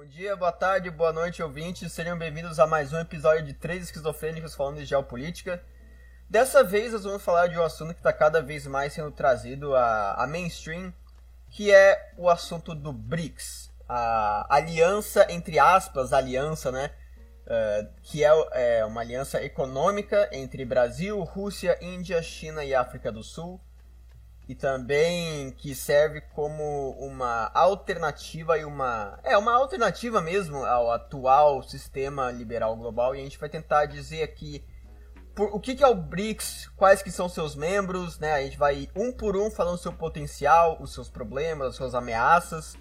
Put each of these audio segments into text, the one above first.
Bom dia, boa tarde, boa noite, ouvintes. Sejam bem-vindos a mais um episódio de Três Esquizofrênicos falando de geopolítica. Dessa vez nós vamos falar de um assunto que está cada vez mais sendo trazido a, a mainstream, que é o assunto do BRICS. A aliança, entre aspas, aliança, né? Uh, que é, é uma aliança econômica entre Brasil, Rússia, Índia, China e África do Sul e também que serve como uma alternativa e uma é uma alternativa mesmo ao atual sistema liberal global e a gente vai tentar dizer aqui por, o que, que é o BRICS, quais que são seus membros, né? A gente vai um por um falando seu potencial, os seus problemas, as suas ameaças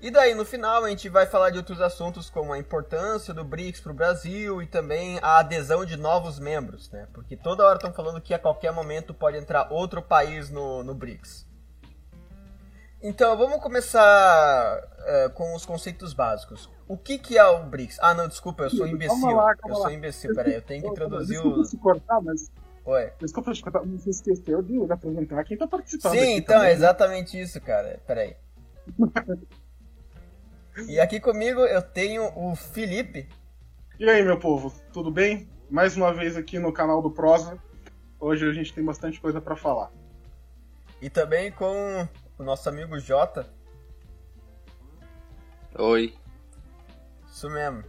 e daí, no final, a gente vai falar de outros assuntos como a importância do BRICS para o Brasil e também a adesão de novos membros, né? Porque toda hora estão falando que a qualquer momento pode entrar outro país no, no BRICS. Então, vamos começar uh, com os conceitos básicos. O que, que é o BRICS? Ah, não, desculpa, eu sou imbecil. Calma lá, calma eu sou imbecil, peraí, eu tenho que introduzir Desculpa o... se cortar, mas... Oi. Desculpa te cortar, mas você esqueceu de apresentar quem tá participando Sim, então, também, é né? exatamente isso, cara. Peraí. E aqui comigo eu tenho o Felipe. E aí, meu povo, tudo bem? Mais uma vez aqui no canal do Prosa. Hoje a gente tem bastante coisa pra falar. E também com o nosso amigo Jota. Oi. Isso mesmo.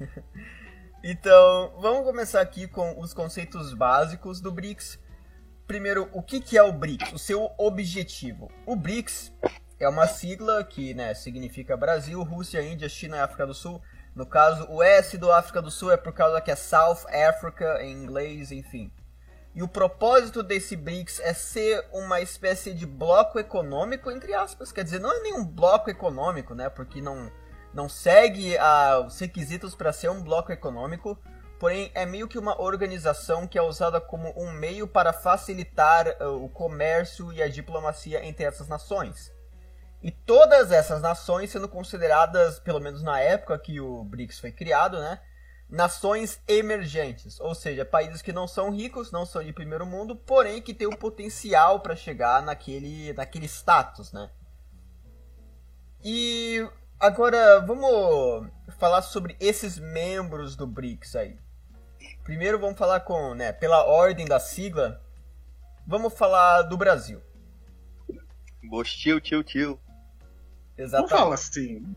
então, vamos começar aqui com os conceitos básicos do BRICS. Primeiro, o que, que é o BRICS? O seu objetivo. O BRICS é uma sigla que né, significa Brasil, Rússia, Índia, China e África do Sul. No caso, o S do África do Sul é por causa que é South Africa em inglês, enfim. E o propósito desse BRICS é ser uma espécie de bloco econômico, entre aspas. Quer dizer, não é nenhum bloco econômico, né? Porque não, não segue a, os requisitos para ser um bloco econômico. Porém, é meio que uma organização que é usada como um meio para facilitar uh, o comércio e a diplomacia entre essas nações. E todas essas nações sendo consideradas, pelo menos na época que o BRICS foi criado, né? Nações emergentes, ou seja, países que não são ricos, não são de primeiro mundo, porém que têm o potencial para chegar naquele, naquele status, né? E agora vamos falar sobre esses membros do BRICS aí. Primeiro vamos falar com, né, pela ordem da sigla, vamos falar do Brasil. Bostil, tio, tio. Não Exatamente. fala assim.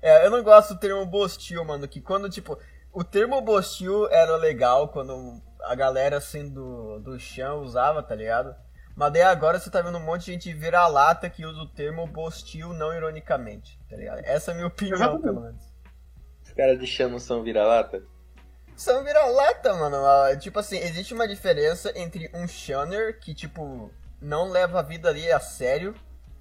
É, eu não gosto do termo bostil, mano, que quando, tipo, o termo bostil era legal quando a galera, assim, do, do chão usava, tá ligado? Mas daí agora você tá vendo um monte de gente vira-lata que usa o termo bostil não ironicamente, tá ligado? Essa é a minha opinião, Exatamente. pelo menos. Os caras de chão não são vira-lata? São vira-lata, mano. Ah, Tipo assim, existe uma diferença entre um shunner que, tipo, não leva a vida dele a sério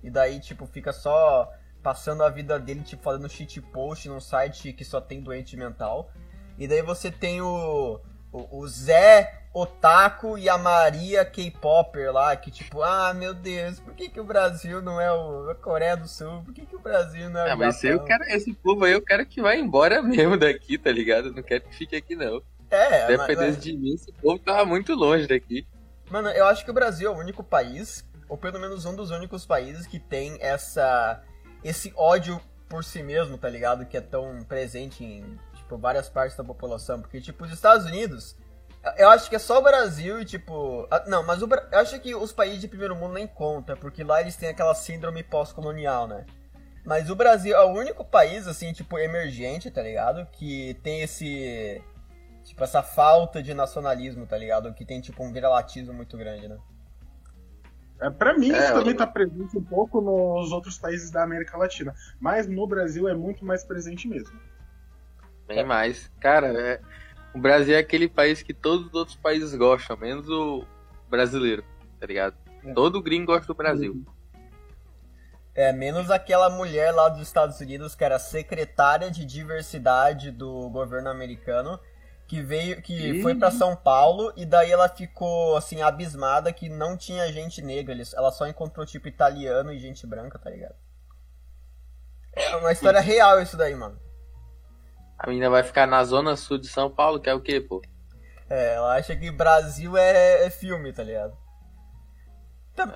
e daí, tipo, fica só passando a vida dele, tipo, fazendo shit post num site que só tem doente mental. E daí você tem o, o, o Zé Otaku e a Maria K-Popper lá, que tipo, ah, meu Deus, por que, que o Brasil não é o, a Coreia do Sul? Por que, que o Brasil não é o Ah, mas eu quero, esse povo aí eu quero que vá embora mesmo daqui, tá ligado? Eu Não quero que fique aqui, não. É, Dependendo de mim, esse povo tava muito longe daqui. Mano, eu acho que o Brasil é o único país, ou pelo menos um dos únicos países que tem essa esse ódio por si mesmo, tá ligado? Que é tão presente em, tipo, várias partes da população. Porque, tipo, os Estados Unidos, eu acho que é só o Brasil e, tipo... ah, Não, mas o, eu acho que os países de primeiro mundo nem conta, porque lá eles têm aquela síndrome pós-colonial, né? Mas o Brasil é o único país, assim, tipo, emergente, tá ligado? Que tem esse... Tipo, essa falta de nacionalismo, tá ligado? Que tem, tipo, um viralatismo muito grande, né? É, pra mim, É, isso também eu- tá presente um pouco nos outros países da América Latina. Mas no Brasil é muito mais presente mesmo. Bem mais. Cara, é- o Brasil é aquele país que todos os outros países gostam, menos o brasileiro, tá ligado? É. Todo gringo gosta do Brasil. É, menos aquela mulher lá dos Estados Unidos que era secretária de diversidade do governo americano, que veio, que Ih. foi pra São Paulo e daí ela ficou assim abismada que não tinha gente negra, ela só encontrou tipo italiano e gente branca, tá ligado? É uma história real isso daí, mano. A menina vai ficar na zona sul de São Paulo, que é o quê, pô? É, ela acha que Brasil é, é filme, tá ligado?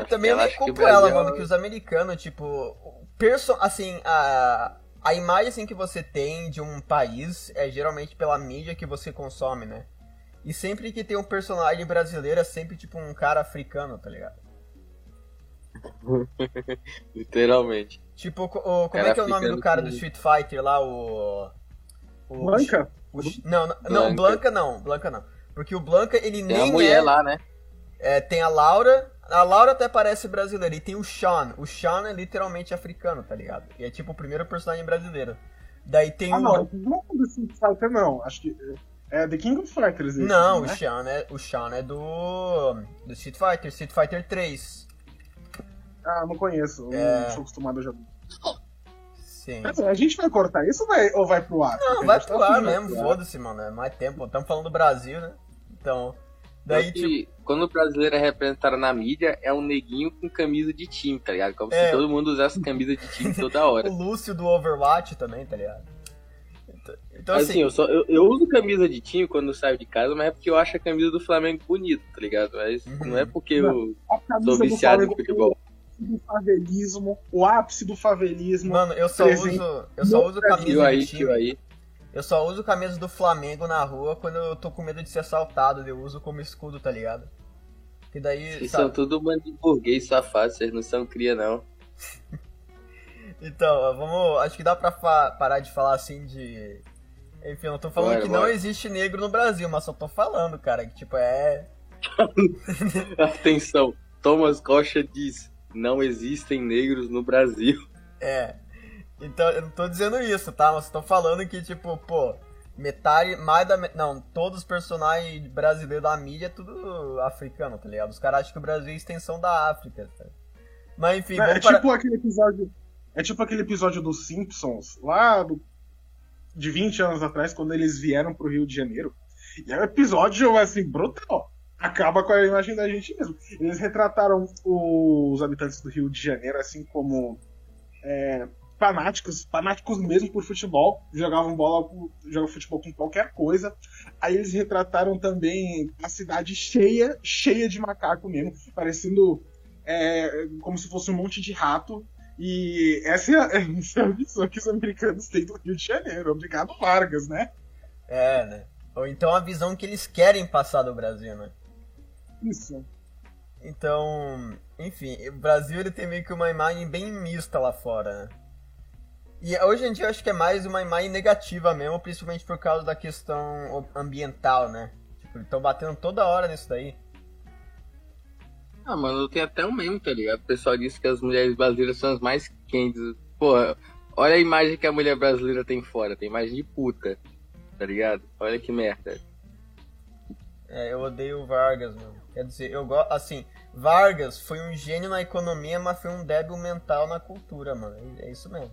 Também eu ela nem culpo ela, é mano, que os americanos, tipo, perso assim, a, a imagem assim, que você tem de um país é geralmente pela mídia que você consome, né? E sempre que tem um personagem brasileiro é sempre tipo um cara africano, tá ligado? Literalmente. Tipo, o, como Cara é que é o nome do cara do Street Fighter lá, o. o Blanca? o- não, não, não, Blanca. Blanca não, Blanca não. Porque o Blanca, ele Tem nem a mulher é, lá, né? é, Tem a Laura. A Laura até parece brasileira. E tem o Sean. O Sean é literalmente africano, tá ligado? E é tipo o primeiro personagem brasileiro. Daí tem Ah, o. não, não é do Street Fighter, não. Acho que é The King of Fighters. esse, Não, o né? Sean é, o Sean é do. Do Street Fighter, Street Fighter 3. Ah, não conheço. É. Não sou acostumado a jogar. Sim. Mas, A gente vai cortar isso ou vai, ou vai pro ar? Não, Porque vai gente pro tá ar né? mesmo, foda-se, mano. É mais tempo. Estamos falando do Brasil, né? Então. Daí, tipo. quando o brasileiro é representado na mídia, é um neguinho com camisa de time, tá ligado? Como É. se todo mundo usasse camisa de time toda hora. O Lúcio do Overwatch também, tá ligado? Então, então assim, assim, eu, só, eu, eu uso camisa de time quando eu saio de casa, mas é porque eu acho a camisa do Flamengo bonita, tá ligado? Mas Uhum. não é porque eu sou do viciado em futebol. do favelismo, o ápice do favelismo. mano, eu só presente uso. Eu só uso Tio camisa aí, de tio time. aí. Eu só uso camisa do Flamengo na rua quando eu tô com medo de ser assaltado. Eu uso como escudo, tá ligado? Que daí. Vocês são Sabe? tudo bando de burguês safado, vocês não são cria, não. Então, vamos. Acho que dá pra parar de falar assim de. Enfim, eu não tô falando Bora, que não bora. existe negro no Brasil, mas só tô falando, cara, que tipo, é. Atenção, Thomas Costa diz: não existem negros no Brasil. É. Então, eu não tô dizendo isso, tá? Mas tô falando que, tipo, pô, metade, mais da. Não, todos os personagens brasileiros da mídia é tudo africano, tá ligado? Os caras acham que o Brasil é extensão da África, tá? Mas enfim, É, é para... tipo aquele episódio. É tipo aquele episódio dos Simpsons, lá do, de 20 anos atrás, quando eles vieram pro Rio de Janeiro. E é um episódio, assim, brutal. Acaba com a imagem da gente mesmo. Eles retrataram os habitantes do Rio de Janeiro, assim, como é, fanáticos, fanáticos mesmo por futebol. Jogavam bola, jogavam futebol com qualquer coisa. Aí eles retrataram também a cidade cheia, cheia de macaco mesmo, parecendo é, como se fosse um monte de rato. E essa é a, essa é a visão que os americanos têm do Rio de Janeiro. Obrigado, Vargas, né? É, né? Ou então a visão que eles querem passar do Brasil, né? Isso. Então, enfim, o Brasil ele tem meio que uma imagem bem mista lá fora, né? E hoje em dia eu acho que é mais uma imagem negativa mesmo, principalmente por causa da questão ambiental, né? Tipo, eles estão batendo toda hora nisso daí. Ah, mano, tem até um meme, tá ligado? O pessoal disse que as mulheres brasileiras são as mais quentes. Pô, olha a imagem que a mulher brasileira tem fora. Tem imagem de puta, tá ligado? Olha que merda. É, eu odeio Vargas, mano. Quer dizer, eu gosto. Assim, Vargas foi um gênio na economia, mas foi um débil mental na cultura, mano. É isso mesmo.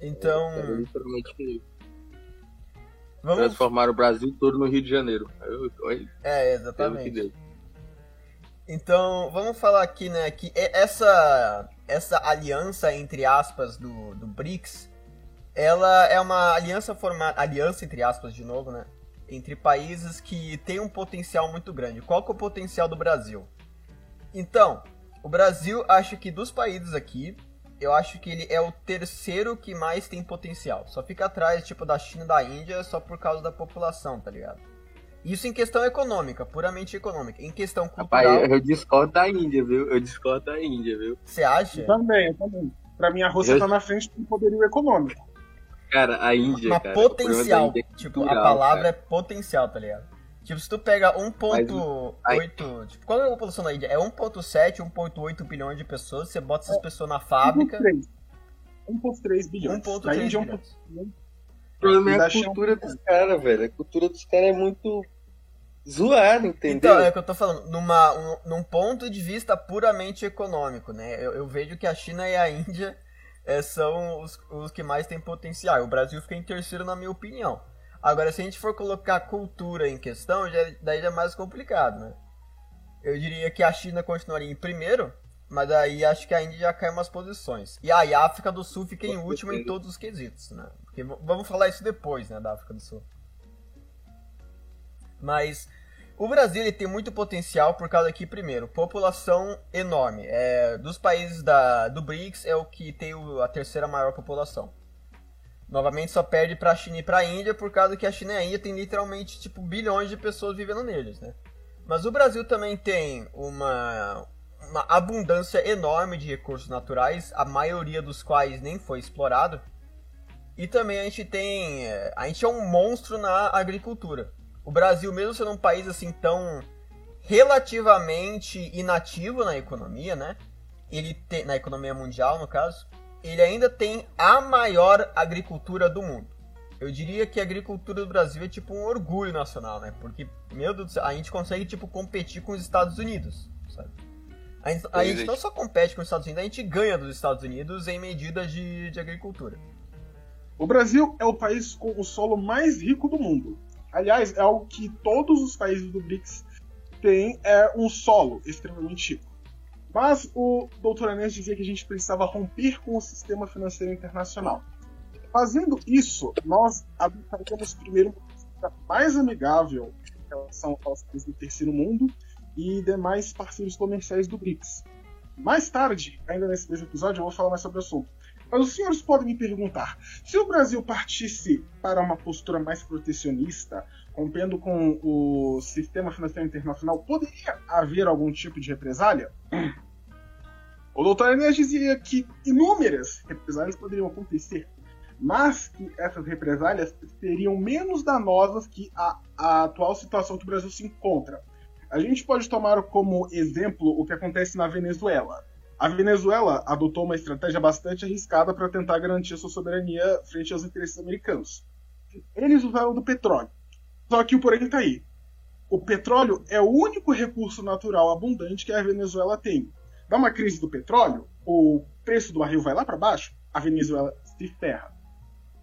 Então, É vamos. transformar o Brasil todo no Rio de Janeiro. Eu, olha, É, exatamente. Então, vamos falar aqui, né, que essa, essa aliança, entre aspas, do, do BRICS, ela é uma aliança formada, aliança, entre aspas, de novo, né, entre países que tem um potencial muito grande. Qual que é o potencial do Brasil? Então, o Brasil, acho que dos países aqui, eu acho que ele é o terceiro que mais tem potencial. Só fica atrás, tipo, da China e da Índia, só por causa da população, tá ligado? Isso em questão econômica, puramente econômica. Em questão cultural, Rapaz, eu discordo da Índia, viu? Eu discordo da Índia, viu? você acha? Eu também, eu também. Pra mim, a Rússia Eu- tá na frente do poderio econômico. Cara, a Índia, Mas cara. da potencial. Índia é tipo, a palavra cara. é potencial, tá ligado? Tipo, se tu pega 1.8. Tipo, qual é a população da Índia? É 1.7, 1.8 bilhões de pessoas. Você bota essas pessoas na fábrica. 1.3. 1.3 bilhões. 1.3 Na Índia, bilhões. 1.3 O problema é Da a cultura dos caras, velho. A cultura dos caras é muito zoada, entendeu? Então, é o que eu tô falando. Numa, um- num ponto de vista puramente econômico, né? Eu, eu vejo que a China e a Índia é, são os, os que mais têm potencial. O Brasil fica em terceiro, na minha opinião. Agora, se a gente for colocar cultura em questão, já, daí já é mais complicado, né? Eu diria que a China continuaria em primeiro, mas aí acho que a Índia já cai umas posições. E aí a África do Sul fica em último em todos os quesitos, né? Porque vamos falar isso depois, né, da África do Sul. Mas O Brasil ele tem muito potencial por causa que, primeiro, população enorme. É, dos países da, do BRICS é o que tem o, a terceira maior população. Novamente só perde para a China e para a Índia por causa que a China e a Índia tem literalmente tipo bilhões de pessoas vivendo neles, né? Mas o Brasil também tem uma, uma abundância enorme de recursos naturais, a maioria dos quais nem foi explorado. E também a gente tem, a gente é um monstro na agricultura. O Brasil, mesmo sendo um país assim tão relativamente inativo na economia, né? Ele tem na economia mundial, no caso, ele ainda tem a maior agricultura do mundo. Eu diria que a agricultura do Brasil é tipo um orgulho nacional, né? Porque, meu Deus do céu, a gente consegue tipo competir com os Estados Unidos, sabe? A gente, a gente não só compete com os Estados Unidos, a gente ganha dos Estados Unidos em medidas de, de agricultura. O Brasil é o país com o solo mais rico do mundo. Aliás, é algo que todos os países do BRICS têm, é um solo extremamente rico. Mas o Dr. Enes dizia que a gente precisava romper com o sistema financeiro internacional. Fazendo isso, nós adotaríamos primeiro uma política mais amigável em relação aos países do terceiro mundo e demais parceiros comerciais do BRICS. Mais tarde, ainda nesse mesmo episódio, eu vou falar mais sobre o assunto. Mas os senhores podem me perguntar: se o Brasil partisse para uma postura mais protecionista, rompendo com o sistema financeiro internacional, poderia haver algum tipo de represália? O doutor Enes dizia que inúmeras represálias poderiam acontecer, mas que essas represálias seriam menos danosas que a, a atual situação que o Brasil se encontra. A gente pode tomar como exemplo o que acontece na Venezuela. A Venezuela adotou uma estratégia bastante arriscada para tentar garantir sua soberania frente aos interesses americanos. Eles usaram do petróleo. Só que o porém está aí. O petróleo é o único recurso natural abundante que a Venezuela tem. Dá uma crise do petróleo, o preço do barril vai lá para baixo, a Venezuela se ferra.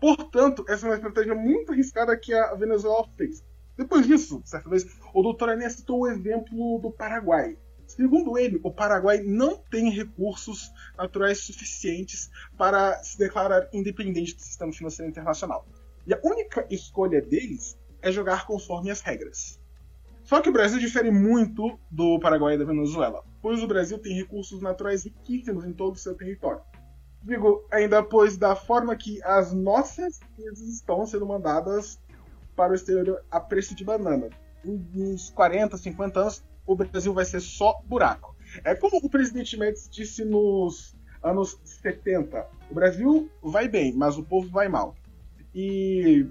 Portanto, essa é uma estratégia muito arriscada que a Venezuela fez. Depois disso, certa vez, o doutor Enes citou o exemplo do Paraguai. Segundo ele, o Paraguai não tem recursos naturais suficientes para se declarar independente do sistema financeiro internacional. E a única escolha deles é jogar conforme as regras. Só que o Brasil difere muito do Paraguai e da Venezuela, pois o Brasil tem recursos naturais riquíssimos em todo o seu território. Digo, ainda pois da forma que as nossas empresas estão sendo mandadas para o exterior a preço de banana. Em uns 40, 50 anos, o Brasil vai ser só buraco. É como o presidente Médici disse nos anos 70. O Brasil vai bem, mas o povo vai mal. E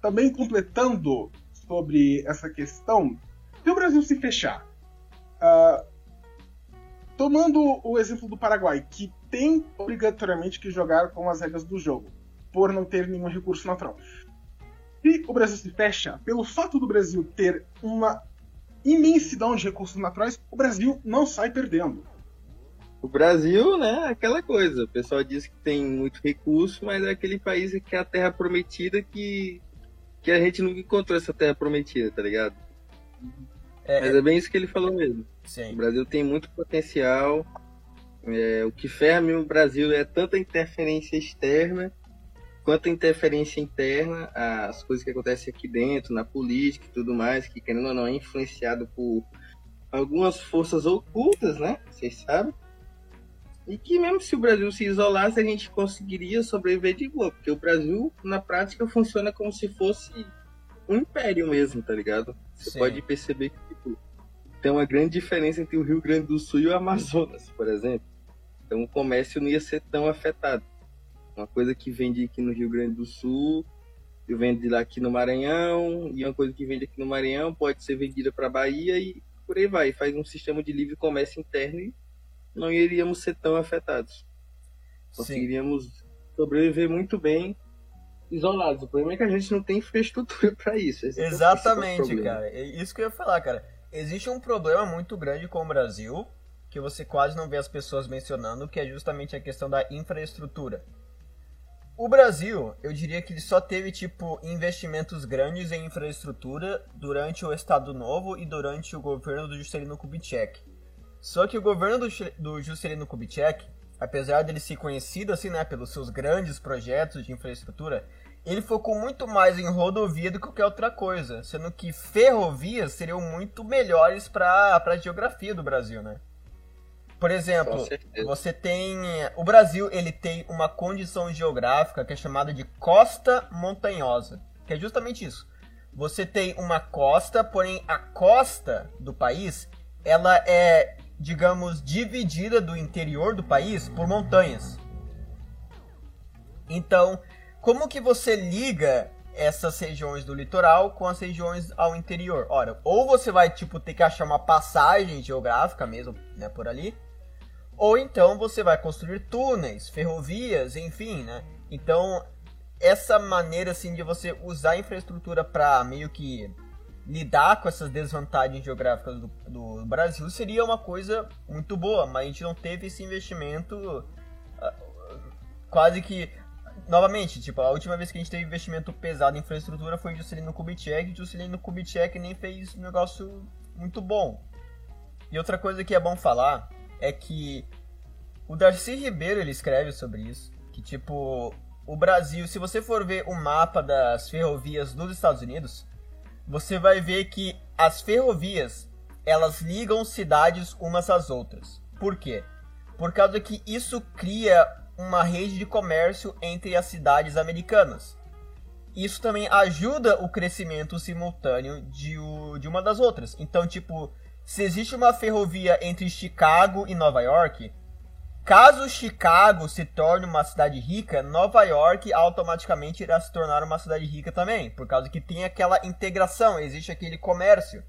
também completando sobre essa questão, se o Brasil se fechar, uh, tomando o exemplo do Paraguai, que tem obrigatoriamente que jogar com as regras do jogo, por não ter nenhum recurso natural. Se o Brasil se fecha, pelo fato do Brasil ter uma imensidão de recursos naturais, o Brasil não sai perdendo. O Brasil, né, é aquela coisa. O pessoal diz que tem muito recurso, mas é aquele país que é a terra prometida que, que a gente nunca encontrou essa terra prometida, tá ligado? É, mas é bem isso que ele falou mesmo. Sim. O Brasil tem muito potencial. É, o que ferra o Brasil é tanta interferência externa quanto a interferência interna, as coisas que acontecem aqui dentro, na política e tudo mais, que querendo ou não é influenciado por algumas forças ocultas, né? Vocês sabem. E que mesmo se o Brasil se isolasse, a gente conseguiria sobreviver de boa, porque o Brasil, na prática, funciona como se fosse um império mesmo, tá ligado? Você Sim. pode perceber que tipo, tem uma grande diferença entre o Rio Grande do Sul e o Amazonas, por exemplo. Então o comércio não ia ser tão afetado. Uma coisa que vende aqui no Rio Grande do Sul, eu vendo lá aqui no Maranhão, e uma coisa que vende aqui no Maranhão pode ser vendida para Bahia e por aí vai. Faz um sistema de livre comércio interno e não iríamos ser tão afetados. Conseguiríamos Sim. sobreviver muito bem isolados. O problema é que a gente não tem infraestrutura para isso. Esse é Exatamente, é cara. É isso que eu ia falar, cara. Existe um problema muito grande com o Brasil que você quase não vê as pessoas mencionando, que é justamente a questão da infraestrutura. O Brasil, eu diria que ele só teve tipo investimentos grandes em infraestrutura durante o Estado Novo e durante o governo do Juscelino Kubitschek. Só que o governo do, do Juscelino Kubitschek, apesar dele ser conhecido assim, né, pelos seus grandes projetos de infraestrutura, ele focou muito mais em rodovia do que qualquer outra coisa, sendo que ferrovias seriam muito melhores para a geografia do Brasil, né? Por exemplo, você tem o Brasil, ele tem uma condição geográfica que é chamada de costa montanhosa, que é justamente isso. Você tem uma costa, porém a costa do país, ela é, digamos, dividida do interior do país por montanhas. Então, como que você liga essas regiões do litoral com as regiões ao interior? Ora, ou você vai tipo ter que achar uma passagem geográfica mesmo, né, por ali, ou então você vai construir túneis, ferrovias, enfim, né? Então, essa maneira assim de você usar a infraestrutura para meio que lidar com essas desvantagens geográficas do, do, Brasil seria uma coisa muito boa, mas a gente não teve esse investimento uh, quase que novamente, tipo, a última vez que a gente teve investimento pesado em infraestrutura foi Juscelino Kubitschek, e Juscelino Kubitschek nem fez um negócio muito bom. E outra coisa que é bom falar é que o Darcy Ribeiro ele escreve sobre isso, que tipo, o Brasil, se você for ver o mapa das ferrovias dos Estados Unidos, você vai ver que as ferrovias, elas ligam cidades umas às outras. Por quê? Por causa que isso cria uma rede de comércio entre as cidades americanas. Isso também ajuda o crescimento simultâneo de, o, de uma das outras. Então, tipo, se existe uma ferrovia entre Chicago e Nova York, caso Chicago se torne uma cidade rica, Nova York automaticamente irá se tornar uma cidade rica também, por causa que tem aquela integração, existe aquele comércio.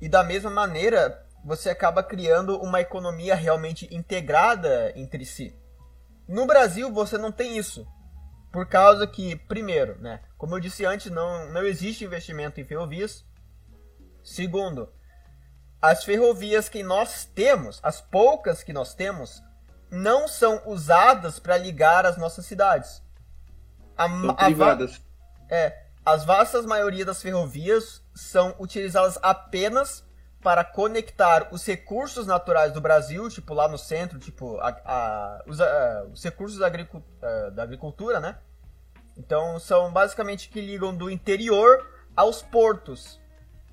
E da mesma maneira, você acaba criando uma economia realmente integrada entre si. No Brasil você não tem isso. Por causa que, primeiro, né, como eu disse antes, não, não existe investimento em ferrovias. Segundo, as ferrovias que nós temos, as poucas que nós temos, não são usadas para ligar as nossas cidades. A, são privadas. A, é, as vastas maioria das ferrovias são utilizadas apenas para conectar os recursos naturais do Brasil, tipo lá no centro, tipo a, a, os, a, os, recursos da, agricultura, é, da agricultura, né? Então são basicamente que ligam do interior aos portos.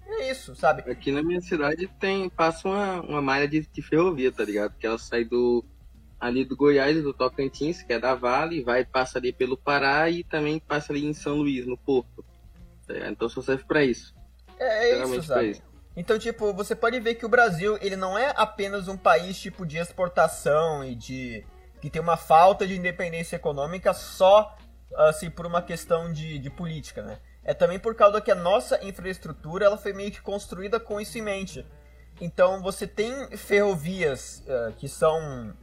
É isso, sabe? Aqui na minha cidade tem passa uma, uma malha de, de ferrovia, tá ligado? Que ela sai do ali do Goiás, do Tocantins, que é da Vale, vai passa ali pelo Pará e também passa ali em São Luís, no Porto. Tá então só serve para isso. É, é isso, sabe? Isso. Então, tipo, você pode ver que o Brasil, ele não é apenas um país tipo de exportação e de que tem uma falta de independência econômica só assim por uma questão de, de política, né? É também por causa que a nossa infraestrutura ela foi meio que construída com isso em mente. Então você tem ferrovias uh, que são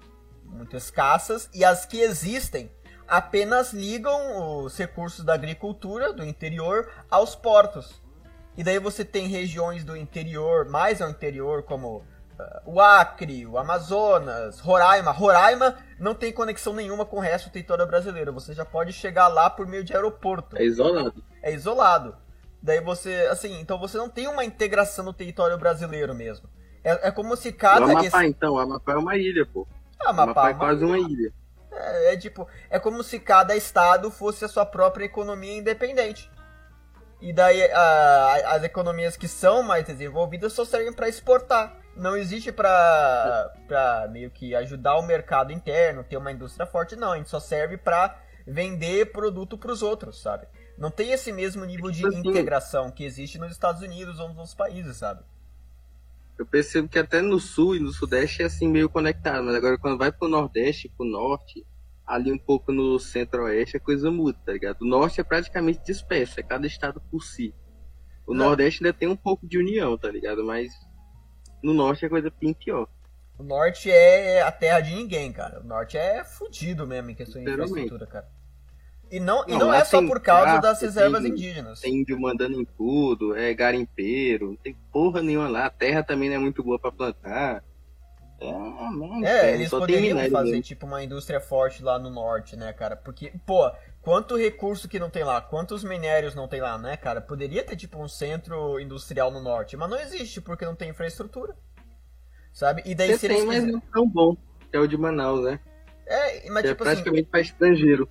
muito escassas e as que existem apenas ligam os recursos da agricultura do interior aos portos. E daí você tem regiões do interior, mais ao interior, como uh, o Acre, o Amazonas, Roraima. Roraima não tem conexão nenhuma com o resto do território brasileiro. Você já pode chegar lá por meio de aeroporto. É isolado. É isolado. Daí você, assim, então você não tem uma integração no território brasileiro mesmo. É, é como se cada. O Amapá, esse... então, o Amapá é uma ilha, pô. Ah, Amapá, Amapá é, é quase uma ilha. É, é tipo, é como se cada estado fosse a sua própria economia independente. E daí a, as economias que são mais desenvolvidas só servem para exportar. Não existe para meio que ajudar o mercado interno, ter uma indústria forte, não. A gente só serve para vender produto para os outros, sabe? Não tem esse mesmo nível de tipo assim, integração que existe nos Estados Unidos ou nos outros países, sabe? Eu percebo que até no sul e no sudeste é assim meio conectado, mas agora quando vai pro nordeste, pro norte, ali um pouco no centro-oeste a coisa muda, tá ligado? O norte é praticamente disperso, é cada estado por si. O Não. nordeste ainda tem um pouco de união, tá ligado? Mas no norte a coisa bem pior. O norte é a terra de ninguém, cara. O norte é fudido mesmo em questão de infraestrutura, cara. E não, não, e não é só por causa das reservas tem, indígenas. Tem índio mandando em tudo, é garimpeiro, não tem porra nenhuma lá. A terra também não é muito boa para plantar. É, é eles poderiam fazer mesmo. tipo uma indústria forte lá no norte, né, cara? Porque, pô, quanto recurso que não tem lá, quantos minérios não tem lá, né, cara? Poderia ter tipo um centro industrial no norte, mas não existe porque não tem infraestrutura. Sabe? E daí Você se tem, mas não tão bom, que é o de Manaus, né? É, mas que é tipo é praticamente assim, para estrangeiro.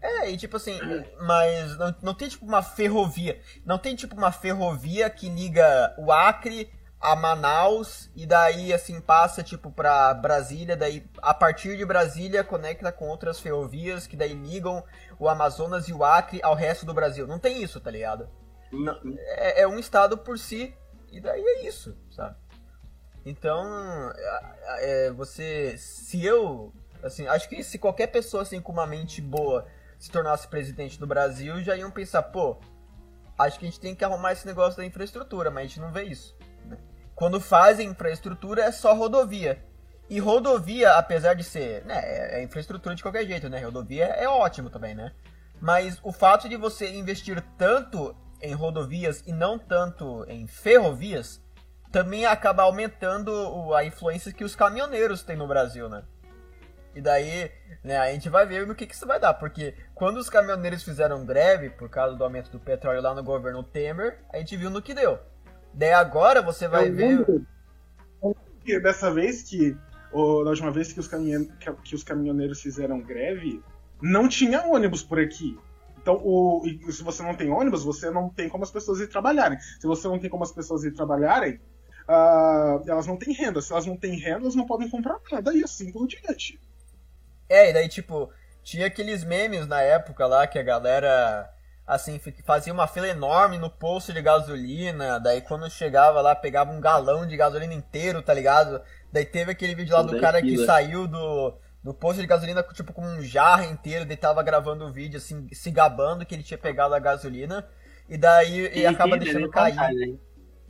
É, e tipo assim, mas não, não tem tipo uma ferrovia. Não tem tipo uma ferrovia que liga o Acre a Manaus e daí assim passa tipo pra Brasília, daí a partir de Brasília conecta com outras ferrovias que daí ligam o Amazonas e o Acre ao resto do Brasil. Não tem isso, tá ligado? Não, é, é um estado por si e daí é isso, sabe? Então, é, você, se eu, assim, acho que se qualquer pessoa assim com uma mente boa se tornasse presidente do Brasil, já iam pensar, pô, acho que a gente tem que arrumar esse negócio da infraestrutura, mas a gente não vê isso. Quando fazem infraestrutura é só rodovia. E rodovia, apesar de ser, né, é, é infraestrutura de qualquer jeito, né? Rodovia é ótimo também, né? Mas o fato de você investir tanto em rodovias e não tanto em ferrovias também acaba aumentando a influência que os caminhoneiros têm no Brasil, né? E daí, né, a gente vai ver no que, que isso vai dar, porque quando os caminhoneiros fizeram greve por causa do aumento do petróleo lá no governo Temer, a gente viu no que deu. Daí agora você vai ver. Dessa vez que, ou, da última vez que os, caminhon... que os caminhoneiros fizeram greve, não tinha ônibus por aqui. Então, o... se você não tem ônibus, você não tem como as pessoas ir trabalharem. Se você não tem como as pessoas ir trabalharem, uh, elas não têm renda. Se elas não têm renda, elas não podem comprar nada e assim por diante. É, e daí, tipo, tinha aqueles memes na época lá que a galera, assim, fazia uma fila enorme no posto de gasolina. Daí, quando chegava lá, pegava um galão de gasolina inteiro, tá ligado? Daí teve aquele vídeo lá do cara que saiu do, do posto de gasolina, tipo, com um jarro inteiro. Daí tava gravando o vídeo, assim, se gabando que ele tinha pegado a gasolina. E daí ele acaba deixando cair.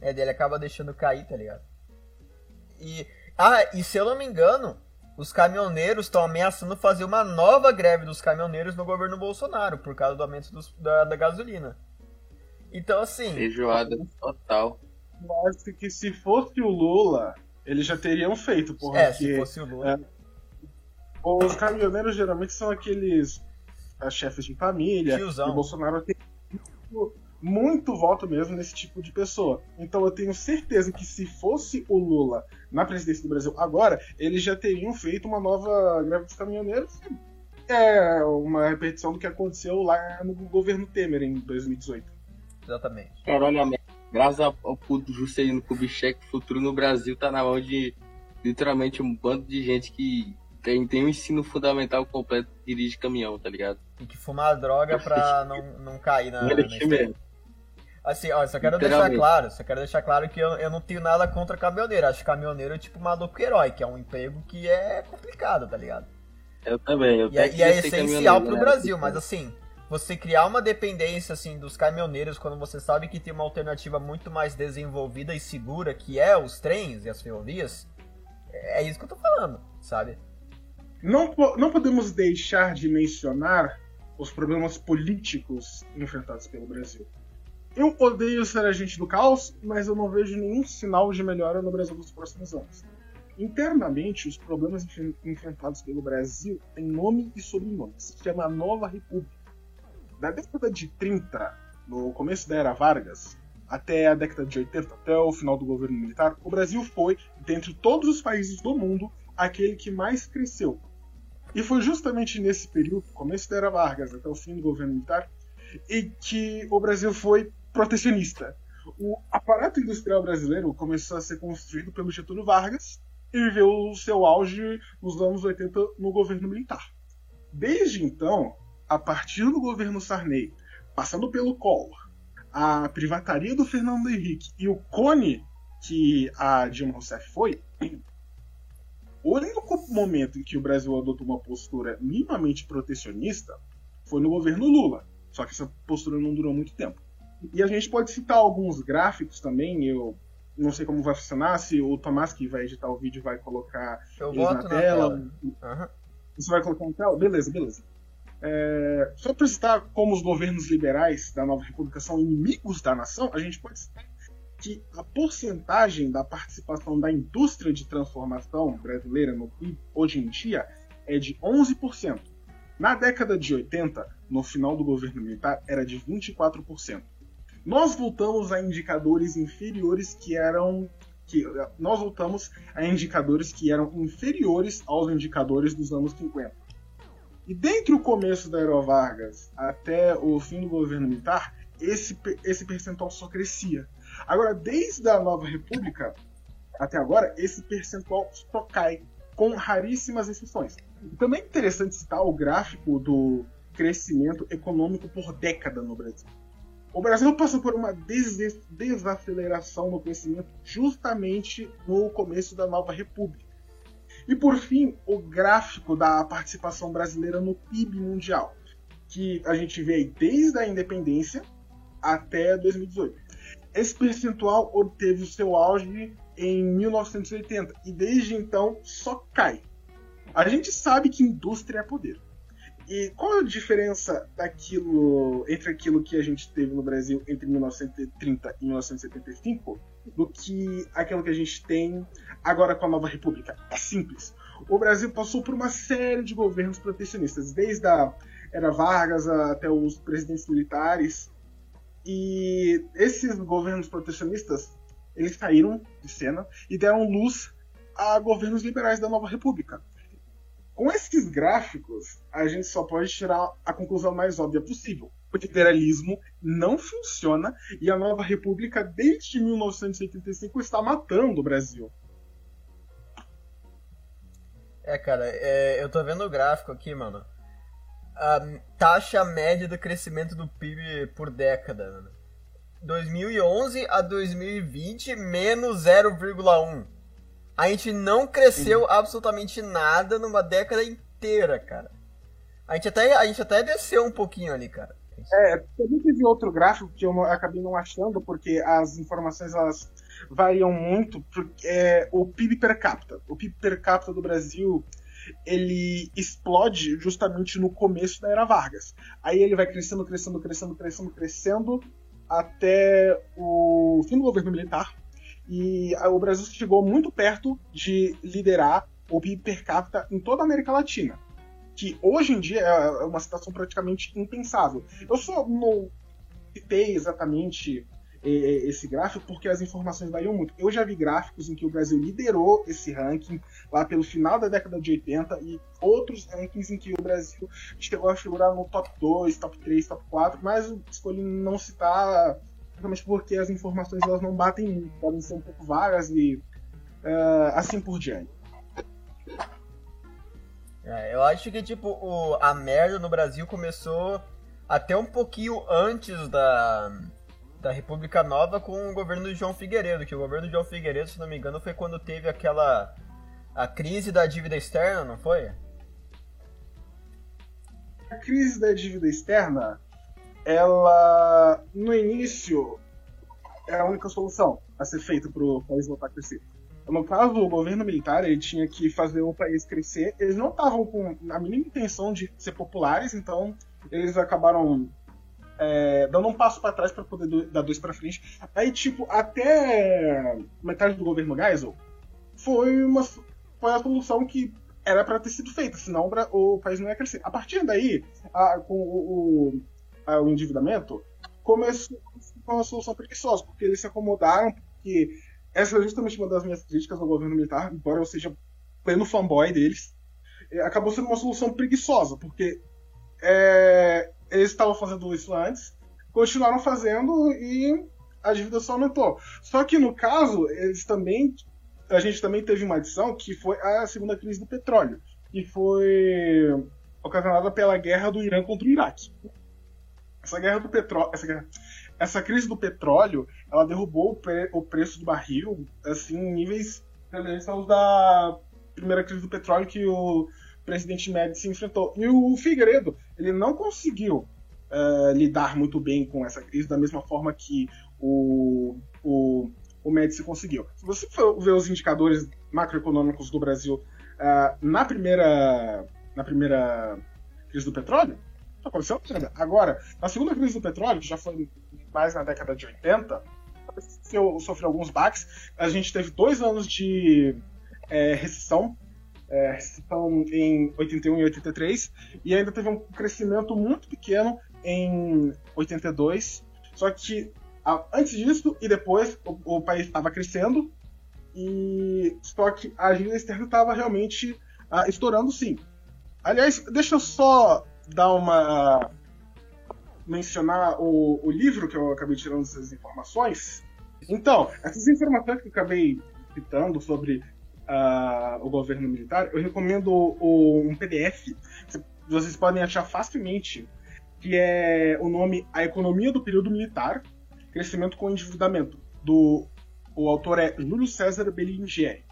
É, dele acaba deixando cair, tá ligado? E. Ah, e se eu não me engano, os caminhoneiros estão ameaçando fazer uma nova greve dos caminhoneiros no governo Bolsonaro, por causa do aumento dos, da, da, gasolina. Então, assim. Feijoada total. Eu acho que se fosse o Lula, eles já teriam feito, porra. É, se fosse o Lula. É, os caminhoneiros geralmente são aqueles é, chefes de família. Tiozão. E o Bolsonaro tem muito voto mesmo nesse tipo de pessoa. Então eu tenho certeza que se fosse o Lula na presidência do Brasil agora, eles já teriam feito uma nova greve dos caminhoneiros. É uma repetição do que aconteceu lá no governo Temer em 2018. Exatamente. Caralho, graças ao puto Juscelino Kubitschek, o futuro no Brasil tá na mão de literalmente um bando de gente que tem, tem um ensino fundamental completo dirige caminhão, tá ligado? E que fumar droga pra não, não cair na, na Assim, ó, só quero deixar claro, só quero deixar claro que eu, eu não tenho nada contra caminhoneiro. Acho caminhoneiro é tipo maluco herói, que é um emprego que é complicado, tá ligado? Eu também, eu E, é, e é essencial pro né? Brasil, mas assim, você criar uma dependência assim dos caminhoneiros quando você sabe que tem uma alternativa muito mais desenvolvida e segura, que é os trens e as ferrovias, é isso que eu tô falando, sabe? Não, não podemos deixar de mencionar os problemas políticos enfrentados pelo Brasil. Eu odeio ser agente do caos, mas eu não vejo nenhum sinal de melhora no Brasil nos próximos anos. Internamente, os problemas enfrentados pelo Brasil têm nome e sobrenome. Se chama Nova República. Da década de 30, no começo da era Vargas, até a década de 80, até o final do governo militar, o Brasil foi, dentre todos os países do mundo, aquele que mais cresceu. E foi justamente nesse período, começo da era Vargas até o fim do governo militar, e que o Brasil foi protecionista. O aparato industrial brasileiro começou a ser construído pelo Getúlio Vargas e viveu o seu auge nos anos 80 no governo militar. Desde então, a partir do governo Sarney, passando pelo Collor, a privataria do Fernando Henrique e o cone que a Dilma Rousseff foi, o único momento em que o Brasil adotou uma postura minimamente protecionista foi no governo Lula. Só que essa postura não durou muito tempo. E a gente pode citar alguns gráficos também, eu não sei como vai funcionar, se o Tomás que vai editar o vídeo vai colocar eu eles na, na tela. tela. Uhum. Você vai colocar na tela? Beleza, beleza. É, só para citar como os governos liberais da Nova República são inimigos da nação, a gente pode citar que a porcentagem da participação da indústria de transformação brasileira no PIB hoje em dia é de 11%. Na década de 80, no final do governo militar, era de 24% nós voltamos a indicadores inferiores que eram que nós voltamos a indicadores que eram inferiores aos indicadores dos anos 50. E dentre o começo da Era Vargas até o fim do governo militar, esse, esse percentual só crescia. Agora, desde a Nova República até agora, esse percentual só cai, com raríssimas exceções. Também é interessante citar o gráfico do crescimento econômico por década no Brasil. O Brasil passou por uma des desaceleração no crescimento justamente no começo da Nova República. E por fim, o gráfico da participação brasileira no PIB mundial, que a gente vê desde a independência até 2018. Esse percentual obteve o seu auge em 1980 e desde então só cai. A gente sabe que indústria é poder. E qual a diferença daquilo entre aquilo que a gente teve no Brasil entre 1930 e 1975 do que aquilo que a gente tem agora com a nova república? É simples. O Brasil passou por uma série de governos protecionistas, desde a era Vargas até os presidentes militares. E esses governos protecionistas, eles saíram de cena e deram luz a governos liberais da nova república. Com esses gráficos, a gente só pode tirar a conclusão mais óbvia possível. O liberalismo não funciona e a nova república, desde 1985, está matando o Brasil. É, cara, é, eu tô vendo o gráfico aqui, mano. A taxa média do crescimento do PIB por década, mano. 2011 a 2020, menos 0,1. A gente não cresceu Sim. absolutamente nada numa década inteira, cara. A gente até, a gente até desceu um pouquinho ali, cara. É, também teve outro gráfico que eu acabei não achando, porque as informações elas variam muito. Porque, é, o PIB per capita. O PIB per capita do Brasil ele explode justamente no começo da era Vargas. Aí ele vai crescendo, crescendo, crescendo, crescendo, crescendo até o fim do governo militar, e o Brasil chegou muito perto de liderar o PIB per capita em toda a América Latina, que hoje em dia é uma situação praticamente impensável. Eu só não citei exatamente esse gráfico porque as informações variam muito. Eu já vi gráficos em que o Brasil liderou esse ranking lá pelo final da década de 80 e outros rankings em que o Brasil chegou a figurar no top 2, top 3, top 4, mas escolhi não citar Principalmente porque as informações elas não batem muito, podem ser um pouco vagas e uh, assim por diante. É, eu acho que tipo o, a merda no Brasil começou até um pouquinho antes da, da República Nova com o governo de João Figueiredo, que o governo de João Figueiredo, se não me engano, foi quando teve aquela a crise da dívida externa, não foi? A crise da dívida externa ela, no início, era a única solução a ser feita para o país voltar a crescer. No caso, o governo militar ele tinha que fazer o país crescer. Eles não estavam com a mínima intenção de ser populares, então eles acabaram é, dando um passo para trás para poder do, dar dois para frente. Aí, tipo, até metade do governo Geisel foi uma foi a solução que era para ter sido feita, senão o país não ia crescer. A partir daí, a, com o, o endividamento, começou com uma solução preguiçosa, porque eles se acomodaram, porque essa é justamente uma das minhas críticas ao governo militar, embora eu seja pleno fanboy deles, é, acabou sendo uma solução preguiçosa, porque é, eles estavam fazendo isso antes, continuaram fazendo e a dívida só aumentou. Só que no caso, eles também. A gente também teve uma adição que foi a segunda crise do petróleo, que foi ocasionada pela guerra do Irã contra o Iraque. Essa guerra do petróleo. Essa, essa crise do petróleo, ela derrubou o, pre, o preço do barril, assim, em níveis semelhantes aos da primeira crise do petróleo que o presidente Médici enfrentou. E o Figueiredo, ele não conseguiu uh, lidar muito bem com essa crise da mesma forma que o, o, o Médici conseguiu. Se você for ver os indicadores macroeconômicos do Brasil uh, na primeira na primeira crise do petróleo, aconteceu nada. Agora, na segunda crise do petróleo, que já foi mais na década de 80, sofreu alguns baques. A gente teve dois anos de é, recessão, é, recessão em 81 e 83, e ainda teve um crescimento muito pequeno em 82. Só que a, antes disso e depois o, o país estava crescendo, e só que a agenda externa estava realmente a, estourando sim. Aliás, deixa eu só dar uma. mencionar o, o livro que eu acabei tirando essas informações. Então, essas informações que eu acabei citando sobre uh, o governo militar, eu recomendo o, um PDF que vocês podem achar facilmente, que é o nome A Economia do Período Militar, Crescimento com Endividamento, do o autor é Júlio César Bellingieri.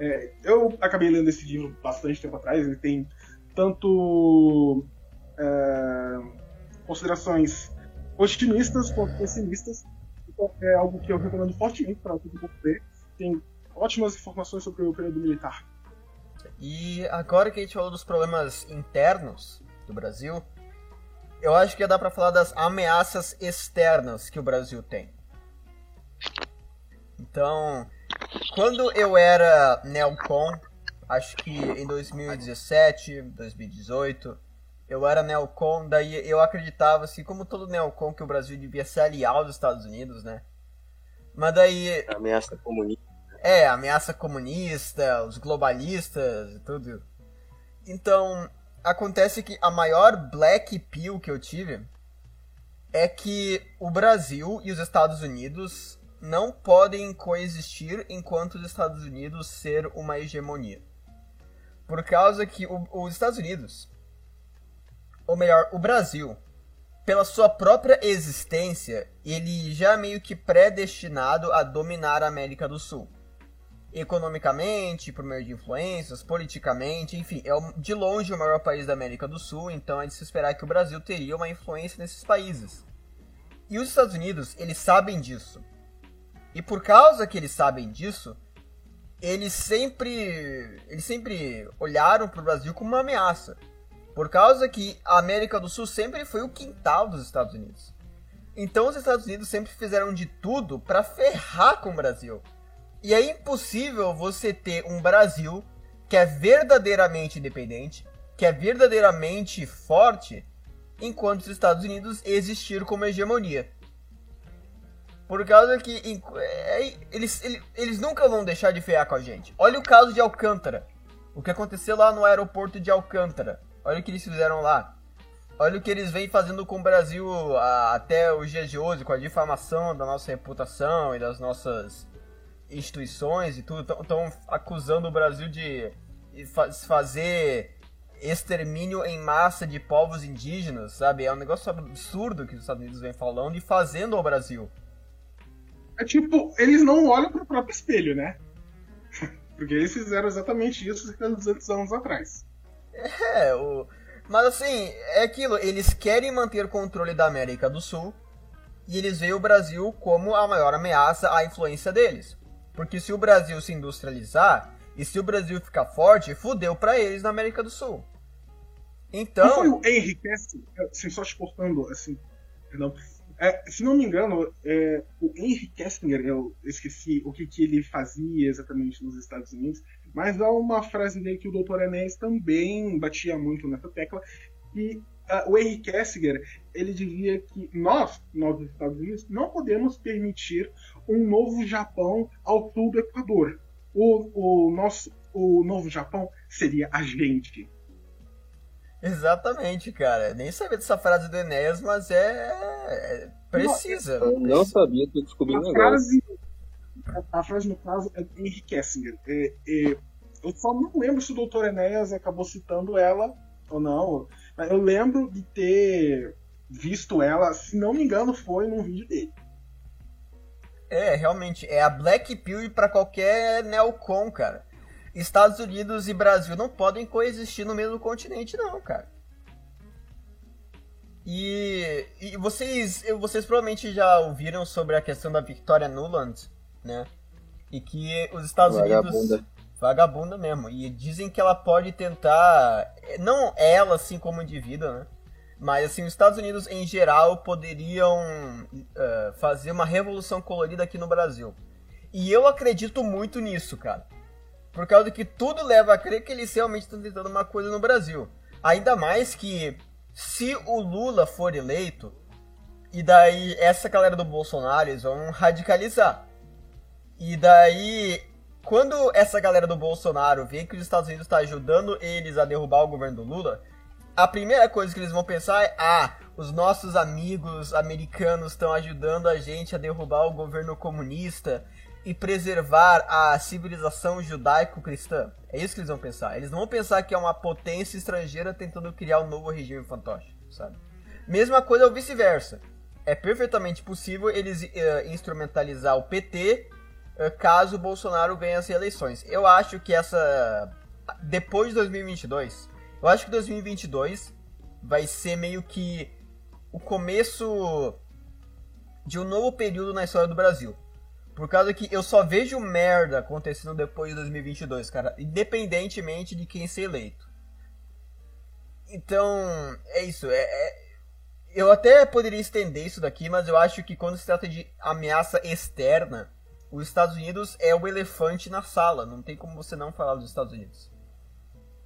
É, eu acabei lendo esse livro bastante tempo atrás, ele tem tanto é, considerações otimistas quanto pessimistas, então é algo que eu recomendo fortemente para todo mundo ler. Tem ótimas informações sobre o período militar. E agora que a gente falou dos problemas internos do Brasil, eu acho que dá para falar das ameaças externas que o Brasil tem. Então, quando eu era Neocon, acho que em 2017, 2018, eu era Neocon, daí eu acreditava, assim, como todo Neocon, que o Brasil devia se aliar aos Estados Unidos, né? Mas daí. Ameaça comunista. É, ameaça comunista, os globalistas e tudo. Então, acontece que a maior black pill que eu tive é que o Brasil e os Estados Unidos não podem coexistir enquanto os Estados Unidos ser uma hegemonia. Por causa que o, os Estados Unidos, ou melhor, o Brasil, pela sua própria existência, ele já é meio que predestinado a dominar a América do Sul economicamente, por meio de influências, politicamente, enfim, é de longe o maior país da América do Sul, então é de se esperar que o Brasil teria uma influência nesses países. E os Estados Unidos, eles sabem disso. E por causa que eles sabem disso, eles sempre eles sempre olharam para o Brasil como uma ameaça. Por causa que a América do Sul sempre foi o quintal dos Estados Unidos. Então os Estados Unidos sempre fizeram de tudo para ferrar com o Brasil e é impossível você ter um Brasil que é verdadeiramente independente, que é verdadeiramente forte, enquanto os Estados Unidos existir como hegemonia. Por causa que é, eles, eles, eles nunca vão deixar de fear com a gente. Olha o caso de Alcântara. O que aconteceu lá no aeroporto de Alcântara. Olha o que eles fizeram lá. Olha o que eles vêm fazendo com o Brasil até os dias de hoje, com a difamação da nossa reputação e das nossas instituições e tudo estão acusando o Brasil de fazer extermínio em massa de povos indígenas, sabe? É um negócio absurdo que os Estados Unidos vem falando e fazendo ao Brasil. É tipo, eles não olham para o próprio espelho, né? Porque eles fizeram exatamente isso cerca de 200 anos atrás. É, o... mas assim, é aquilo, eles querem manter o controle da América do Sul e eles veem o Brasil como a maior ameaça à influência deles. Porque se o Brasil se industrializar e se o Brasil ficar forte, fudeu para eles na América do Sul. Então. Não foi o Henry assim, só te cortando, assim. É, se não me engano, é, o Henry Kessinger, eu esqueci o que, que ele fazia exatamente nos Estados Unidos, mas há uma frase dele que o Dr. Enéas também batia muito nessa tecla, que uh, o Henry Kessinger ele dizia que nós, nós Estados Unidos, não podemos permitir um novo Japão ao sul do Equador. O, o nosso o novo Japão seria a gente. Exatamente, cara. Nem sabia dessa frase do Enéas, mas é, é precisa. Eu não sabia que eu descobri a frase, a, frase, no caso, é de Henry Kessinger. É, é, eu só não lembro se o Dr. Enéas acabou citando ela ou não. Eu lembro de ter visto ela, se não me engano, foi num vídeo dele. É, realmente, é a Black Pill para qualquer neocon, cara. Estados Unidos e Brasil não podem coexistir no mesmo continente, não, cara. E, e vocês, vocês provavelmente já ouviram sobre a questão da Victoria Nuland, né? E que os Estados Vagabunda. Unidos. Vagabunda mesmo. E dizem que ela pode tentar. Não ela, assim, como indivíduo, né? Mas assim, os Estados Unidos em geral poderiam uh, fazer uma revolução colorida aqui no Brasil. E eu acredito muito nisso, cara. Por causa que tudo leva a crer que eles realmente estão tentando uma coisa no Brasil. Ainda mais que se o Lula for eleito, e daí essa galera do Bolsonaro eles vão radicalizar. E daí quando essa galera do Bolsonaro vê que os Estados Unidos está ajudando eles a derrubar o governo do Lula, a primeira coisa que eles vão pensar é: ah, os nossos amigos americanos estão ajudando a gente a derrubar o governo comunista e preservar a civilização judaico-cristã. É isso que eles vão pensar. Eles não vão pensar que é uma potência estrangeira tentando criar um novo regime fantoche, sabe? Mesma coisa ou vice-versa. É perfeitamente possível eles uh, instrumentalizar o PT caso Bolsonaro ganhe as eleições. Eu acho que essa depois de 2022 eu acho que 2022 vai ser meio que o começo de um novo período na história do Brasil. Por causa que eu só vejo merda acontecendo depois de 2022, cara, independentemente de quem ser eleito. Então, é isso. É, é, eu até poderia estender isso daqui, mas eu acho que quando se trata de ameaça externa, os Estados Unidos é o elefante na sala. Não tem como você não falar dos Estados Unidos.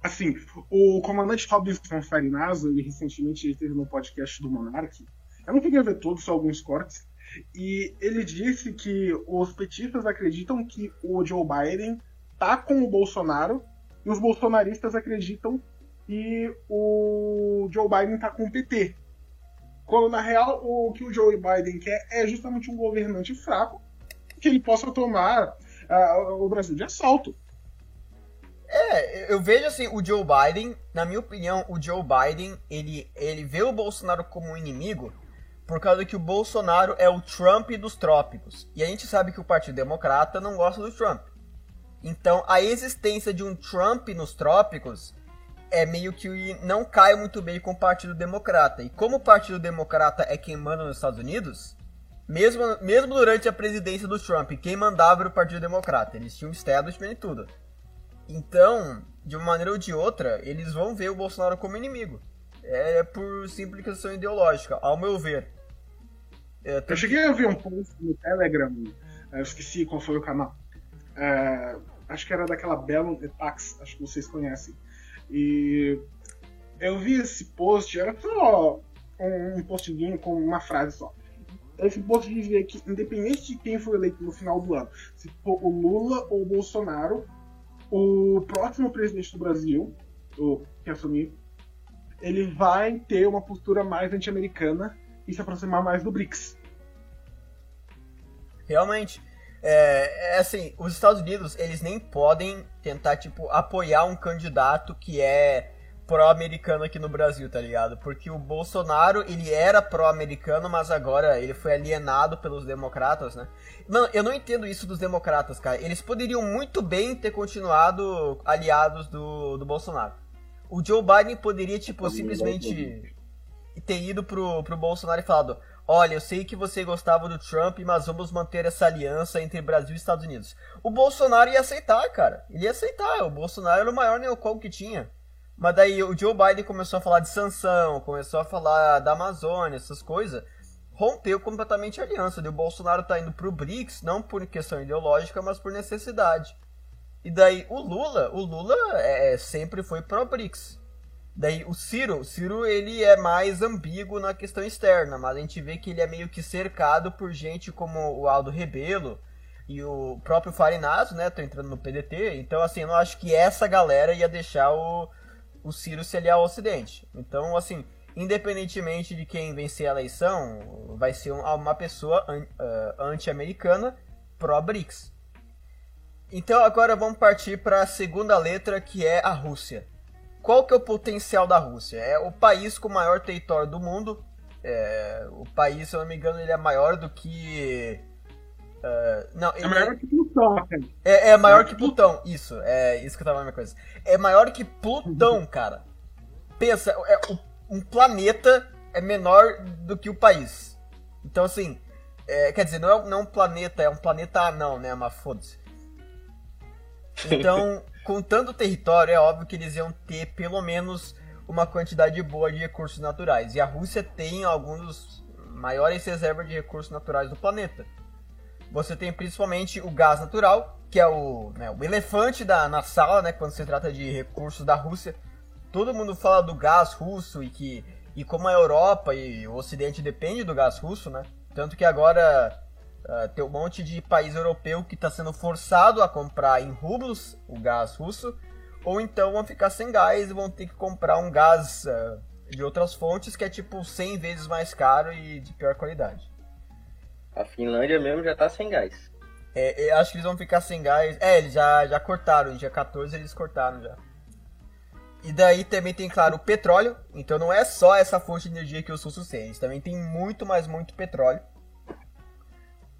Assim, o comandante Robinson Farinazo, ele recentemente ele teve no podcast do Monark. Eu não queria ver todos, só alguns cortes. E ele disse que os petistas acreditam que o Joe Biden tá com o Bolsonaro e os bolsonaristas acreditam que o Joe Biden tá com o PT. Quando na real o que o Joe Biden quer é justamente um governante fraco que ele possa tomar uh, o Brasil de assalto. É, eu vejo assim, o Joe Biden, na minha opinião, o Joe Biden, ele, ele vê o Bolsonaro como um inimigo por causa que o Bolsonaro é o Trump dos trópicos. E a gente sabe que o Partido Democrata não gosta do Trump. Então, a existência de um Trump nos trópicos é meio que não cai muito bem com o Partido Democrata. E como o Partido Democrata é quem manda nos Estados Unidos, mesmo, mesmo durante a presidência do Trump, quem mandava era o Partido Democrata. Eles tinham establishment e tudo. Então, de uma maneira ou de outra, eles vão ver o Bolsonaro como inimigo. É por simples questão ideológica, ao meu ver. É, eu cheguei a ver um post no Telegram, eu esqueci qual foi o canal. É, acho que era daquela Bellum Etax, acho que vocês conhecem. E eu vi esse post, era só um postzinho com uma frase só. Esse post dizia que, independente de quem for eleito no final do ano, se for o Lula ou o Bolsonaro, o próximo presidente do Brasil, o que assumir, ele vai ter uma postura mais anti-americana e se aproximar mais do BRICS. Realmente. É, é, assim, os Estados Unidos, eles nem podem tentar, tipo, apoiar um candidato que é pró-americano aqui no Brasil, tá ligado? Porque o Bolsonaro, ele era pró-americano, mas agora ele foi alienado pelos democratas, né? Mano, eu não entendo isso dos democratas, cara. Eles poderiam muito bem ter continuado aliados do, do Bolsonaro. O Joe Biden poderia, tipo, simplesmente ter ido pro, pro Bolsonaro e falado: Olha, eu sei que você gostava do Trump, mas vamos manter essa aliança entre Brasil e Estados Unidos. O Bolsonaro ia aceitar, cara. Ele ia aceitar. O Bolsonaro era o maior neocon que tinha. Mas daí o Joe Biden começou a falar de sanção, começou a falar da Amazônia, essas coisas. Rompeu completamente a aliança. O Bolsonaro tá indo pro BRICS, não por questão ideológica, mas por necessidade. E daí o Lula, o Lula é, é sempre foi pro BRICS. Daí o Ciro, o Ciro ele é mais ambíguo na questão externa, mas a gente vê que ele é meio que cercado por gente como o Aldo Rebelo e o próprio Farinazo, né, tô entrando no PDT. Então assim, eu não acho que essa galera ia deixar o o Ciro se aliar ao Ocidente. Então, assim, independentemente de quem vencer a eleição, vai ser uma pessoa uh, anti-americana pró-BRICS. Então agora vamos partir para a segunda letra, que é a Rússia. Qual que é o potencial da Rússia? É o país com o maior território do mundo. É, o país, se eu não me engano, ele é maior do que Uh, não, é maior que Plutão, cara. É, é maior que Plutão, isso. É isso que eu tava falando a coisa. É maior que Plutão, cara. Pensa, é, um planeta é menor do que o país. Então, assim, é, quer dizer, não é, não é um planeta, é um planeta anão, né? Mas foda-se. Então, com tanto território, é óbvio que eles iam ter pelo menos uma quantidade boa de recursos naturais. E a Rússia tem alguns dos maiores reservas de recursos naturais do planeta você tem principalmente o gás natural, que é o, né, o elefante da, na sala, né, quando se trata de recursos da Rússia. Todo mundo fala do gás russo e que e como a Europa e o Ocidente depende do gás russo, né? Tanto que agora Uh, tem um monte de país europeu que está sendo forçado a comprar em rublos o gás russo, ou então vão ficar sem gás e vão ter que comprar um gás uh, de outras fontes que é tipo 100 vezes mais caro e de pior qualidade. A Finlândia mesmo já tá sem gás. É, acho que eles vão ficar sem gás. É, eles já, já cortaram, dia 14 eles cortaram já. E daí também tem, claro, o petróleo. Então não é só essa fonte de energia que os russos têm. Eles também tem muito, mas muito petróleo.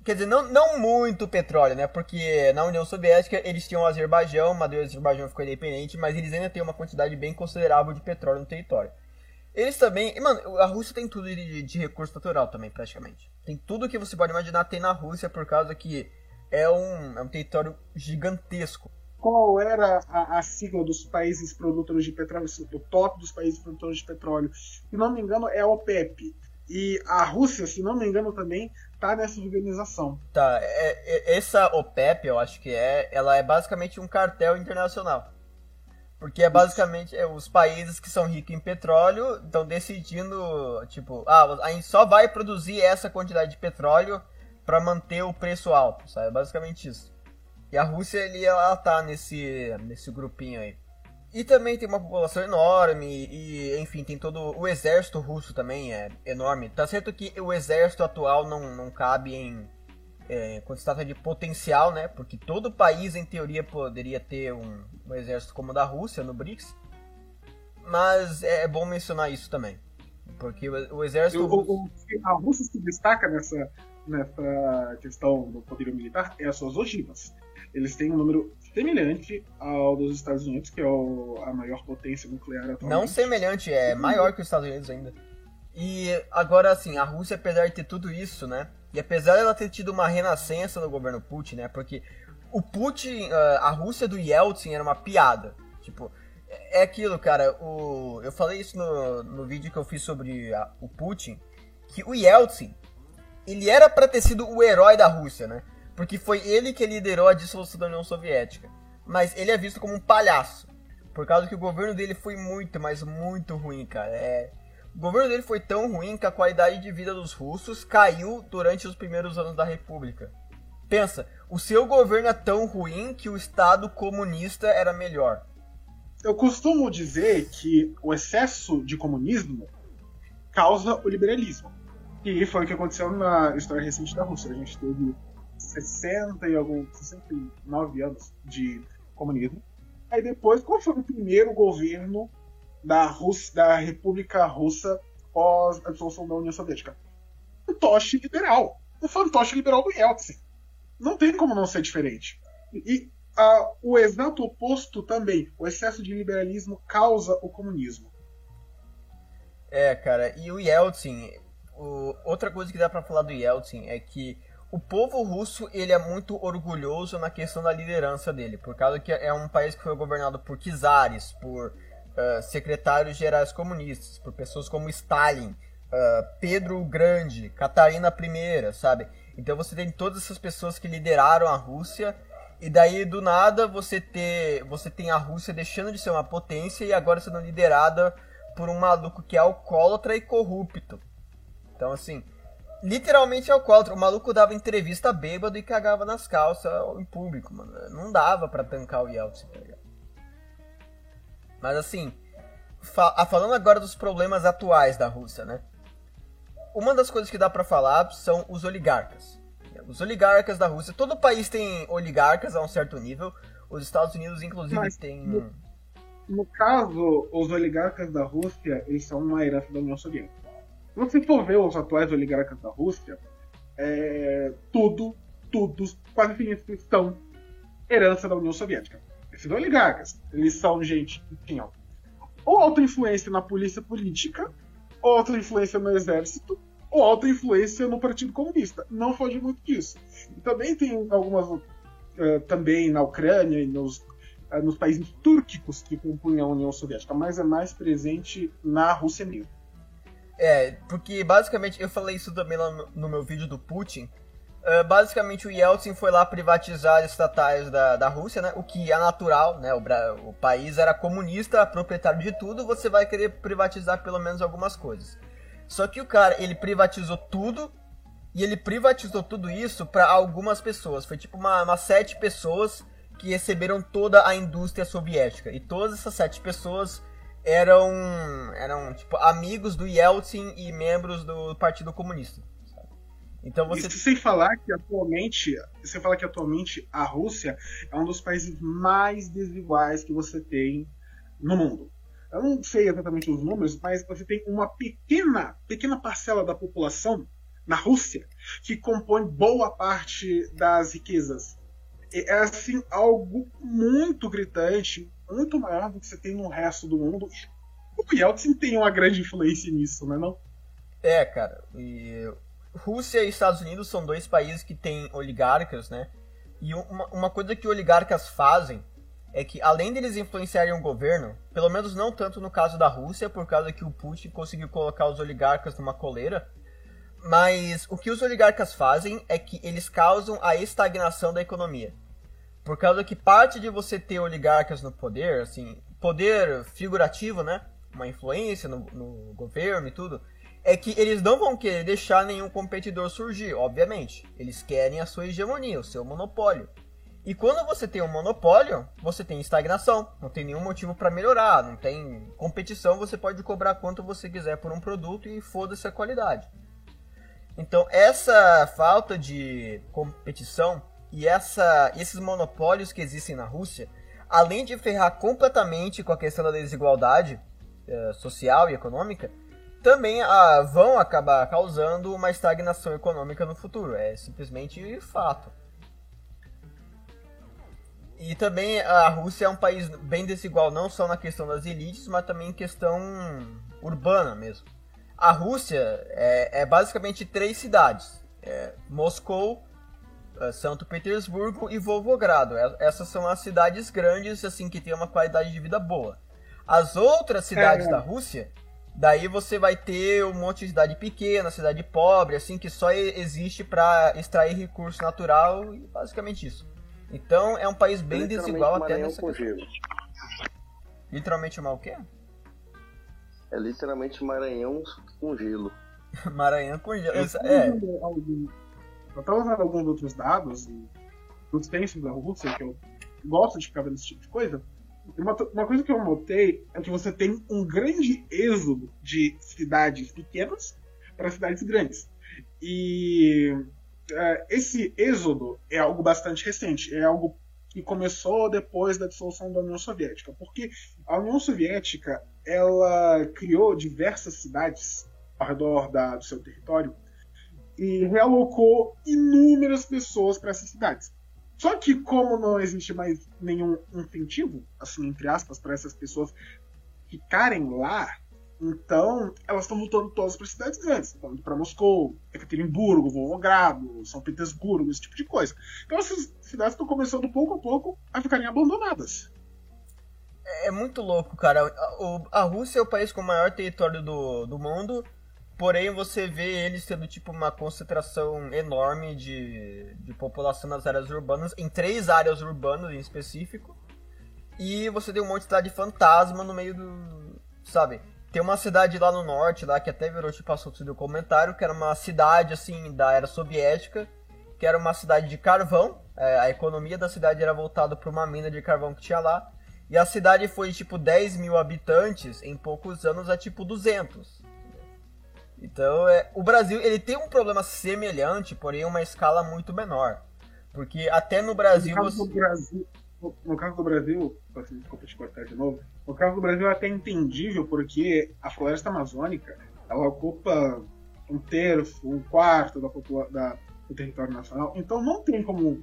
Quer dizer, não, não muito petróleo, né? Porque na União Soviética eles tinham o Azerbaijão, mas o Azerbaijão ficou independente, mas eles ainda têm uma quantidade bem considerável de petróleo no território. Eles também. E, mano, a Rússia tem tudo de, de recurso natural também, praticamente. Tem tudo que você pode imaginar tem na Rússia, por causa que é um, é um território gigantesco. Qual era a, a sigla dos países produtores de petróleo, o top dos países produtores de petróleo? Se não me engano, é a OPEP. E a Rússia, se não me engano, também tá nessa organização. Tá, é, é, essa OPEP, eu acho que é, ela é basicamente um cartel internacional. Porque é basicamente é, os países que são ricos em petróleo estão decidindo, tipo, ah, a gente só vai produzir essa quantidade de petróleo para manter o preço alto, sabe? É basicamente isso. E a Rússia, ele, ela tá nesse, nesse grupinho aí. E também tem uma população enorme e, enfim, tem todo o exército russo também é enorme. Tá certo que o exército atual não, não cabe em é, quando se trata de potencial, né? Porque todo país, em teoria, poderia ter um, um exército como o da Rússia no BRICS. Mas é bom mencionar isso também. Porque o, exército. O, o, a Rússia se destaca nessa, nessa questão do poder militar é as suas ogivas. Eles têm um número semelhante ao dos Estados Unidos, que é o, a maior potência nuclear atualmente. Não semelhante, é maior que os Estados Unidos ainda. E agora, assim, a Rússia, apesar de ter tudo isso, né? E apesar dela ter tido uma renascença no governo Putin, né? Porque o Putin, ah, a Rússia do Yeltsin era uma piada. Tipo, é aquilo, cara. O, eu falei isso no, no vídeo que eu fiz sobre a, o Putin, que o Yeltsin, ele era pra ter sido o herói da Rússia, né? Porque foi ele que liderou a dissolução da União Soviética. Mas ele é visto como um palhaço. Por causa que o governo dele foi muito, mas muito ruim, cara. É, o governo dele foi tão ruim que a qualidade de vida dos russos caiu durante os primeiros anos da República. Pensa, o seu governo é tão ruim que o Estado comunista era melhor. Eu costumo dizer que o excesso de comunismo causa o liberalismo. E foi o que aconteceu na história recente da Rússia. A gente teve 60 e algum, 69 anos de comunismo. Aí depois, qual foi o primeiro governo da, Rússia, da República Russa pós a dissolução da União Soviética. Fantoche liberal. O fantoche liberal do Yeltsin. Não tem como não ser diferente. E o exato oposto também. O excesso de liberalismo causa o comunismo. É, cara. E o Yeltsin. O... Outra coisa que dá para falar do Yeltsin é que o povo russo ele é muito orgulhoso na questão da liderança dele, por causa que é um país que foi governado por czares, por uh, secretários gerais comunistas, por pessoas como Stalin, uh, Pedro o Grande, Catarina I, sabe? Então você tem todas essas pessoas que lideraram a Rússia e daí do nada você ter, você tem a Rússia deixando de ser uma potência e agora sendo liderada por um maluco que é alcoólatra e corrupto. Então assim, literalmente alcoólatra. O maluco dava entrevista bêbado e cagava nas calças em público, mano. Não dava para tancar o Yeltsin, tá ligado? Mas assim, fa falando agora dos problemas atuais da Rússia, né? Uma das coisas que dá para falar são os oligarcas. Os oligarcas da Rússia, todo país tem oligarcas a um certo nível. Os Estados Unidos, inclusive, Mas, tem. No, no, caso, os oligarcas da Rússia, eles são uma herança da União Soviética. Se você for ver os atuais oligarcas da Rússia, é, tudo, tudo, quase são herança da União Soviética esses oligarcas. Eles são gente que tinham ou alta influência na polícia política, alta influência no exército, ou alta influência no Partido Comunista. Não foge muito disso. E também tem algumas. Uh, também na Ucrânia e nos, uh, nos países túrquicos que compunham a União Soviética, mas é mais presente na Rússia mesmo. É, porque basicamente eu falei isso também lá no, no meu vídeo do Putin, Uh, basicamente o Yeltsin foi lá privatizar estatais da, da Rússia, né? O que é natural, né? O, o país era comunista, proprietário de tudo, você vai querer privatizar pelo menos algumas coisas. Só que o cara, ele privatizou tudo E ele privatizou tudo isso para algumas pessoas. Foi tipo uma, uma sete pessoas que receberam toda a indústria soviética. E todas essas sete pessoas eram, eram tipo, amigos do Yeltsin e membros do Partido Comunista. Então você... Isso sem falar que atualmente, sem falar que atualmente a Rússia é um dos países mais desiguais que você tem no mundo. Eu não sei exatamente os números, mas você tem uma pequena, pequena parcela da população na Rússia que compõe boa parte das riquezas. É assim algo muito gritante, muito maior do que você tem no resto do mundo. O Yeltsin tem uma grande influência nisso, não é não? É, cara. E Rússia e Estados Unidos são dois países que têm oligarcas, né? E uma, uma coisa que oligarcas fazem é que, além deles influenciarem o governo, pelo menos não tanto no caso da Rússia, por causa que o Putin conseguiu colocar os oligarcas numa coleira, mas o que os oligarcas fazem é que eles causam a estagnação da economia. Por causa que parte de você ter oligarcas no poder, assim, poder figurativo, né? Uma influência no, no governo e tudo, é que eles não vão querer deixar nenhum competidor surgir, obviamente. Eles querem a sua hegemonia, o seu monopólio. E quando você tem um monopólio, você tem estagnação, não tem nenhum motivo para melhorar, não tem competição, você pode cobrar quanto você quiser por um produto e foda-se a qualidade. Então, essa falta de competição e essa, esses monopólios que existem na Rússia, além de ferrar completamente com a questão da desigualdade eh, social e econômica, também ah, vão acabar causando uma estagnação econômica no futuro. É simplesmente fato. E também a Rússia é um país bem desigual, não só na questão das elites, mas também em questão urbana mesmo. A Rússia é, é basicamente três cidades: é Moscou, é, Santo Petersburgo e Volgogrado. É, essas são as cidades grandes assim que têm uma qualidade de vida boa. As outras cidades é. da Rússia Daí você vai ter um monte de cidade pequena, cidade pobre, assim, que só existe para extrair recurso natural e basicamente isso. Então é um país bem desigual até nessa com questão. Gelo. Literalmente uma o quê? É literalmente Maranhão com gelo. Maranhão com gelo. Eu, é. eu tava usando alguns outros dados dos censos da Rússia, que eu gosto de ficar vendo esse tipo de coisa. Uma, uma, coisa que eu notei é que você tem um grande êxodo de cidades pequenas para cidades grandes. E uh, esse êxodo é algo bastante recente, é algo que começou depois da dissolução da União Soviética, porque a União Soviética ela criou diversas cidades ao redor da, do seu território e realocou inúmeras pessoas para essas cidades. Só que como não existe mais nenhum incentivo, assim, entre aspas, para essas pessoas ficarem lá, então elas estão voltando todas para cidades grandes. Estão indo para Moscou, Ekaterinburgo, Volgogrado, São Petersburgo, esse tipo de coisa. Então essas cidades estão começando pouco a pouco a ficarem abandonadas. É muito louco, cara. A, a Rússia é o país com o maior território do, do mundo Porém, você vê eles tendo tipo uma concentração enorme de, de população nas áreas urbanas, em três áreas urbanas em específico. E você tem um monte de cidade fantasma no meio do. Sabe? Tem uma cidade lá no norte, lá que até virou tipo assunto do comentário, que era uma cidade assim da era soviética, que era uma cidade de carvão. É, a economia da cidade era voltada para uma mina de carvão que tinha lá. E a cidade foi tipo 10 mil habitantes em poucos anos a tipo 200. Então, é, o Brasil ele tem um problema semelhante, porém uma escala muito menor. Porque até no Brasil. No caso do Brasil, no, no caso do Brasil desculpa te cortar de novo. No caso do Brasil é até entendível, porque a floresta amazônica ela ocupa um terço, um quarto da, da, do território nacional. Então não tem como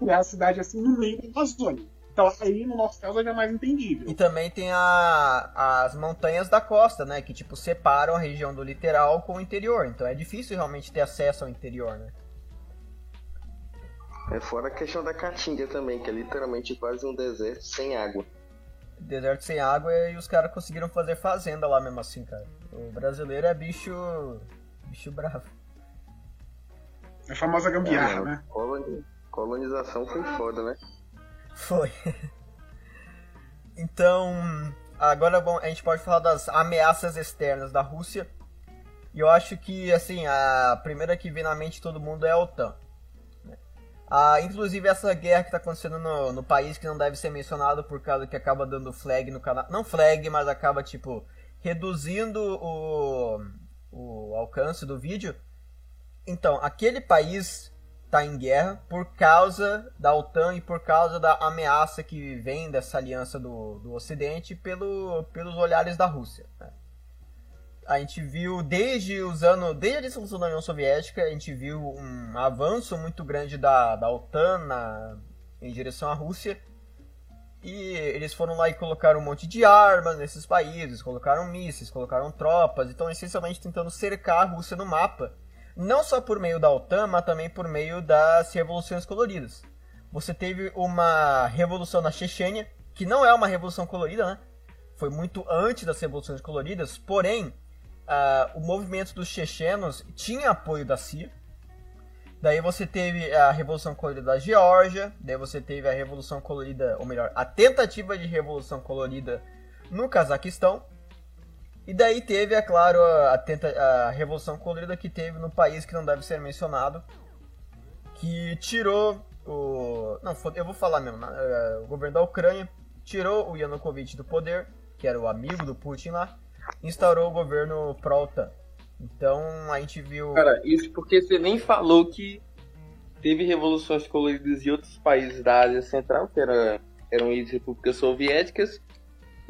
criar a cidade assim no meio da Amazônia. Então aí, no nosso caso, é mais entendível. E também tem a, as montanhas da costa, né? Que, tipo, separam a região do litoral com o interior. Então é difícil realmente ter acesso ao interior, né? É fora a questão da caatinga também, que é literalmente quase um deserto sem água. Deserto sem água e os caras conseguiram fazer fazenda lá mesmo assim, cara. O brasileiro é bicho. bicho bravo. É a famosa gambiarra, é, né? Colonização foi foda, né? Foi. então, agora bom, a gente pode falar das ameaças externas da Rússia. E eu acho que, assim, a primeira que vem na mente de todo mundo é a OTAN. né? Ah, inclusive essa guerra que está acontecendo no, no país que não deve ser mencionado por causa que acaba dando flag no canal. Não flag, mas acaba, tipo, reduzindo o, o alcance do vídeo. Então, aquele país está em guerra por causa da OTAN e por causa da ameaça que vem dessa aliança do, do Ocidente pelo, pelos olhares da Rússia. né? A gente viu desde os anos, desde a dissolução da União Soviética, a gente viu um avanço muito grande da, da OTAN na, em direção à Rússia. E eles foram lá e colocaram um monte de armas nesses países, colocaram mísseis, colocaram tropas, então essencialmente tentando cercar a Rússia no mapa. Não só por meio da OTAN, mas também por meio das revoluções coloridas. Você teve uma revolução na Chechênia, que não é uma revolução colorida, né? Foi muito antes das revoluções coloridas, porém, ah, o movimento dos chechenos tinha apoio da CIA. Daí você teve a Revolução Colorida da Geórgia, daí você teve a Revolução Colorida, ou melhor, a tentativa de Revolução Colorida no Cazaquistão. E daí teve, é claro, a, tenta, a Revolução Colorida que teve no país que não deve ser mencionado, que tirou o. Não, eu vou falar mesmo, o governo da Ucrânia tirou o Yanukovych do poder, que era o amigo do Putin lá, instaurou o governo pró-OTAN. Então a gente viu. Cara, isso porque você nem falou que teve revoluções coloridas em outros países da Ásia Central, que era, eram ex-repúblicas soviéticas,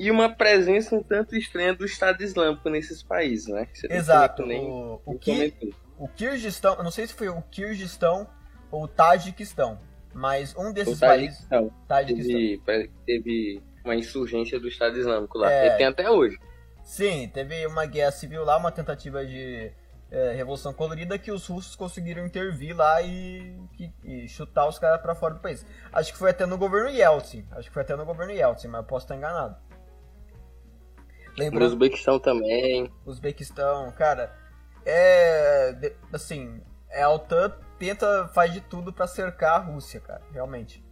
e uma presença um tanto estranha do Estado Islâmico nesses países, né? Exato. nem- O, o, comentou. o Kirguistão, eu não sei se foi o Kirguistão ou o Tajiquistão, mas um O desses países. Tajiquistão teve, que teve uma insurgência do Estado Islâmico lá. É. E tem até hoje. Sim, teve uma guerra civil lá, uma tentativa de eh, revolução colorida que os russos conseguiram intervir lá e, que- e chutar os caras pra fora do país. Acho que foi até no governo Yeltsin. Acho que foi até no governo Yeltsin, mas eu posso estar enganado. No Lembrando, Uzbequistão também. Uzbequistão, cara, é. assim, é, a OTAN tenta, faz de tudo pra cercar a Rússia, cara, realmente.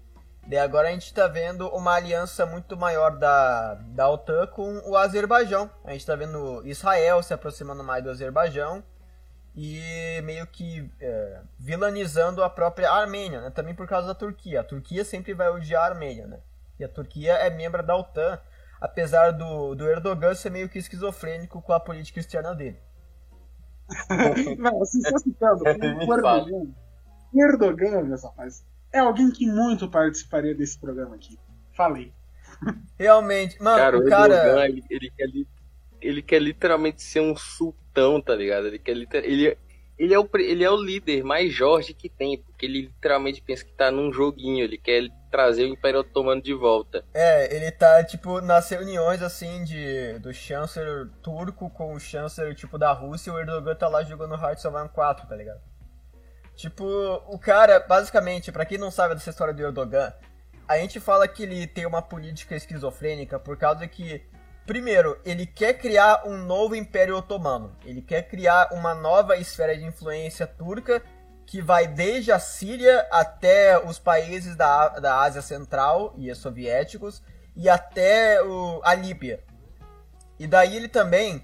Daí agora a gente tá vendo uma aliança muito maior da, da OTAN com o Azerbaijão. A gente tá vendo Israel se aproximando mais do Azerbaijão e meio que é, vilanizando a própria Armênia, né? Também por causa da Turquia. A Turquia sempre vai odiar a Armênia, né? E a Turquia é membro da OTAN, apesar do, do Erdogan ser meio que esquizofrênico com a política externa dele. Não, assim, só citando, o Erdogan, o Erdogan, meus rapazes, é alguém que muito participaria desse programa aqui. Falei. Realmente, mano, Cara, o cara. Erdogan, ele, ele quer, ele quer literalmente ser um sultão, tá ligado? Ele quer ele, ele, é o, ele é o líder mais Jorge que tem, porque ele literalmente pensa que tá num joguinho, ele quer trazer o Império Otomano de volta. É, ele tá, tipo, nas reuniões, assim, de, do chanceler turco com o chanceler, tipo, da Rússia, o Erdogan tá lá jogando Hearts of Iron 4, tá ligado? Tipo, o cara, basicamente, pra quem não sabe dessa história do Erdogan, a gente fala que ele tem uma política esquizofrênica por causa que, primeiro, ele quer criar um novo Império Otomano. Ele quer criar uma nova esfera de influência turca que vai desde a Síria até os países da, da Ásia Central e os soviéticos e até o, a Líbia. E daí ele também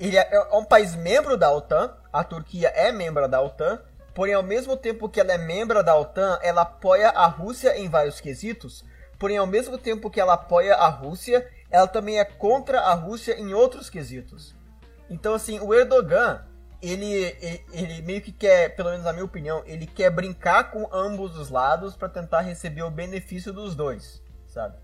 ele é, é um país membro da OTAN, a Turquia é membro da OTAN, porém ao mesmo tempo que ela é membro da OTAN, ela apoia a Rússia em vários quesitos, porém ao mesmo tempo que ela apoia a Rússia, ela também é contra a Rússia em outros quesitos. Então assim, o Erdogan, ele, ele, ele meio que quer, pelo menos na minha opinião, ele quer brincar com ambos os lados para tentar receber o benefício dos dois, sabe?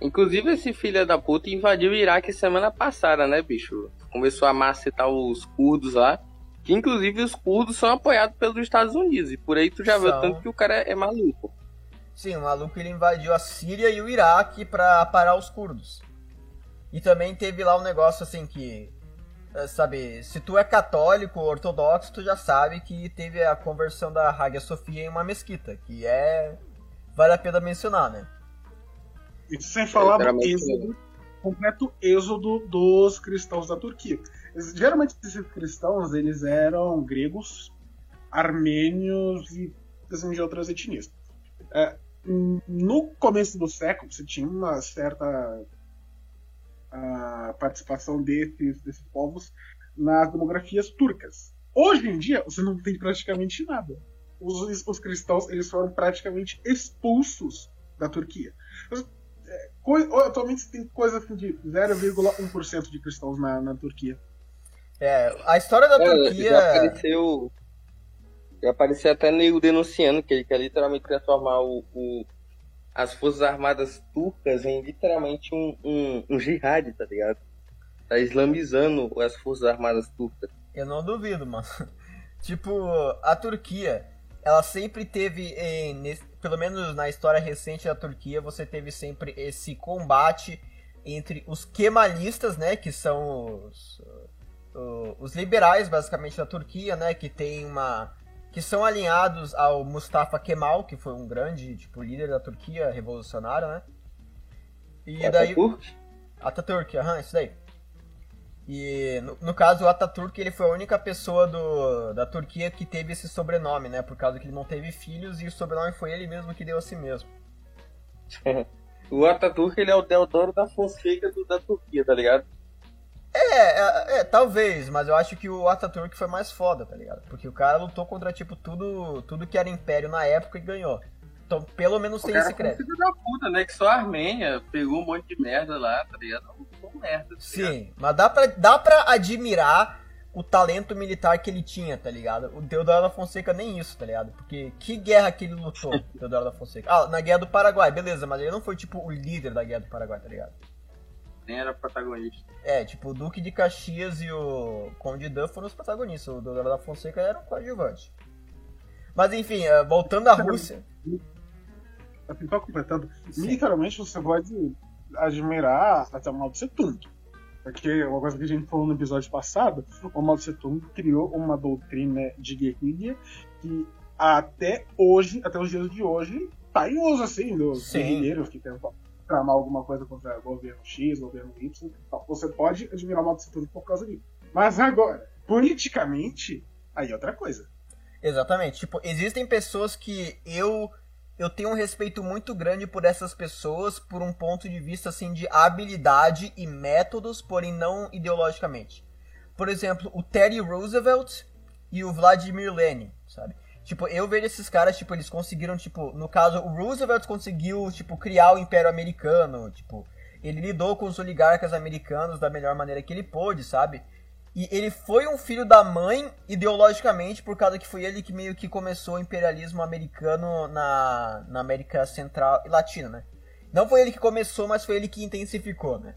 Inclusive, esse filho da puta invadiu o Iraque semana passada, né, bicho? Começou a macetar os curdos lá. Que inclusive os curdos são apoiados pelos Estados Unidos. E por aí tu já viu São. tanto que o cara é maluco. Sim, o maluco ele invadiu a Síria e o Iraque pra parar os curdos. E também teve lá um negócio assim que, eh, sabe, se tu é católico ou ortodoxo, tu já sabe que teve a conversão da Hagia Sofia em uma mesquita, que é vale a pena mencionar, né? Isso sem falar do êxodo, completo êxodo dos cristãos da Turquia. Geralmente esses cristãos, eles eram gregos, armênios e assim, de outras etnias. É, no começo do século, você tinha uma certa ah, participação desses, desses povos nas demografias turcas. Hoje em dia, você não tem praticamente nada. Os, os cristãos eles foram praticamente expulsos da Turquia. É, atualmente tem coisa assim de 0,1% de cristãos na, na Turquia. É, a história da é, Turquia. Já apareceu, já apareceu até nego denunciando que ele quer literalmente transformar o, o as Forças Armadas turcas em literalmente um, um, um jihad, tá ligado? Tá islamizando as Forças Armadas turcas. Eu não duvido, mano. tipo, a Turquia, ela sempre teve, em, nesse, pelo menos na história recente da Turquia, você teve sempre esse combate entre os kemalistas, né, que são os, os liberais, basicamente, da Turquia, né, que tem uma que são alinhados ao Mustafa Kemal, que foi um grande tipo líder da Turquia, revolucionário, né? E Ataturk? daí Ataturk, aham, isso daí. E no, no, caso, o Ataturk ele foi a única pessoa do, da Turquia que teve esse sobrenome, né? Por causa que ele não teve filhos e o sobrenome foi ele mesmo que deu a si mesmo. o Ataturk ele é o Deodoro da Fonseca do, da Turquia, tá ligado? É, é, é, talvez, mas eu acho que o Ataturk foi mais foda, tá ligado? Porque o cara lutou contra, tipo, tudo, tudo que era império na época e ganhou. Então, pelo menos o tem esse crédito. Filho da puta, né? Que só a Armênia pegou um monte de merda lá, tá ligado? Não, merda. Tá Sim, mas dá pra, dá pra admirar o talento militar que ele tinha, tá ligado? O Deodoro da Fonseca nem isso, tá ligado? Porque que guerra que ele lutou, Deodoro da Fonseca? Ah, na Guerra do Paraguai, beleza, mas ele não foi, tipo, o líder da Guerra do Paraguai, tá ligado? Nem era protagonista. É, tipo, o Duque de Caxias e o Conde Duff foram os protagonistas, o Deodoro da Fonseca era um coadjuvante. Mas enfim, eh, voltando à Rússia só completando, Sim. literalmente você pode admirar até o Mao Tse Tung. Porque uma coisa que a gente falou no episódio passado, o Mao Tse Tung criou uma doutrina de guerrilha que até hoje, até os dias de hoje, tá em uso, assim, dos Sim. guerrilheiros que tentam tramar alguma coisa contra o governo X, governo Y. Você pode admirar o Mao Tse Tung por causa disso. Mas agora, politicamente, aí é outra coisa. Exatamente. Tipo, existem pessoas que eu eu tenho um respeito muito grande por essas pessoas por um ponto de vista assim de habilidade e métodos, porém não ideologicamente. Por exemplo, o Teddy Roosevelt e o Vladimir Lenin, sabe? Tipo, eu vejo esses caras, tipo, eles conseguiram, tipo, no caso, o Roosevelt conseguiu, tipo, criar o Império Americano, tipo, ele lidou com os oligarcas americanos da melhor maneira que ele pôde, sabe? E ele foi um filho da mãe ideologicamente, por causa que foi ele que meio que começou o imperialismo americano na, na América Central e Latina, né? Não foi ele que começou, mas foi ele que intensificou, né?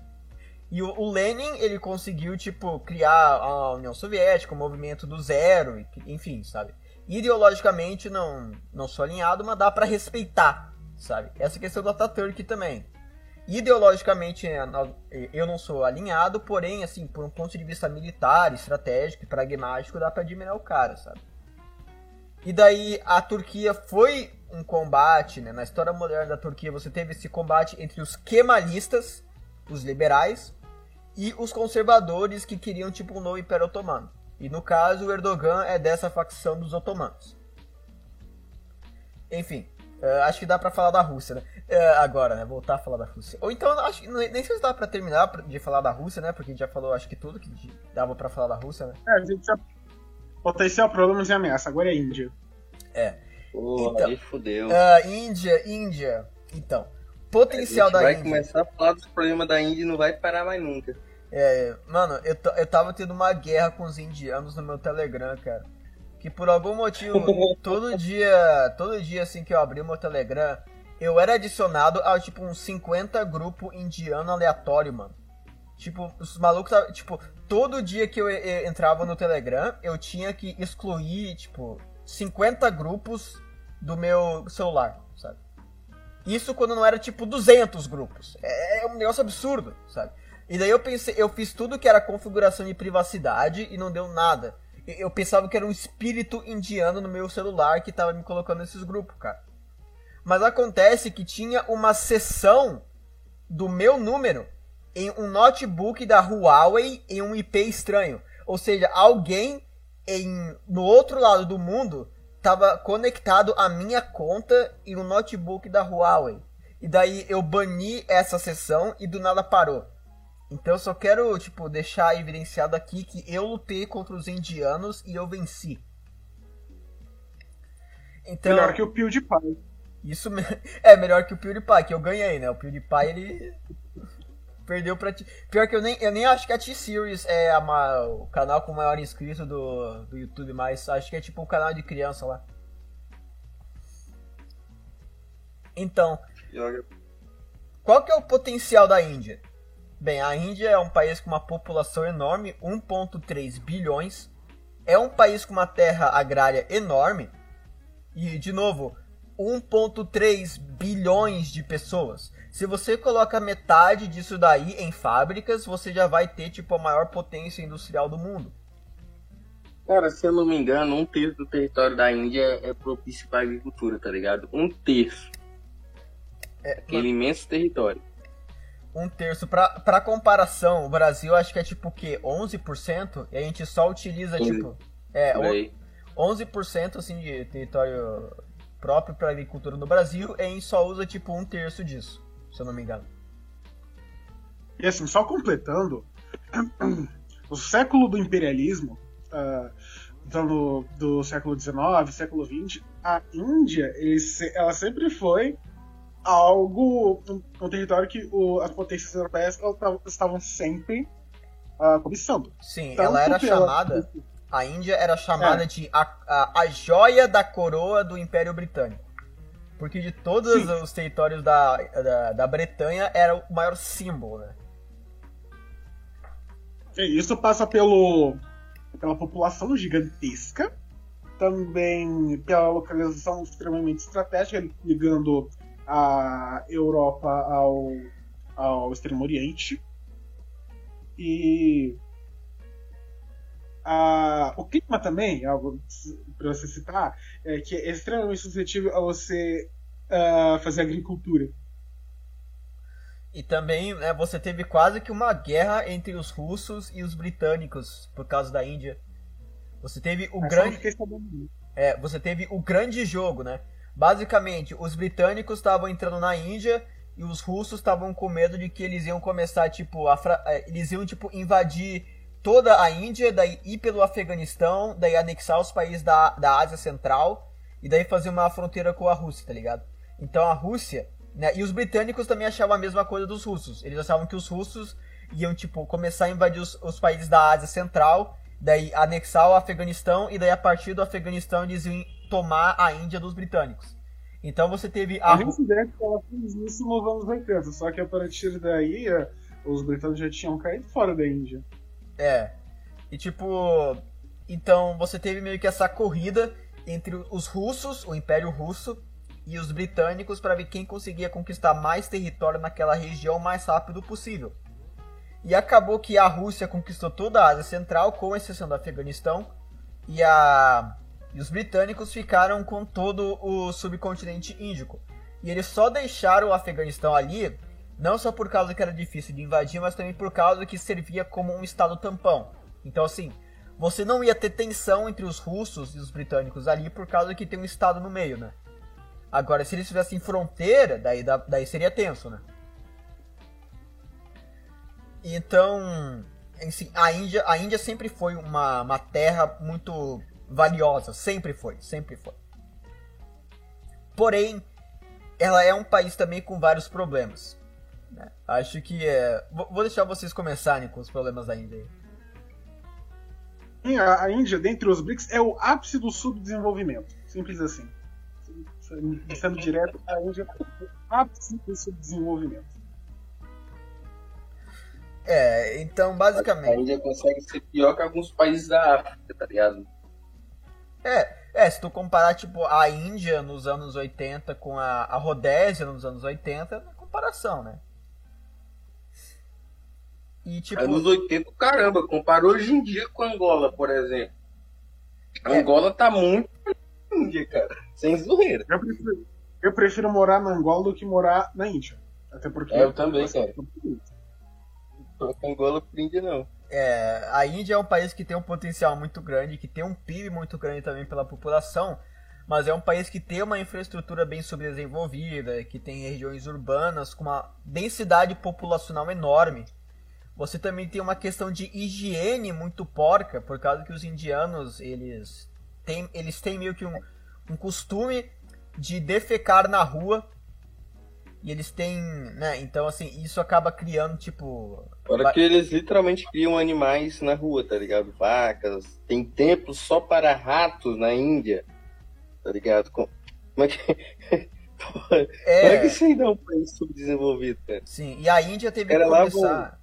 E o, o Lenin, ele conseguiu, tipo, criar a União Soviética, o movimento do zero, enfim, sabe? Ideologicamente não, não sou alinhado, mas dá para respeitar, sabe? Essa questão do Ataturk também. Ideologicamente, é, eu não sou alinhado, porém, assim, por um ponto de vista militar, estratégico e pragmático, dá para admirar o cara, sabe? E daí a Turquia foi um combate, né? Na história moderna da Turquia você teve esse combate entre os kemalistas, os liberais, e os conservadores que queriam tipo um novo Império Otomano. E no caso o Erdogan é dessa facção dos otomanos. Enfim, Uh, acho que dá pra falar da Rússia, né? Uh, agora, né? Voltar a falar da Rússia. Ou então, acho que nem sei se dá pra terminar de falar da Rússia, né? Porque a gente já falou, acho que tudo que dava pra falar da Rússia, né? É, a gente já. Potencial problemas e ameaça. Agora é Índia. É. Porra, então, aí fudeu. Uh, Índia, Índia. Então, potencial da Índia. vai começar a falar dos problemas da Índia e não vai parar mais nunca. É, mano, eu, eu tava tendo uma guerra com os indianos no meu Telegram, cara que por algum motivo, todo dia, todo dia assim que eu abri o meu Telegram, eu era adicionado a tipo uns 50 grupo indiano aleatório, mano. Tipo, os malucos, tipo, todo dia que eu, eu entrava no Telegram, eu tinha que excluir, tipo, 50 grupos do meu celular, sabe? Isso quando não era tipo 200 grupos. É, é um negócio absurdo, sabe? E daí eu pensei, eu fiz tudo que era configuração de privacidade e não deu nada eu pensava que era um espírito indiano no meu celular que tava me colocando nesses grupos, cara. Mas acontece que tinha uma sessão do meu número em um notebook da Huawei em um IP estranho. Ou seja, alguém em, no outro lado do mundo estava conectado à minha conta em um notebook da Huawei. E daí eu bani essa sessão e do nada parou. Então eu só quero, tipo, deixar evidenciado aqui que eu lutei contra os indianos e eu venci. Então, melhor que o PewDiePie. Isso é melhor que o PewDiePie, que eu ganhei, né? O PewDiePie ele perdeu pra ti. Pior que eu nem, eu nem acho que a T-Series é a, o canal com o maior inscrito do, do YouTube, mas acho que é tipo o canal de criança lá. Então, qual que é o potencial da Índia? Bem, a Índia é um país com uma população enorme, 1.3 bilhões. É um país com uma terra agrária enorme. E, de novo, 1.3 bilhões de pessoas. Se você coloca metade disso daí em fábricas, você já vai ter tipo a maior potência industrial do mundo. Cara, se eu não me engano, um terço do território da Índia é propício para agricultura, tá ligado? Um terço. É, Aquele mas... imenso território. Um terço. Pra, pra comparação, o Brasil acho que é tipo o quê? 11%? E a gente só utiliza, 15. tipo. É, 11% assim, de território próprio para agricultura no Brasil e a gente só usa tipo um terço disso, se eu não me engano. E assim, só completando, o século do imperialismo, uh, então do, do século XIX, século XX, a Índia, ele, ela sempre foi algo, um, um território que o, as potências europeias estavam sempre uh, cobiçando. Sim, Tanto ela era chamada. Ela a Índia era chamada é. de a, a, a, joia da coroa do Império Britânico. Porque de todos Sim. os territórios da, da, da, Bretanha era o maior símbolo, né? Isso passa pelo, pela população gigantesca, também pela localização extremamente estratégica, ligando a Europa ao, ao Extremo Oriente. E ah, o clima também, algo para você citar, é que é extremamente suscetível a você uh, fazer agricultura. E também né, você teve quase que uma guerra entre os russos e os britânicos por causa da Índia. Você teve o grande. É, você teve o grande jogo, né? Basicamente, os britânicos estavam entrando na Índia e os russos estavam com medo de que eles iam começar, tipo, a fra... É, eles iam, tipo, invadir toda a Índia, daí ir pelo Afeganistão, daí anexar os países da, da Ásia Central e daí fazer uma fronteira com a Rússia, tá ligado? Então a Rússia, né? E os britânicos também achavam a mesma coisa dos russos. Eles achavam que os russos iam, tipo, começar a invadir os, os países da Ásia Central, daí anexar o Afeganistão e daí a partir do Afeganistão eles iam tomar a Índia dos britânicos. Então você teve a. A que ela fez isso nos anos 80, só que a partir daí os britânicos já tinham caído fora da Índia. É. E tipo. Então você teve meio que essa corrida entre os russos, o Império Russo, e os britânicos para ver quem conseguia conquistar mais território naquela região o mais rápido possível. E acabou que a Rússia conquistou toda a Ásia Central, com exceção do Afeganistão, e, a... e os britânicos ficaram com todo o subcontinente índico. E eles só deixaram o Afeganistão ali não só por causa que era difícil de invadir, mas também por causa que servia como um estado tampão. Então, assim, você não ia ter tensão entre os russos e os britânicos ali por causa que tem um estado no meio, né? Agora, se eles tivessem fronteira, daí, daí seria tenso, né? Então, assim, a Índia, a Índia sempre foi uma, uma terra muito valiosa, sempre foi, sempre foi. Porém, ela é um país também com vários problemas. Né? Acho que é. Vou deixar vocês começarem com os problemas da Índia. A Índia, dentre os BRICS, é o ápice do subdesenvolvimento. Simples assim. Sendo direto, a Índia é o ápice do subdesenvolvimento. É, então basicamente. A Índia consegue ser pior que alguns países da África, tá ligado? É, é, se tu comparar, tipo, a Índia nos anos 80 com a, a Rodésia nos anos 80, é comparação, né? E, tipo... Anos 80, caramba, compara hoje em dia com Angola, por exemplo. É. Angola tá muito Índia, cara. Sem zoeira. Eu prefiro, eu prefiro morar na Angola do que morar na Índia. Até porque. É, eu também, cara. Angola por Índia, não. É, a Índia é um país que tem um potencial muito grande, que tem um PIB muito grande também pela população, mas é um país que tem uma infraestrutura bem subdesenvolvida, que tem regiões urbanas com uma densidade populacional enorme. você também tem uma questão de higiene muito porca, por causa que os indianos, eles têm, eles têm meio que um, um costume de defecar na rua. E eles têm, né, então assim, isso acaba criando, tipo... Fora que eles literalmente criam animais na rua, tá ligado? Vacas, tem templos só para ratos na Índia, tá ligado? Como é que... Porra, É. Como é que isso aí dá um país subdesenvolvido, cara? Sim, e a Índia teve que Cara, lá começar...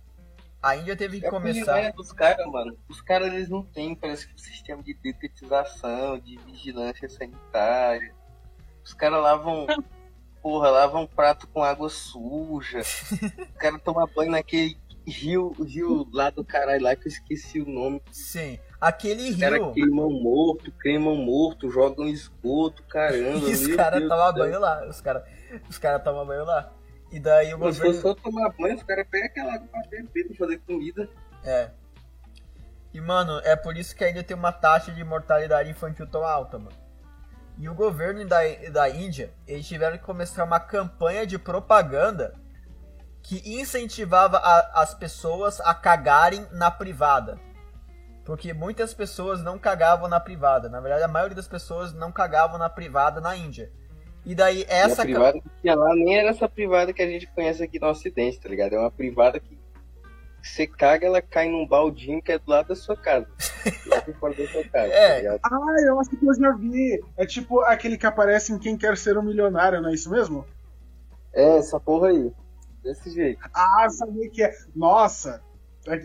A Índia teve que É começar... é dos caras, mano. Os caras eles não têm, parece que um sistema de detetização, de vigilância sanitária. Os caras lavam. Porra, lavam prato com água suja. Os caras tomam banho naquele rio, rio lá do caralho lá que eu esqueci o nome. Sim, aquele Os caras rio... queimam morto, queimam morto, jogam esgoto, caramba. E os caras tomam banho lá. Os caras os cara tomam banho lá. E daí o Mas se governo. for só tomar banho, os caras pegam aquela água pra beber, pra fazer comida. É. E, mano, é por isso que ainda tem uma taxa de mortalidade infantil tão alta, mano. E o governo da, da Índia, eles tiveram que começar uma campanha de propaganda que incentivava a- as pessoas a cagarem na privada. Porque muitas pessoas não cagavam na privada. Na verdade, a maioria das pessoas não cagavam na privada na Índia. E daí E essa a ca- privada que tinha lá nem era essa privada que a gente conhece aqui no Ocidente, tá ligado? É uma privada que você caga, ela cai num baldinho que é do lado da sua casa. lá por fora da sua casa, É. tá? Ah, eu acho que eu já vi. É tipo aquele que aparece em Quem Quer Ser um Milionário, não é isso mesmo? É, essa porra aí. Desse jeito. Ah, sabia que é. Nossa! é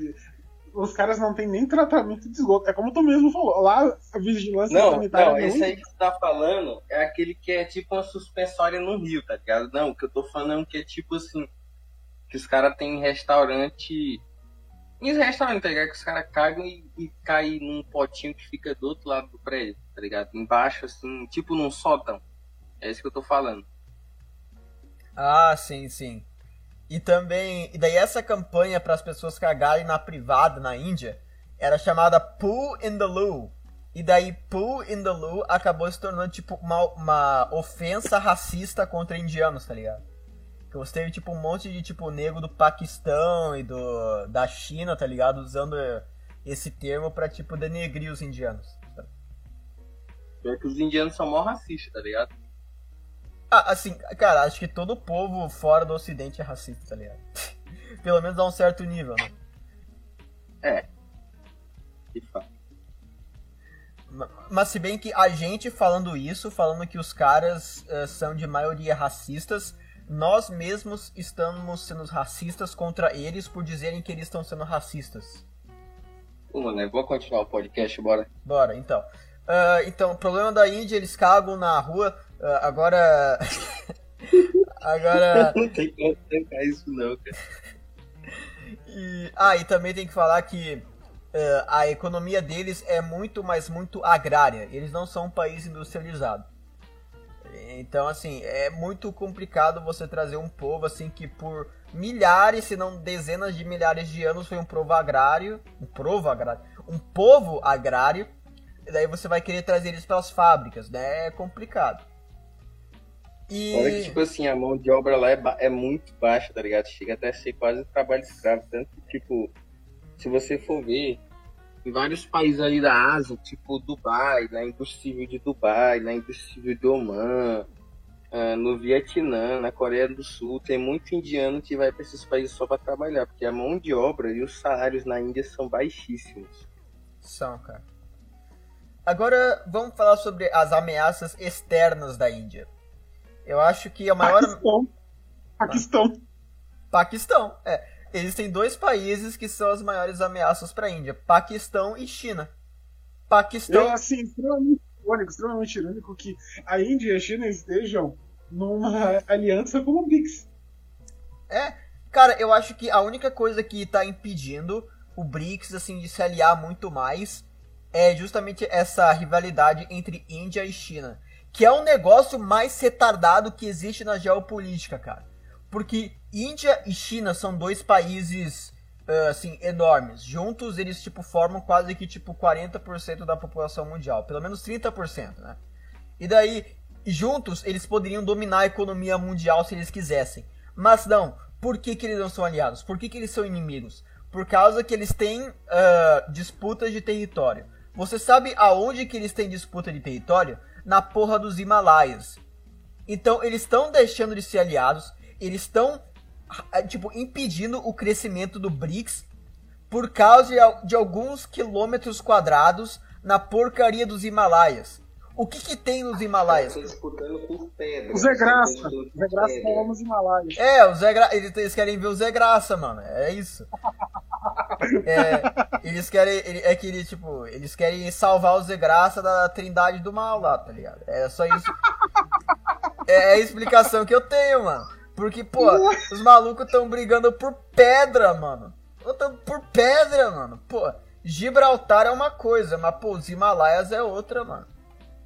Os caras não têm nem tratamento de esgoto. É como tu mesmo falou. Lá, a vigilância Não, sanitária. não, esse aí que você tá falando é aquele que é tipo uma suspensória no rio, tá ligado? Não, o que eu tô falando é um que é tipo assim, que os caras têm restaurante. Em restaurante, tá ligado? Que os caras cagam e, e caem num potinho que fica do outro lado do prédio, tá ligado? Embaixo, assim, tipo num sótão. É isso que eu tô falando. Ah, sim, sim. E também, e daí essa campanha para as pessoas cagarem na privada na Índia era chamada Poo in the Loo. E daí Poo in the Loo acabou se tornando tipo uma, uma ofensa racista contra indianos, tá ligado? Que você teve tipo um monte de tipo negro do Paquistão e do da China, tá ligado? Usando esse termo pra tipo denegrir os indianos. Pior que os indianos são mó racistas, tá ligado? Ah, assim, cara, acho que todo povo fora do ocidente é racista, tá ligado? Pelo menos a um certo nível, né? De fato. Ma- Mas se bem que a gente falando isso, falando que os caras eh, são de maioria racistas, nós mesmos estamos sendo racistas contra eles por dizerem que eles estão sendo racistas. Pô, mano, eu vou continuar o podcast, bora. Bora, então. Ah, então, o problema da Índia, eles cagam na rua. ah, agora. agora. Não tem como trancar isso não, cara. E, ah, e também tem que falar que eh, a economia deles é muito, mas muito agrária. Eles não são um país industrializado. Então, assim, é muito complicado você trazer um povo assim que por milhares, se não dezenas de milhares de anos foi um povo agrário, um povo agrário, um povo agrário. E daí você vai querer trazer eles para as fábricas, né? É complicado. E Fora que, tipo assim, a mão de obra lá é, é muito baixa, tá ligado? Chega até a ser quase trabalho escravo. Tanto que, tipo, se você for ver, em vários países ali da Ásia, tipo Dubai, na indústria civil de Dubai, na indústria civil de Oman, ah, no Vietnã, na Coreia do Sul, tem muito indiano que vai pra esses países só pra trabalhar, porque a mão de obra e os salários na Índia são baixíssimos. São, cara. Agora vamos falar sobre as ameaças externas da Índia. Eu acho que a maior. Paquistão. Paquistão. Paquistão, é. Existem dois países que são as maiores ameaças para a Índia: Paquistão e China. Paquistão. Eu, assim, extremamente irônico, extremamente irônico que a Índia e a China estejam numa aliança com o BRICS. É, cara, eu acho que a única coisa que tá impedindo o BRICS assim de se aliar muito mais é justamente essa rivalidade entre Índia e China, que é o negócio mais retardado que existe na geopolítica, cara. Porque Índia e China são dois países ah, assim enormes. Juntos eles tipo formam quase que tipo 40% da população mundial, pelo menos 30%, né? E daí, juntos, eles poderiam dominar a economia mundial se eles quisessem. Mas não. Por que, que eles não são aliados? Por que, que eles são inimigos? por causa que eles têm uh, disputas de território. Você sabe aonde que eles têm disputa de território? Na porra dos Himalaias. Então eles estão deixando de ser aliados, eles estão tipo impedindo o crescimento do BRICS por causa de, de alguns quilômetros quadrados na porcaria dos Himalaias. O que, que tem nos Himalaias? disputando por pedra. O Zé Graça. O Zé Graça tá lá nos Himalaias. É, o Zé Gra... eles querem ver o Zé Graça, mano. É isso. É, eles querem. É que eles, tipo, eles querem salvar o Zé Graça da trindade do mal lá, tá ligado? É só isso. É a explicação que eu tenho, mano. Porque, pô, os malucos estão brigando por pedra, mano. Por pedra, mano. Pô, Gibraltar é uma coisa, mas, pô, os Himalaias é outra, mano.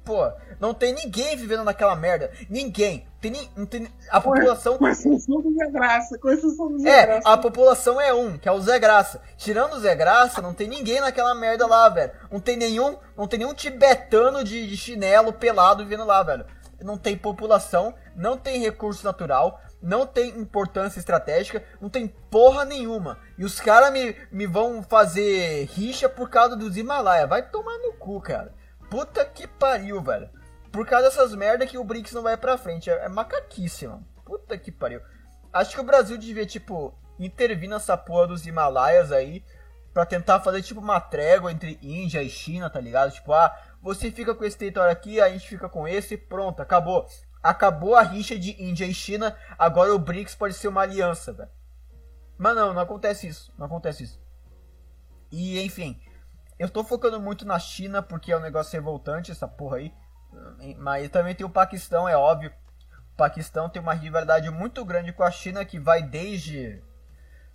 Pô, não tem ninguém vivendo naquela merda. Ninguém. Tem, não tem, a população. Com exceção do Zé Graça, com exceção do Zé É, Graça. a população é um, que é o Zé Graça. Tirando o Zé Graça, não tem ninguém naquela merda lá, velho. Não tem nenhum, não tem nenhum tibetano de, de chinelo pelado vivendo lá, velho. Não tem população, não tem recurso natural, não tem importância estratégica, não tem porra nenhuma. E os caras me, me vão fazer rixa por causa dos Himalaia. Vai tomar no cu, cara. Puta que pariu, velho. Por causa dessas merda que o BRICS não vai pra frente. É, é macaquice, mano. Puta que pariu. Acho que o Brasil devia, tipo, intervir nessa porra dos Himalaias aí. Pra tentar fazer, tipo, uma trégua entre Índia e China, tá ligado? Tipo, ah, você fica com esse território aqui, a gente fica com esse, pronto, acabou. Acabou a rixa de Índia e China, agora o BRICS pode ser uma aliança, velho. Mas não, não acontece isso. Não acontece isso. E, enfim, eu tô focando muito na China porque é um negócio revoltante essa porra aí. Mas também tem o Paquistão, é óbvio. O Paquistão tem uma rivalidade muito grande com a China que vai desde.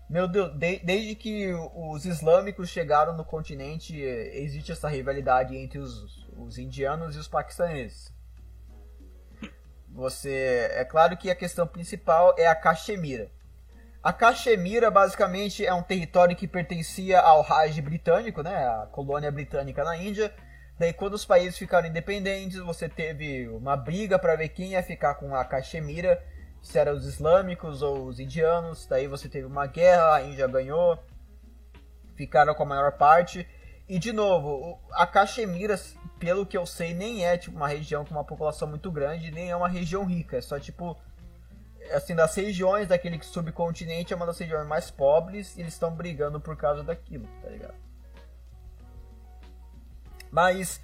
Meu Deus, de, desde que os islâmicos chegaram no continente, existe essa rivalidade entre os, os indianos e os paquistaneses. Você. É claro que a questão principal é a Caxemira. A Caxemira basicamente é um território que pertencia ao Raj britânico, né, a colônia britânica na Índia. Daí quando os países ficaram independentes, você teve uma briga para ver quem ia ficar com a Caxemira, se eram os islâmicos ou os indianos. Daí você teve uma guerra, a Índia ganhou, ficaram com a maior parte. E de novo, a Caxemira, pelo que eu sei, nem é tipo uma região com uma população muito grande, nem é uma região rica, é só tipo assim, das regiões daquele subcontinente é uma das regiões mais pobres e eles estão brigando por causa daquilo, tá ligado? Mas,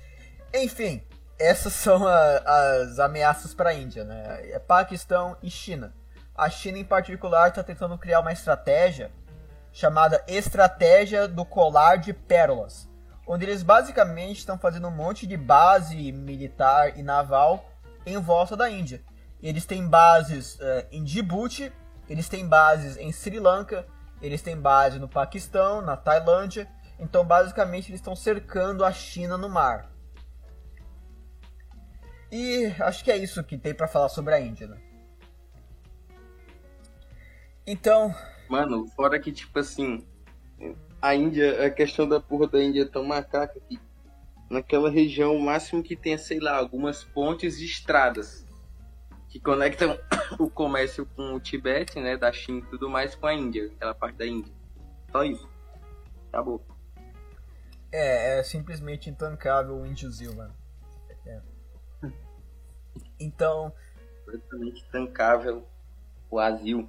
enfim, essas são a, as ameaças para a Índia, né? É Paquistão e China. A China, em particular, está tentando criar uma estratégia chamada Estratégia do Colar de Pérolas, onde eles basicamente estão fazendo um monte de base militar e naval em volta da Índia. Eles têm bases uh, em Djibouti, eles têm bases em Sri Lanka, eles têm base no Paquistão, na Tailândia. Então, basicamente, eles estão cercando a China no mar. E acho que é isso que tem para falar sobre a Índia, né? Então. Mano, fora que, tipo assim, a Índia, a questão da porra da Índia é tão macaca que naquela região o máximo que tem é, sei lá, algumas pontes e estradas que conectam o comércio com o Tibete, né, da China e tudo mais com a Índia, aquela parte da Índia. Só isso. Acabou. É, é simplesmente intancável o índiozinho, mano. É. Então. Simplesmente intancável o Azil.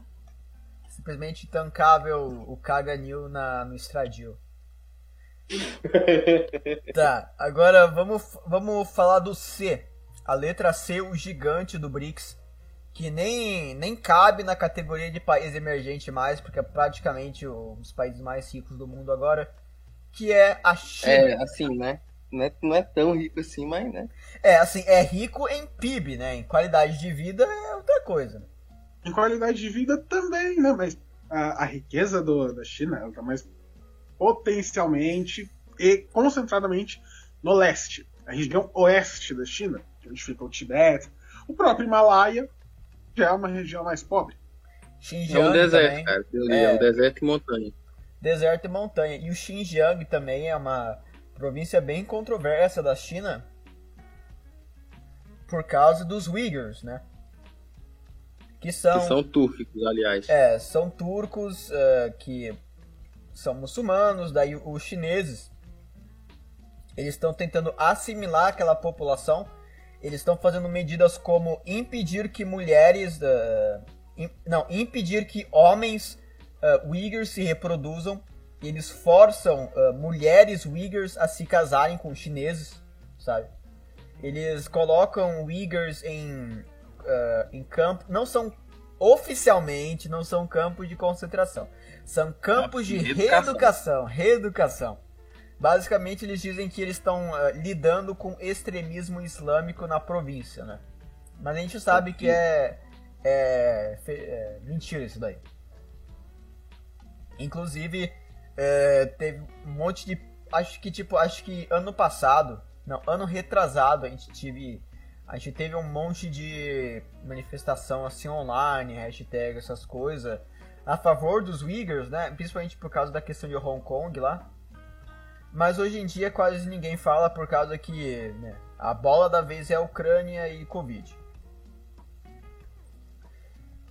Simplesmente intancável o Caganil na, no Estradil. tá, agora vamos, vamos falar do C a letra C, o gigante do BRICS, que nem, nem cabe na categoria de país emergente mais, porque é praticamente um dos países mais ricos do mundo agora, que é a China. É, assim, né? Não é, não é tão rico assim, mas, né? É, assim, é rico em PIB, né? Em qualidade de vida é outra coisa. Em qualidade de vida também, né? Mas a, a riqueza do, da China, ela tá mais potencialmente e concentradamente no leste. A região oeste da China onde fica o Tibete. O próprio Himalaia já é uma região mais pobre. Xinjiang é um deserto, também. cara. É, é um deserto e montanha. Deserto e montanha. E o Xinjiang também é uma província bem controversa da China por causa dos Uyghurs, né? Que são, que são túrquicos, aliás. É, são turcos uh, que são muçulmanos, daí os chineses eles estão tentando assimilar aquela população. Eles estão fazendo medidas como impedir que mulheres, uh, in, não, impedir que homens uh, Uyghurs se reproduzam. Eles forçam uh, mulheres Uyghurs a se casarem com chineses, sabe? Eles colocam Uyghurs em, uh, em campo, não são oficialmente, não são campos de concentração, são campos de reeducação, reeducação. Basicamente, eles dizem que eles estão uh, lidando com extremismo islâmico na província, né? Mas a gente sabe que é, é, é mentira isso daí. Inclusive, é, teve um monte de. Acho que, tipo, acho que ano passado, não, ano retrasado, a gente tive. A gente teve um monte de manifestação assim online, hashtag, essas coisas, a favor dos Uyghurs, né? Principalmente por causa da questão de Hong Kong lá. Mas hoje em dia quase ninguém fala por causa que né, a bola da vez é a Ucrânia e Covid.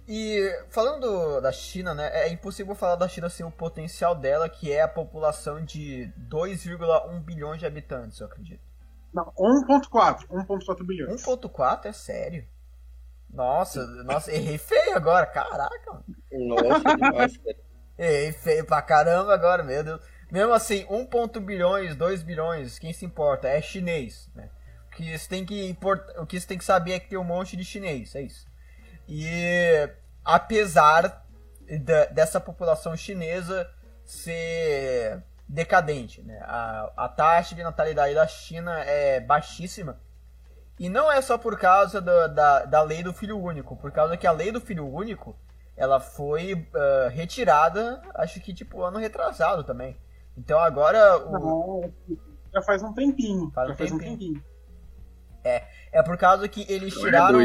E falando da China, né, é impossível falar da China sem o potencial dela, que é a população de 2,1 bilhões de habitantes, eu acredito. Não, 1.4, 1.4 bilhões. 1.4 é sério. Nossa, nossa, errei feio agora, caraca. Nossa, demais, cara. Errei feio pra caramba agora, meu Deus. Mesmo assim, 1 bilhões, 2 bilhões, quem se importa? É chinês, né? O que você tem que, import... o que você tem que saber é que tem um monte de chinês, é isso. E apesar de, dessa população chinesa ser decadente, né? A, a taxa de natalidade da China é baixíssima. E não é só por causa do, da, da lei do filho único, por causa que a lei do filho único ela foi uh, retirada, acho que tipo ano retrasado também. Então agora o... já faz um tempinho. Faz já um faz tempinho. um tempinho. É, é por causa que eles tiraram.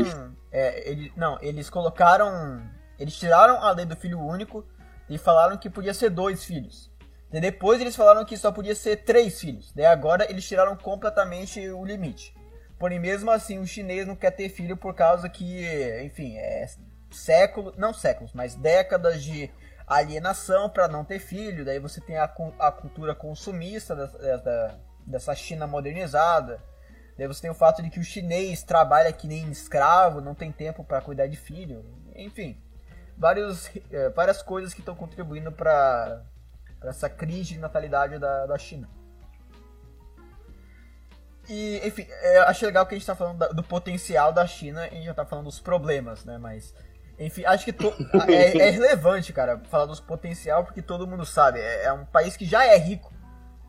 É, ele, não, eles colocaram. Eles tiraram a lei do filho único e falaram que podia ser dois filhos. Depois eles falaram que só podia ser três filhos. Daí agora eles tiraram completamente o limite. Porém, mesmo assim, o chinês não quer ter filho por causa que, enfim, é séculos, não séculos, mas décadas de alienação para não ter filho. Daí você tem a, a cultura consumista dessa, dessa China modernizada. Daí você tem o fato de que o chinês trabalha que nem escravo, não tem tempo para cuidar de filho. Enfim, vários, é, várias coisas que estão contribuindo para essa crise de natalidade da, da China. E, enfim, é, acho legal que a gente está falando da, do potencial da China e a gente já está falando dos problemas, né? Mas enfim, acho que to... é, é, relevante, cara, falar dos potencial, porque todo mundo sabe, é, é, um país que já é rico.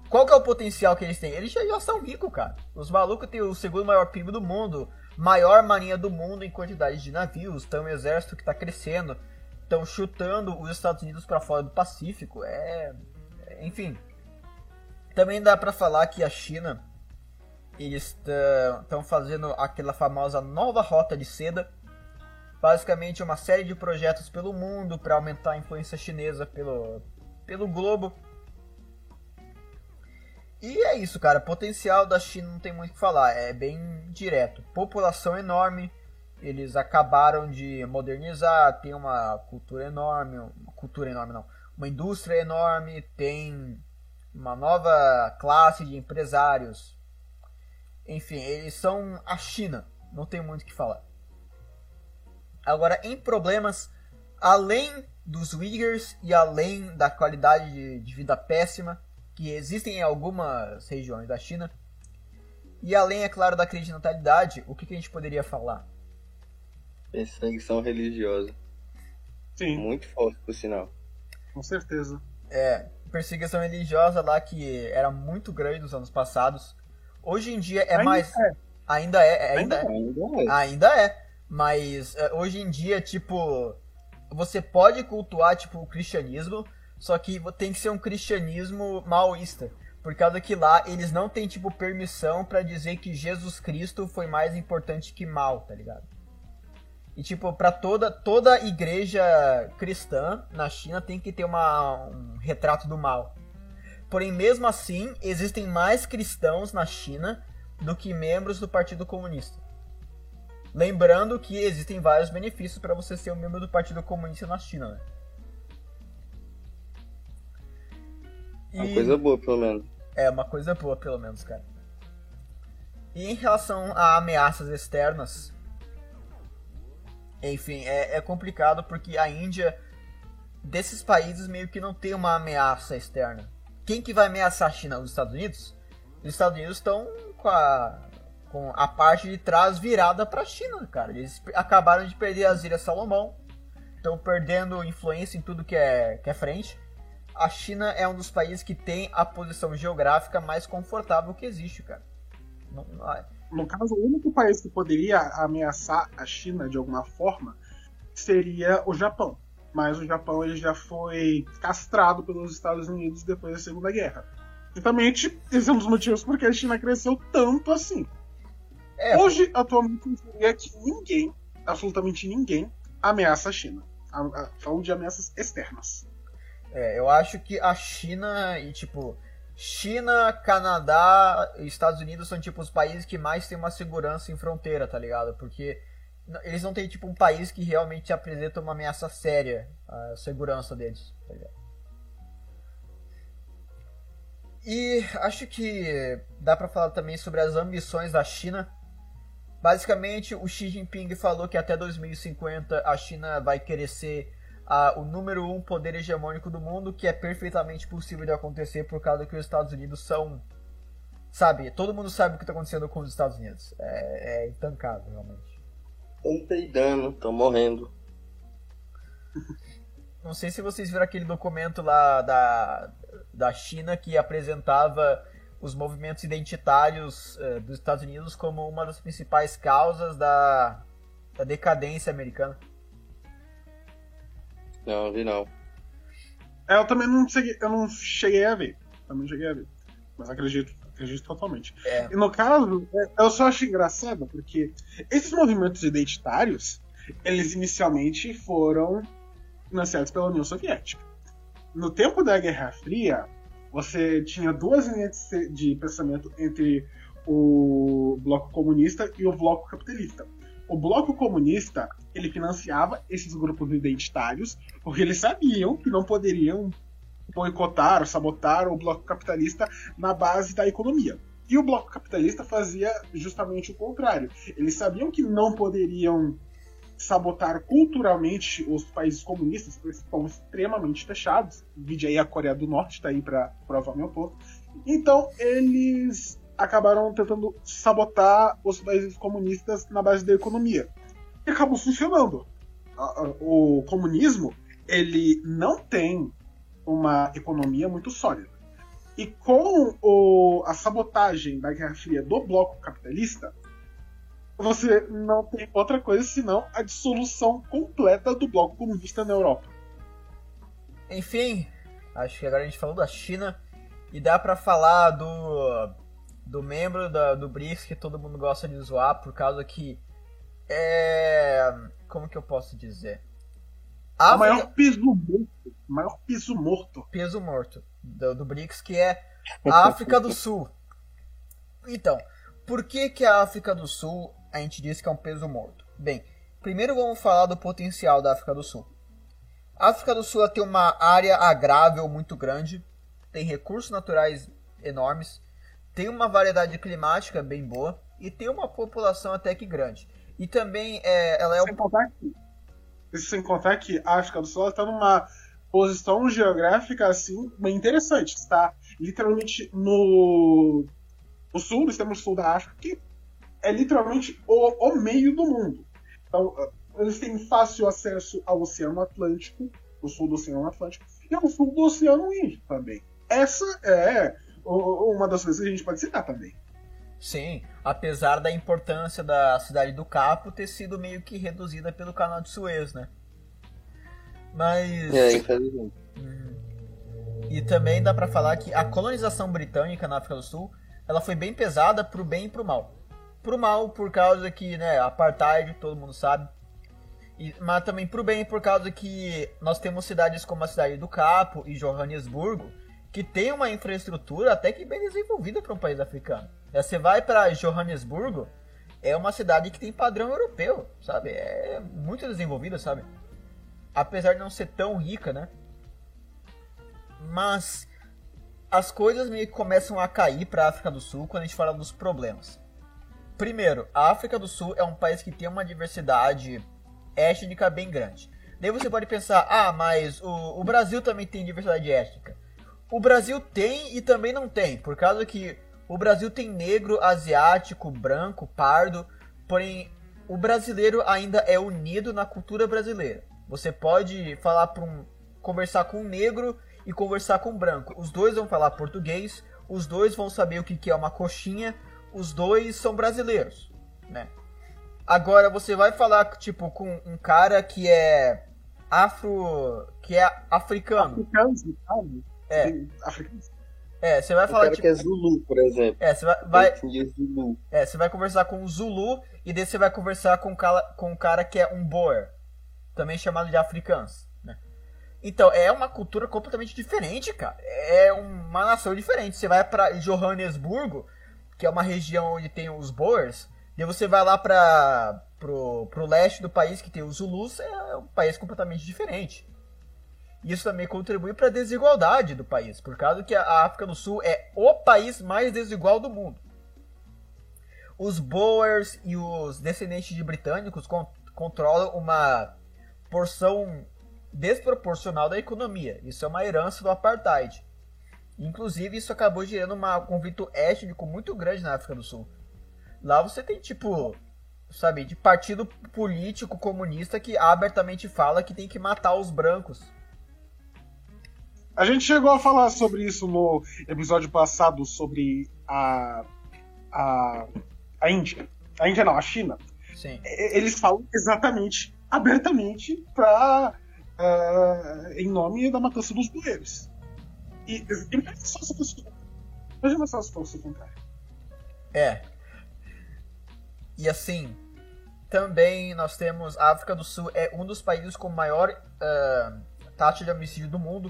Qual que é o potencial que eles têm? Eles já, já são ricos, cara. Os malucos têm o segundo maior PIB do mundo, maior marinha do mundo em quantidade de navios, tem um exército que está crescendo, estão chutando os Estados Unidos para fora do Pacífico. É, é, enfim. Também dá para falar que a China eles estão fazendo aquela famosa nova rota de seda basicamente uma série de projetos pelo mundo para aumentar a influência chinesa pelo, pelo globo. E é isso, cara. Potencial da China não tem muito o que falar, é bem direto. População enorme, eles acabaram de modernizar, tem uma cultura enorme, uma cultura enorme não, uma indústria enorme, tem uma nova classe de empresários. Enfim, eles são a China, não tem muito o que falar. Agora, em problemas, além dos Uyghurs e além da qualidade de, de vida péssima que existem em algumas regiões da China, e além, é claro, da crise de natalidade, o que, que a gente poderia falar? Perseguição religiosa. Sim. Muito forte, por sinal. Com certeza. É, perseguição religiosa lá que era muito grande nos anos passados. Hoje em dia é ainda mais. É. Ainda é, ainda, Ainda, é. ainda é. Ainda é. Mas é, hoje em dia, tipo, você pode cultuar, tipo, o cristianismo, só que tem que ser um cristianismo maoísta. Por causa que lá eles não têm, tipo, permissão para dizer que Jesus Cristo foi mais importante que Mao, tá ligado? E, tipo, pra toda, toda igreja cristã na China tem que ter uma, um retrato do mal. Porém, mesmo assim, existem mais cristãos na China do que membros do Partido Comunista. Lembrando que existem vários benefícios para você ser um membro do Partido Comunista na China, né? Uma coisa boa, pelo menos. É, uma coisa boa, pelo menos, cara. E em relação a ameaças externas, enfim, é, é complicado porque a Índia, desses países, meio que não tem uma ameaça externa. Quem que vai ameaçar a China? Os Estados Unidos? Os Estados Unidos estão com a, com a parte de trás virada para a China, cara. Eles acabaram de perder as Ilhas Salomão, estão perdendo influência em tudo que é, que é frente. A China é um dos países que tem a posição geográfica mais confortável que existe, cara. Não, não é. No caso, o único país que poderia ameaçar a China de alguma forma seria o Japão. Mas o Japão ele já foi castrado pelos Estados Unidos depois da Segunda Guerra. Justamente, esse é um dos motivos porque a China cresceu tanto assim. É, Hoje, atualmente, eu diria que ninguém, absolutamente ninguém, ameaça a China. Falando de ameaças externas. É, eu acho que a China e, tipo, China, Canadá e Estados Unidos são tipo os países que mais têm uma segurança em fronteira, tá ligado? Porque eles não têm tipo um país que realmente apresenta uma ameaça séria à segurança deles, tá ligado? E acho que dá para falar também sobre as ambições da China. Basicamente, o Xi Jinping falou que até 2050 a China vai querer ser o número um poder hegemônico do mundo, que é perfeitamente possível de acontecer por causa que os Estados Unidos são. Sabe, todo mundo sabe o que está acontecendo com os Estados Unidos. É, é intancável, realmente. Estão peidando, estão morrendo. Não sei se vocês viram aquele documento lá da, da China que apresentava os movimentos identitários uh, dos Estados Unidos como uma das principais causas da, da decadência americana. Não, vi não. É, eu também não cheguei, eu não cheguei a ver. Também cheguei a ver. Mas acredito, acredito totalmente. É. E no caso, é, eu só acho engraçado porque esses movimentos identitários, eles inicialmente foram financiados pela União Soviética. No tempo da Guerra Fria, você tinha duas linhas de pensamento entre o bloco comunista e o bloco capitalista. O bloco comunista ele financiava esses grupos identitários porque eles sabiam que não poderiam boicotar sabotar o bloco capitalista na base da economia. E o bloco capitalista fazia justamente o contrário. Eles sabiam que não poderiam sabotar culturalmente os países comunistas, porque estão extremamente fechados. Vide aí a Coreia do Norte, está aí para provar meu ponto. Então, eles acabaram tentando sabotar os países comunistas na base da economia. E acabou funcionando. O comunismo, ele não tem uma economia muito sólida. E com o, a sabotagem da Guerra Fria do bloco capitalista, você não tem outra coisa senão a dissolução completa do bloco comunista na Europa. Enfim, acho que agora a gente falou da China e dá para falar do do membro da, do BRICS que todo mundo gosta de zoar por causa que é como que eu posso dizer? A o maior peso morto, maior peso morto, peso morto do, do BRICS que é a África do Sul. Então, por que que a África do Sul a gente diz que é um peso morto? Bem, primeiro vamos falar do potencial da África do Sul. A África do Sul tem uma área agrável muito grande, tem recursos naturais enormes, tem uma variedade climática bem boa e tem uma população até que grande. E também é, ela é sem contar que, sem contar que a África do Sul está numa posição geográfica assim bem interessante. Está literalmente no, no sul, no extremo sul da África, que é literalmente o, o meio do mundo. Então, eles têm fácil acesso ao Oceano Atlântico, o sul do Oceano Atlântico, e ao sul do Oceano Índico também. Essa é uma das coisas que a gente pode citar também. Sim, apesar da importância da cidade do Capo ter sido meio que reduzida pelo canal de Suez, né? Mas. É, infelizmente. Hum. E também dá para falar que a colonização britânica na África do Sul ela foi bem pesada pro bem e pro mal. Pro mal, por causa que, né, apartheid, todo mundo sabe. E, mas também pro bem, por causa que nós temos cidades como a cidade do Capo e Johannesburgo, que tem uma infraestrutura até que bem desenvolvida para um país africano. Você vai para Johannesburgo, é uma cidade que tem padrão europeu, sabe? É muito desenvolvida, sabe? Apesar de não ser tão rica, né? Mas as coisas meio que começam a cair para a África do Sul quando a gente fala dos problemas. Primeiro, a África do Sul é um país que tem uma diversidade étnica bem grande. Daí você pode pensar, ah, mas o, o Brasil também tem diversidade étnica. O Brasil tem e também não tem, por causa que o Brasil tem negro, asiático, branco, pardo, porém o brasileiro ainda é unido na cultura brasileira. Você pode falar para um conversar com um negro e conversar com um branco. Os dois vão falar português, os dois vão saber o que é uma coxinha, os dois são brasileiros, né? Agora você vai falar tipo com um cara que é afro, que é africano. Africano, É. É, você vai O falar cara tipo que é Zulu, por exemplo. É, você vai, vai. Zulu. é, você vai conversar com um Zulu e daí você vai conversar com um cara, com um cara que é um Boer, também chamado de africans, né? Então, é uma cultura completamente diferente, cara. É uma nação diferente. Você vai pra Johannesburgo, que é uma região onde tem os Boers, e você vai lá para pro, pro leste do país que tem os Zulus, é um país completamente diferente. Isso também contribui para a desigualdade do país, por causa que a África do Sul é o país mais desigual do mundo. Os Boers e os descendentes de britânicos con controlam uma porção desproporcional da economia. Isso é uma herança do apartheid. Inclusive, isso acabou gerando um conflito étnico muito grande na África do Sul. Lá você tem, tipo, sabe, de partido político comunista que abertamente fala que tem que matar os brancos. A gente chegou a falar sobre isso no episódio passado sobre a. a. a Índia. A Índia não, a China. Sim. Eles falam exatamente, abertamente, pra. ah, em nome da matança dos bueiros. E imagina só se fosse. Imagina só se fosse o contrário. É. E assim, também nós temos a África do Sul é um dos países com maior ah, taxa de homicídio do mundo.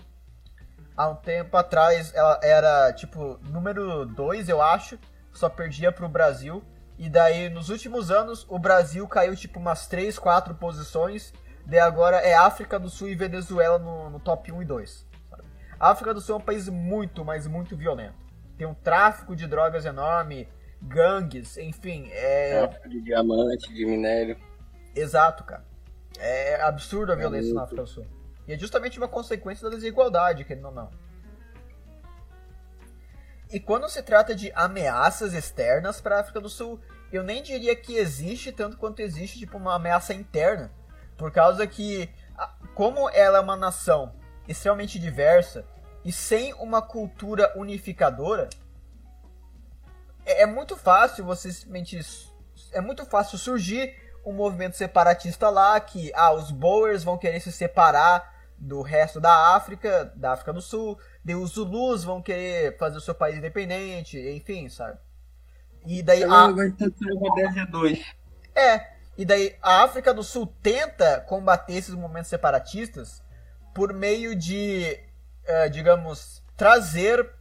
Há um tempo atrás ela era tipo número 2, eu acho, só perdia pro Brasil. E daí nos últimos anos o Brasil caiu tipo umas 3, 4 posições. Daí agora é África do Sul e Venezuela no, no top 1 e 2. sabe? A África do Sul é um país muito, mas muito violento. Tem um tráfico de drogas enorme, gangues, enfim, é. Tráfico de diamante, de minério. Exato, cara. É absurdo a violência na África do Sul. E é justamente uma consequência da desigualdade, querendo ou não. E quando se trata de ameaças externas para a África do Sul, eu nem diria que existe tanto quanto existe tipo uma ameaça interna, por causa que como ela é uma nação extremamente diversa e sem uma cultura unificadora, é, é muito fácil você simplesmente é muito fácil surgir um movimento separatista lá que ah, os Boers vão querer se separar do resto da África, da África do Sul, daí os Zulus vão querer fazer o seu país independente, enfim, sabe? E daí a, vai tentar uma 10 é, e daí a África do Sul tenta combater esses movimentos separatistas por meio de, eh, digamos, trazer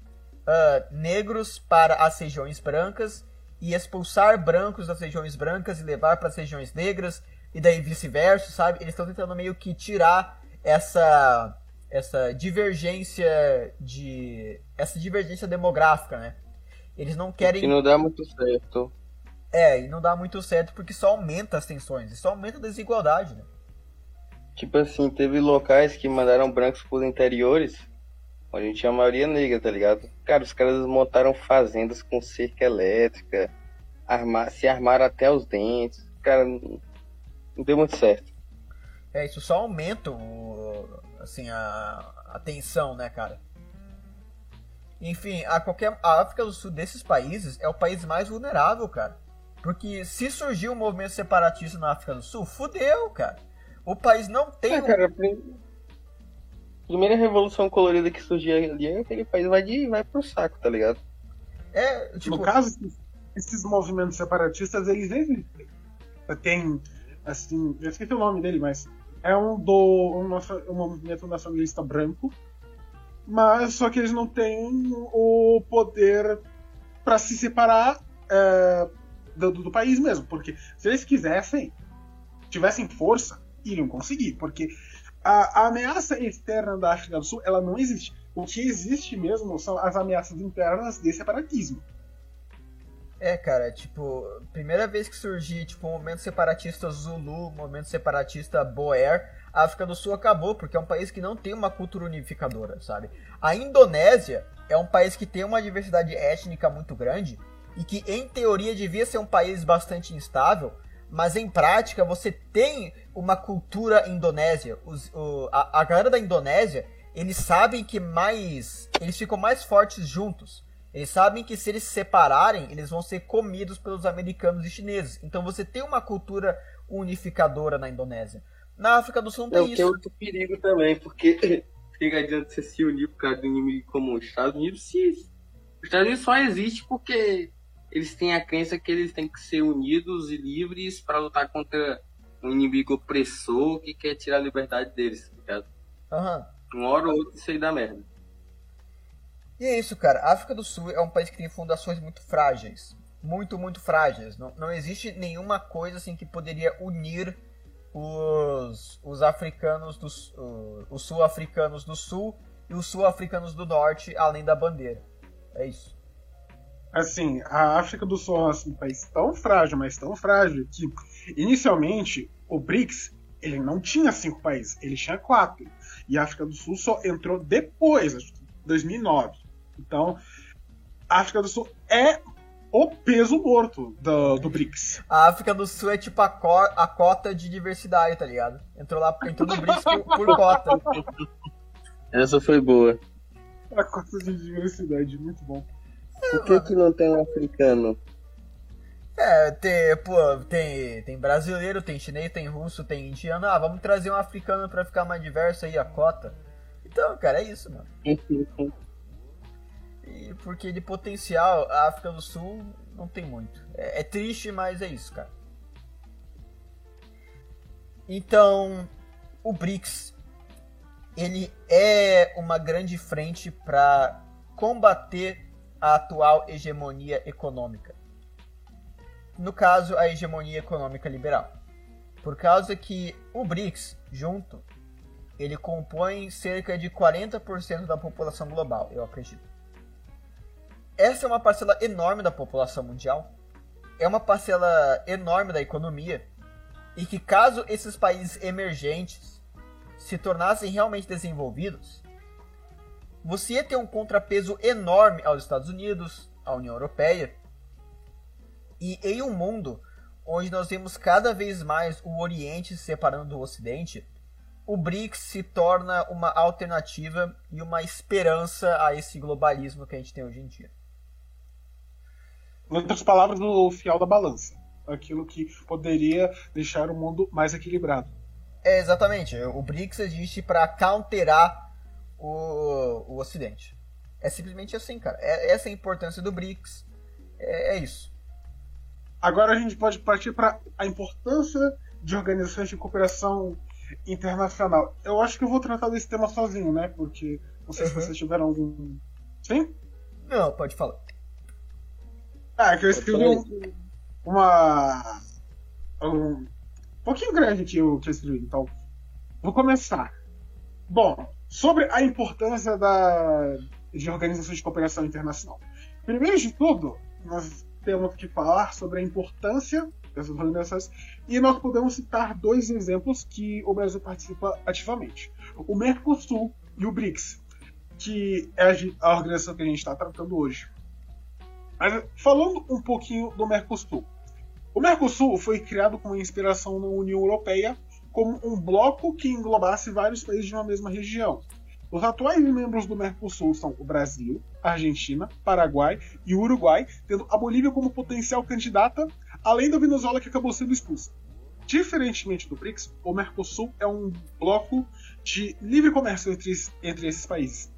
ah, negros para as regiões brancas e expulsar brancos das regiões brancas e levar para as regiões negras e daí vice-versa, sabe? Eles estão tentando meio que tirar essa essa divergência de essa divergência demográfica, né? Eles não querem Que não dá muito certo. é, e não dá muito certo porque só aumenta as tensões, isso aumenta a desigualdade, né? Tipo assim, teve locais que mandaram brancos pros interiores, onde tinha a maioria negra, tá ligado? Cara, os caras montaram fazendas com cerca elétrica, arma- se armaram até os dentes. Cara, não deu muito certo. É, isso só aumenta o, assim, a, a tensão, né, cara? Enfim, a, qualquer, a África do Sul desses países é o país mais vulnerável, cara. Porque se surgir um movimento separatista na África do Sul, fudeu, cara. O país não tem É, um- cara, a prim- primeira revolução colorida que surgiu ali, aquele país vai, de, vai pro saco, tá ligado? É, tipo, No caso, esses, esses movimentos separatistas, eles existem. Tem, assim, eu esqueci o nome dele, mas é um do um, nacio- um movimento nacionalista branco, mas só que eles não têm o poder para se separar é, do, do país mesmo, porque se eles quisessem, tivessem força, iriam conseguir, porque a, a ameaça externa da África do Sul, ela não existe. O que existe mesmo são as ameaças internas de separatismo. É, cara, tipo, primeira vez que surgiu, tipo, o movimento separatista Zulu, movimento separatista Boer, a África do Sul acabou, porque é um país que não tem uma cultura unificadora, sabe? A Indonésia é um país que tem uma diversidade étnica muito grande e que, em teoria, devia ser um país bastante instável, mas em prática você tem uma cultura indonésia. Os, o, a, a galera da Indonésia, eles sabem que mais. Eles ficam mais fortes juntos. Eles sabem que se eles se separarem, eles vão ser comidos pelos americanos e chineses. Então você tem uma cultura unificadora na Indonésia. Na África do Sul não tem É o isso. é outro perigo também, porque fica adianta você se unir por causa do inimigo comum. Os Estados Unidos se. Os Estados Unidos só existe porque eles têm a crença que eles têm que ser unidos e livres para lutar contra um inimigo opressor que quer tirar a liberdade deles, tá ligado? Aham. Uma hora ou outra isso aí dá merda. E é isso, cara. A África do Sul é um país que tem fundações muito frágeis. Muito, muito frágeis. Não, não existe nenhuma coisa assim que poderia unir os, os africanos dos o- os sul-africanos do sul e os sul-africanos do norte, além da bandeira. É isso. Assim, a África do Sul é assim, um país tão frágil, mas tão frágil, que inicialmente o BRICS ele não tinha cinco países, ele tinha quatro. E a África do Sul só entrou depois, acho que 2009. Então, a África do Sul é o peso morto do, do BRICS. A África do Sul é tipo a, co- a cota de diversidade, tá ligado? Entrou lá, entrou no BRICS por, por cota. Essa foi boa. A cota de diversidade, muito bom. Por que, que não tem um africano? É, tem, pô, tem, tem brasileiro, tem chinês, tem russo, tem indiano. Ah, vamos trazer um africano pra ficar mais diverso aí, a cota. Então, cara, é isso, mano. Porque de potencial, a África do Sul não tem muito. É, é triste, mas é isso, cara. Então, o BRICS, ele é uma grande frente para combater a atual hegemonia econômica. No caso, a hegemonia econômica liberal. Por causa que o BRICS, junto, ele compõe cerca de 40% da população global, eu acredito. Essa é uma parcela enorme da população mundial, é uma parcela enorme da economia, e que caso esses países emergentes se tornassem realmente desenvolvidos, você ia ter um contrapeso enorme aos Estados Unidos, à União Europeia, e em um mundo onde nós vemos cada vez mais o Oriente se separando do Ocidente, o BRICS se torna uma alternativa e uma esperança a esse globalismo que a gente tem hoje em dia. Em outras palavras, o fiel da balança. Aquilo que poderia deixar o mundo mais equilibrado. É, exatamente. O BRICS existe para counterar o, o Ocidente. É simplesmente assim, cara. É, essa é a importância do BRICS. É, é isso. Agora a gente pode partir para a importância de organizações de cooperação internacional. Eu acho que eu vou tratar desse tema sozinho, né? Porque não sei se Uhum. vocês tiveram algum. Sim? Não, pode falar. Ah, é que eu escrevi um- uma. Um pouquinho grande que eu, que eu escrevi, então. Vou começar. Bom, sobre a importância da, de organizações de cooperação internacional. Primeiro de tudo, nós temos que falar sobre a importância dessas organizações e nós podemos citar dois exemplos que o Brasil participa ativamente: o Mercosul e o BRICS, que é a organização que a gente está tratando hoje. Mas falando um pouquinho do Mercosul. O Mercosul foi criado com inspiração na União Europeia como um bloco que englobasse vários países de uma mesma região. Os atuais membros do Mercosul são o Brasil, Argentina, Paraguai e Uruguai, tendo a Bolívia como potencial candidata, além da Venezuela que acabou sendo expulsa. Diferentemente do BRICS, o Mercosul é um bloco de livre comércio entre, entre esses países.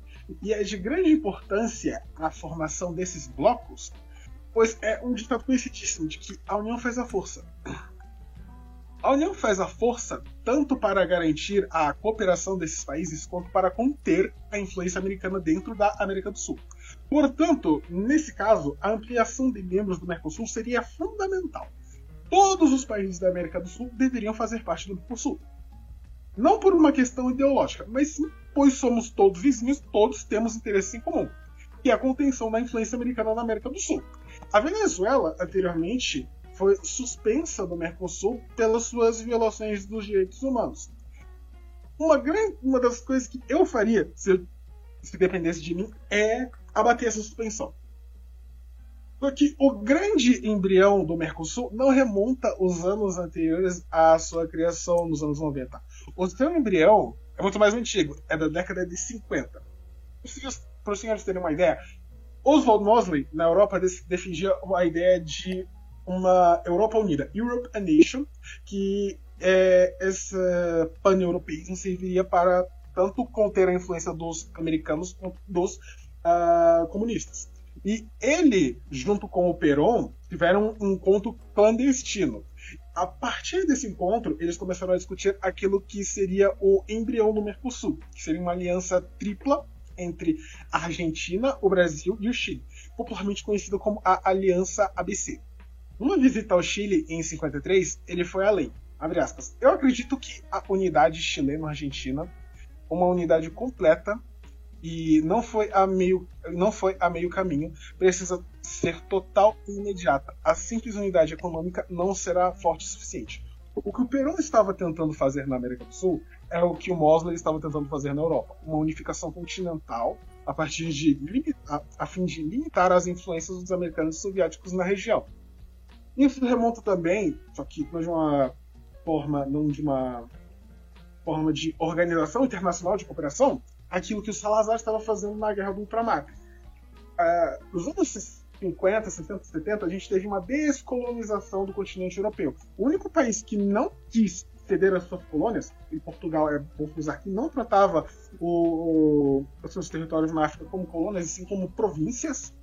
E é de grande importância a formação desses blocos, pois é um ditado conhecidíssimo de que a união faz a força. A união faz a força tanto para garantir a cooperação desses países quanto para conter a influência americana dentro da América do Sul. Portanto, nesse caso, a ampliação de membros do Mercosul seria fundamental. Todos os países da América do Sul deveriam fazer parte do Mercosul. Não por uma questão ideológica, mas sim pois somos todos vizinhos, todos temos interesse em comum, que é a contenção da influência americana na América do Sul. A Venezuela, anteriormente, foi suspensa do Mercosul pelas suas violações dos direitos humanos. Uma, grande, uma das coisas que eu faria, se, se dependesse de mim, é abater essa suspensão. Porque o grande embrião do Mercosul não remonta os anos anteriores à sua criação nos anos 90. O seu embrião é muito mais antigo, é da década de 50. Para os senhores terem uma ideia, Oswald Mosley, na Europa, defendia a ideia de uma Europa unida, Europe a Nation, que é, esse pan-europeísmo serviria para tanto conter a influência dos americanos quanto dos uh, comunistas. E ele, junto com o Perón, tiveram um encontro clandestino. A partir desse encontro, eles começaram a discutir aquilo que seria o embrião do Mercosul, que seria uma aliança tripla entre a Argentina, o Brasil e o Chile, popularmente conhecida como a Aliança ABC. Numa visita ao Chile em 53, ele foi além. Eu acredito que a unidade chileno-argentina, uma unidade completa, e não foi a meio, não foi a meio caminho, precisa ser total e imediata. A simples unidade econômica não será forte o suficiente. O que o Perón estava tentando fazer na América do Sul é o que o Mosley estava tentando fazer na Europa, uma unificação continental a partir de a fim de limitar as influências dos americanos e soviéticos na região. Isso remonta também, só que de uma forma, não de uma forma de organização internacional de cooperação, aquilo que o Salazar estava fazendo na Guerra do Ultramar. Uh, nos anos 50, 60, 70, a gente teve uma descolonização do continente europeu. O único país que não quis ceder as suas colônias, e Portugal é bom frisar que não tratava o, os seus territórios na África como colônias, e sim como províncias,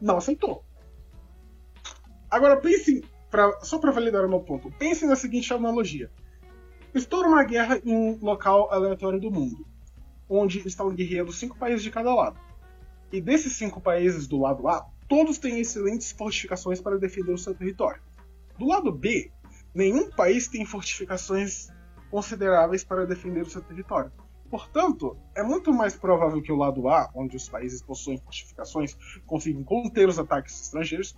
não aceitou. Agora pensem, pra, só para validar o meu ponto, pensem na seguinte analogia. Estoura uma guerra em um local aleatório do mundo onde estão guerreando cinco países de cada lado. E desses cinco países do lado A, todos têm excelentes fortificações para defender o seu território. Do lado B, nenhum país tem fortificações consideráveis para defender o seu território. Portanto, é muito mais provável que o lado A, onde os países possuem fortificações, consigam conter os ataques estrangeiros,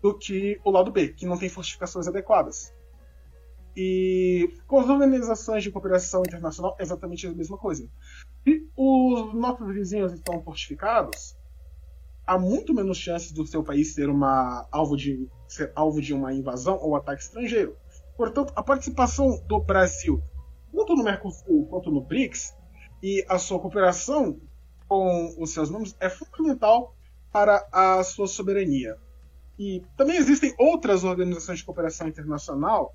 do que o lado B, que não tem fortificações adequadas. E com as organizações de cooperação internacional é exatamente a mesma coisa. Se os nossos vizinhos estão fortificados, há muito menos chances do seu país ser, uma alvo de, ser alvo de uma invasão ou ataque estrangeiro. Portanto, a participação do Brasil, tanto no Mercosul quanto no BRICS, e a sua cooperação com os seus membros é fundamental para a sua soberania. E também existem outras organizações de cooperação internacional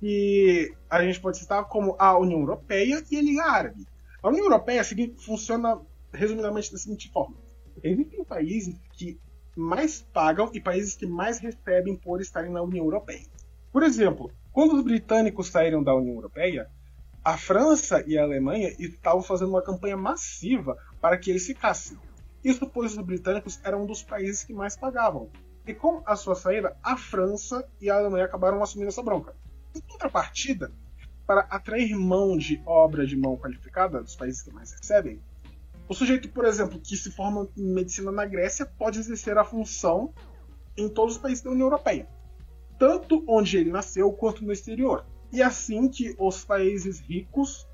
que a gente pode citar como a União Europeia e a Liga Árabe. A União Europeia funciona resumidamente da seguinte forma: existem países que mais pagam e países que mais recebem por estarem na União Europeia. Por exemplo, quando os britânicos saíram da União Europeia, a França e a Alemanha estavam fazendo uma campanha massiva para que eles ficassem. Isso pois os britânicos eram um dos países que mais pagavam. E com a sua saída, a França e a Alemanha acabaram assumindo essa bronca. Em contrapartida, para atrair mão de obra de mão qualificada dos países que mais recebem, o sujeito, por exemplo, que se forma em medicina na Grécia pode exercer a função em todos os países da União Europeia, tanto onde ele nasceu quanto no exterior. E é assim que os países ricos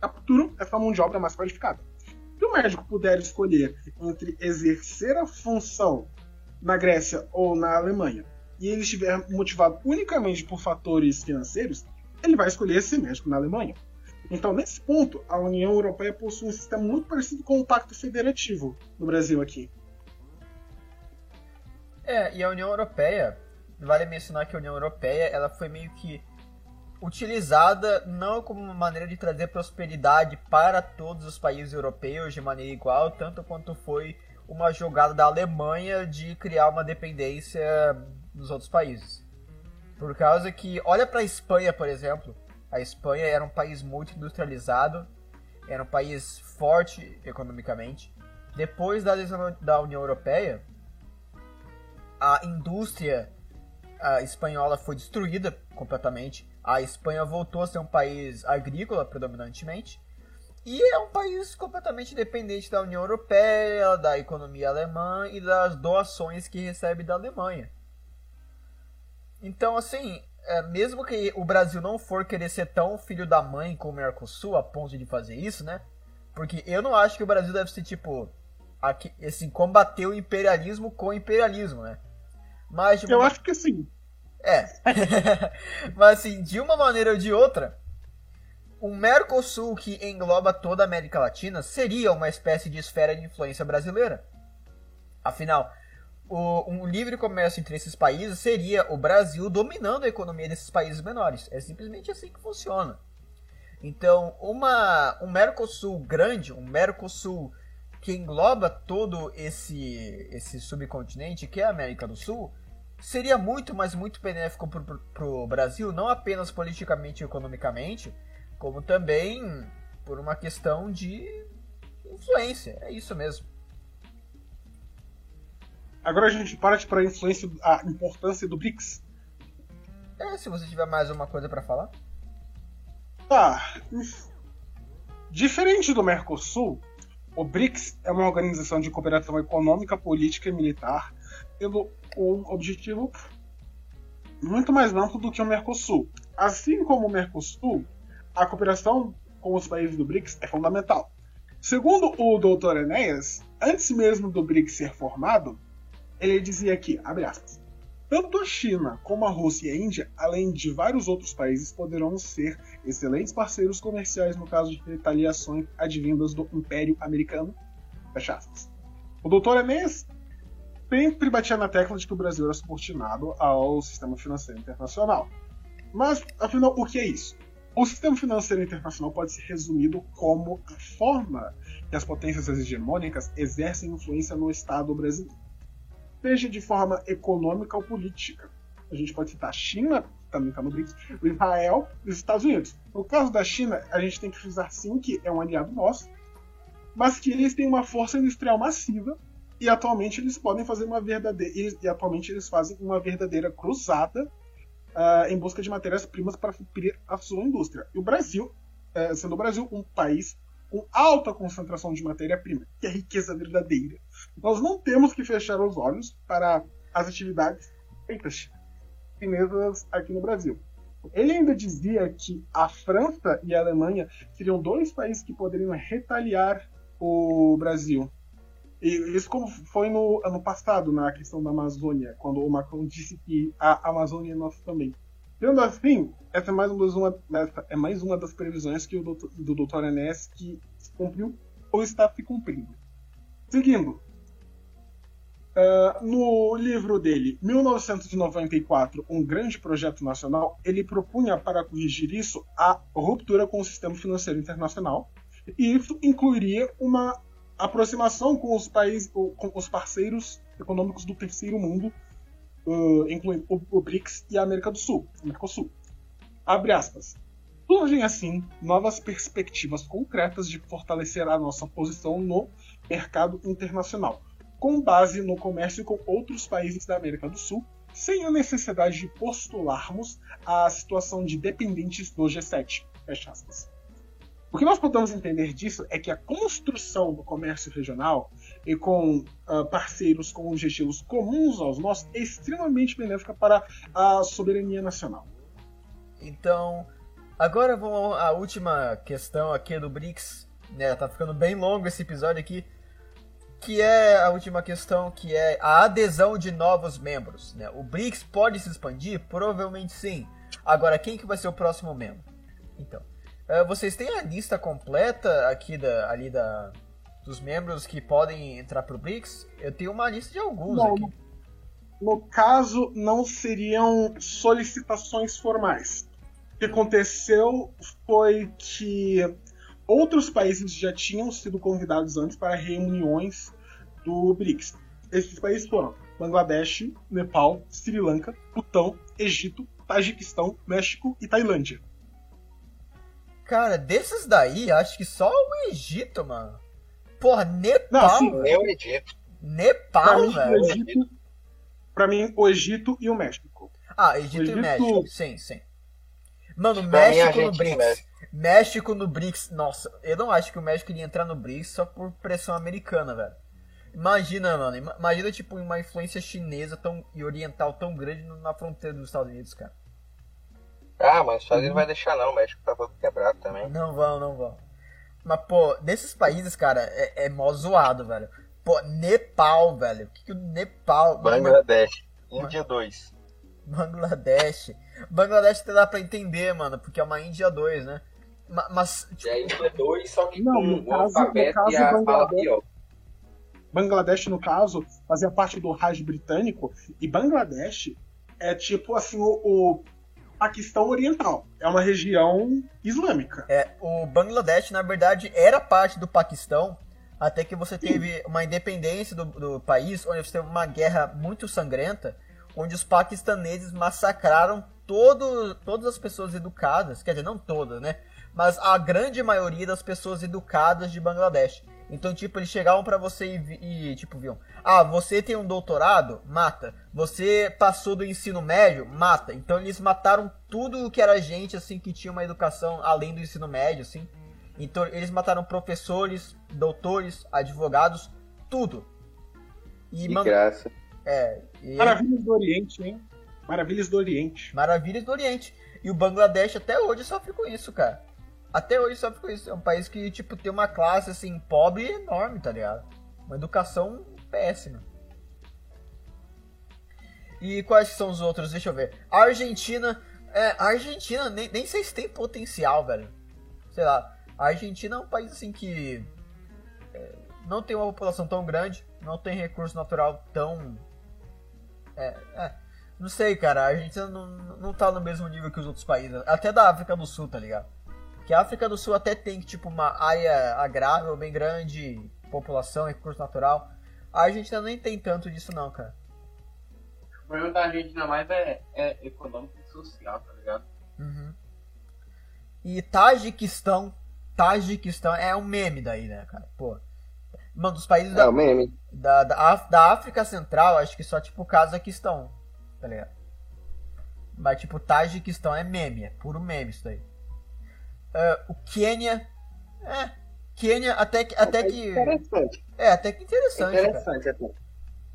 capturam essa mão de obra mais qualificada. Se o médico puder escolher entre exercer a função na Grécia ou na Alemanha e ele estiver motivado unicamente por fatores financeiros, ele vai escolher ser médico na Alemanha. Então, nesse ponto, a União Europeia possui um sistema muito parecido com o Pacto Federativo no Brasil aqui. É, e a União Europeia, vale mencionar que a União Europeia ela foi meio que utilizada não como uma maneira de trazer prosperidade para todos os países europeus de maneira igual, tanto quanto foi uma jogada da Alemanha de criar uma dependência dos outros países. Por causa que, olha para a Espanha, por exemplo. A Espanha era um país muito industrializado, era um país forte economicamente. Depois da adesão da União Europeia, a indústria a espanhola foi destruída completamente. A Espanha voltou a ser um país agrícola predominantemente. E é um país completamente dependente da União Europeia, da economia alemã e das doações que recebe da Alemanha. Então, assim, é, mesmo que o Brasil não for querer ser tão filho da mãe com o Mercosul a ponto de fazer isso, né? Porque eu não acho que o Brasil deve ser tipo aqui, assim, combater o imperialismo com o imperialismo, né? Mas eu uma... acho que sim. É. Mas assim, de uma maneira ou de outra, o Mercosul que engloba toda a América Latina seria uma espécie de esfera de influência brasileira. Afinal, o, um livre comércio entre esses países seria o Brasil dominando a economia desses países menores. É simplesmente assim que funciona. Então, uma, um Mercosul grande, um Mercosul que engloba todo esse, esse subcontinente, que é a América do Sul, seria muito, mas muito benéfico para o Brasil, não apenas politicamente e economicamente, como também por uma questão de influência. É isso mesmo. Agora a gente parte para a influência, a importância do BRICS. É, se você tiver mais uma coisa para falar. Tá. Diferente do Mercosul, o BRICS é uma organização de cooperação econômica, política e militar, tendo um objetivo muito mais amplo do que o Mercosul. Assim como o Mercosul, a cooperação com os países do BRICS é fundamental. Segundo o Dr. Enéas, antes mesmo do BRICS ser formado, ele dizia que, abre aspas, tanto a China como a Rússia e a Índia, além de vários outros países, poderão ser excelentes parceiros comerciais no caso de retaliações advindas do Império Americano. Fecha aspas. O Dr. Enéas sempre batia na tecla de que o Brasil era subordinado ao sistema financeiro internacional. Mas, afinal, o que é isso? O sistema financeiro internacional pode ser resumido como a forma que as potências hegemônicas exercem influência no Estado brasileiro seja de forma econômica ou política. A gente pode citar a China, que também está no BRICS, o Israel e os Estados Unidos. No caso da China, a gente tem que frisar sim que é um aliado nosso, mas que eles têm uma força industrial massiva e atualmente eles podem fazer uma verdadeira e atualmente eles fazem uma verdadeira cruzada uh, em busca de matérias-primas para suprir a sua indústria. E o Brasil, uh, sendo o Brasil um país com alta concentração de matéria-prima, que é riqueza verdadeira, nós não temos que fechar os olhos para as atividades feitas chinesas aqui no Brasil. Ele ainda dizia que a França e a Alemanha seriam dois países que poderiam retaliar o Brasil. E isso foi no ano passado, na questão da Amazônia, quando o Macron disse que a Amazônia é nossa também. Sendo assim, essa é mais uma, é mais uma das previsões que o doutor, do Dr. Enes que cumpriu ou está se cumprindo. Seguindo, Uh, no livro dele, 1994, Um Grande Projeto Nacional, ele propunha para corrigir isso a ruptura com o sistema financeiro internacional, e isso incluiria uma aproximação com os países, com os parceiros econômicos do terceiro mundo, uh, incluindo o, o, BRICS e a América do Sul, Mercosul. Abre aspas. Surgem assim novas perspectivas concretas de fortalecer a nossa posição no mercado internacional com base no comércio com outros países da América do Sul, sem a necessidade de postularmos a situação de dependentes do G7. Fecha aspas. O que nós podemos entender disso é que a construção do comércio regional e com uh, parceiros com objetivos comuns aos nossos é extremamente benéfica para a soberania nacional. Então, agora vamos à última questão aqui do BRICS. Né, tá ficando bem longo esse episódio aqui que é a última questão, que é a adesão de novos membros. Né? O BRICS pode se expandir? Provavelmente sim. Agora, quem que vai ser o próximo membro? Então, uh, vocês têm a lista completa aqui da, ali da, dos membros que podem entrar para o BRICS? Eu tenho uma lista de alguns não, aqui. No caso, não seriam solicitações formais. O que aconteceu foi que outros países já tinham sido convidados antes para reuniões do BRICS. Esses países foram Bangladesh, Nepal, Sri Lanka, Butão, Egito, Tajiquistão, México e Tailândia. Cara, desses daí, acho que só o Egito, mano. Porra, Nepal. Não, assim, é o Egito. Nepal, pra mim, velho. Egito, pra mim, o Egito e o México. Ah, Egito, Egito- e México. Sim, sim. Mano, mim, México no BRICS. México. No BRICS. Nossa, eu não acho que o México iria entrar no BRICS só por pressão americana, velho. Imagina, mano. ima- Imagina, tipo, uma influência chinesa tão, e oriental tão grande na fronteira dos Estados Unidos, cara. Ah, mas os Estados Unidos não vai deixar não, o México tá todo quebrado também. Não vão, não vão. Mas, pô, desses países, cara, é, é mó zoado, velho. Pô, Nepal, velho. O que, que o Nepal. Bangladesh, Índia 2. Bangladesh. Bangladesh até dá pra entender, mano, porque é uma Índia 2, né? Ma- Mas, E aí é dois, só que Não, com no o caso- alfabeto no caso, e a fala Bangladesh- pior. Bangladesh, no caso, fazia parte do Raj britânico, e Bangladesh é tipo assim o, o Paquistão Oriental. É uma região islâmica. É, o Bangladesh, na verdade, era parte do Paquistão, até que você teve uma independência do, do país, onde você teve uma guerra muito sangrenta, onde os paquistaneses massacraram todo, todas as pessoas educadas, quer dizer, não todas, né? Mas a grande maioria das pessoas educadas de Bangladesh. Então, tipo, eles chegavam pra você e, e, tipo, viam: Ah, você tem um doutorado? Mata. Você passou do ensino médio? Mata. Então, eles mataram tudo o que era gente, assim, que tinha uma educação além do ensino médio, assim. Então, eles mataram professores, doutores, advogados, tudo. E, man- graça. é, e- Maravilhas do Oriente, hein? Maravilhas do Oriente. Maravilhas do Oriente. E o Bangladesh até hoje sofre com isso, cara. Até hoje sofre com isso. É um país que, tipo, tem uma classe, assim, pobre enorme, tá ligado? Uma educação péssima. E quais são os outros? Deixa eu ver. A Argentina. É, a Argentina nem, nem sei se tem potencial, velho. Sei lá. A Argentina é um país, assim, que. é, não tem uma população tão grande. Não tem recurso natural tão. É, é. Não sei, cara. A Argentina não, não tá no mesmo nível que os outros países. Até da África do Sul, tá ligado? Que a África do Sul até tem, tipo, uma área agrável bem grande, população, recurso natural. A Argentina nem tem tanto disso, não, cara. O problema da Argentina mais é, é econômico e social, tá ligado? Uhum. E Tajiquistão. Tajiquistão é um meme daí, né, cara? Pô. Mano, dos países É da, o meme. da, da, da África Central, acho que só, tipo, o Cazaquistão. Tá ligado? Mas, tipo, Tajiquistão é meme, é puro meme isso daí. Ah, o Quênia. É. Quênia até que. Até que. Interessante. É, até que interessante. Interessante até.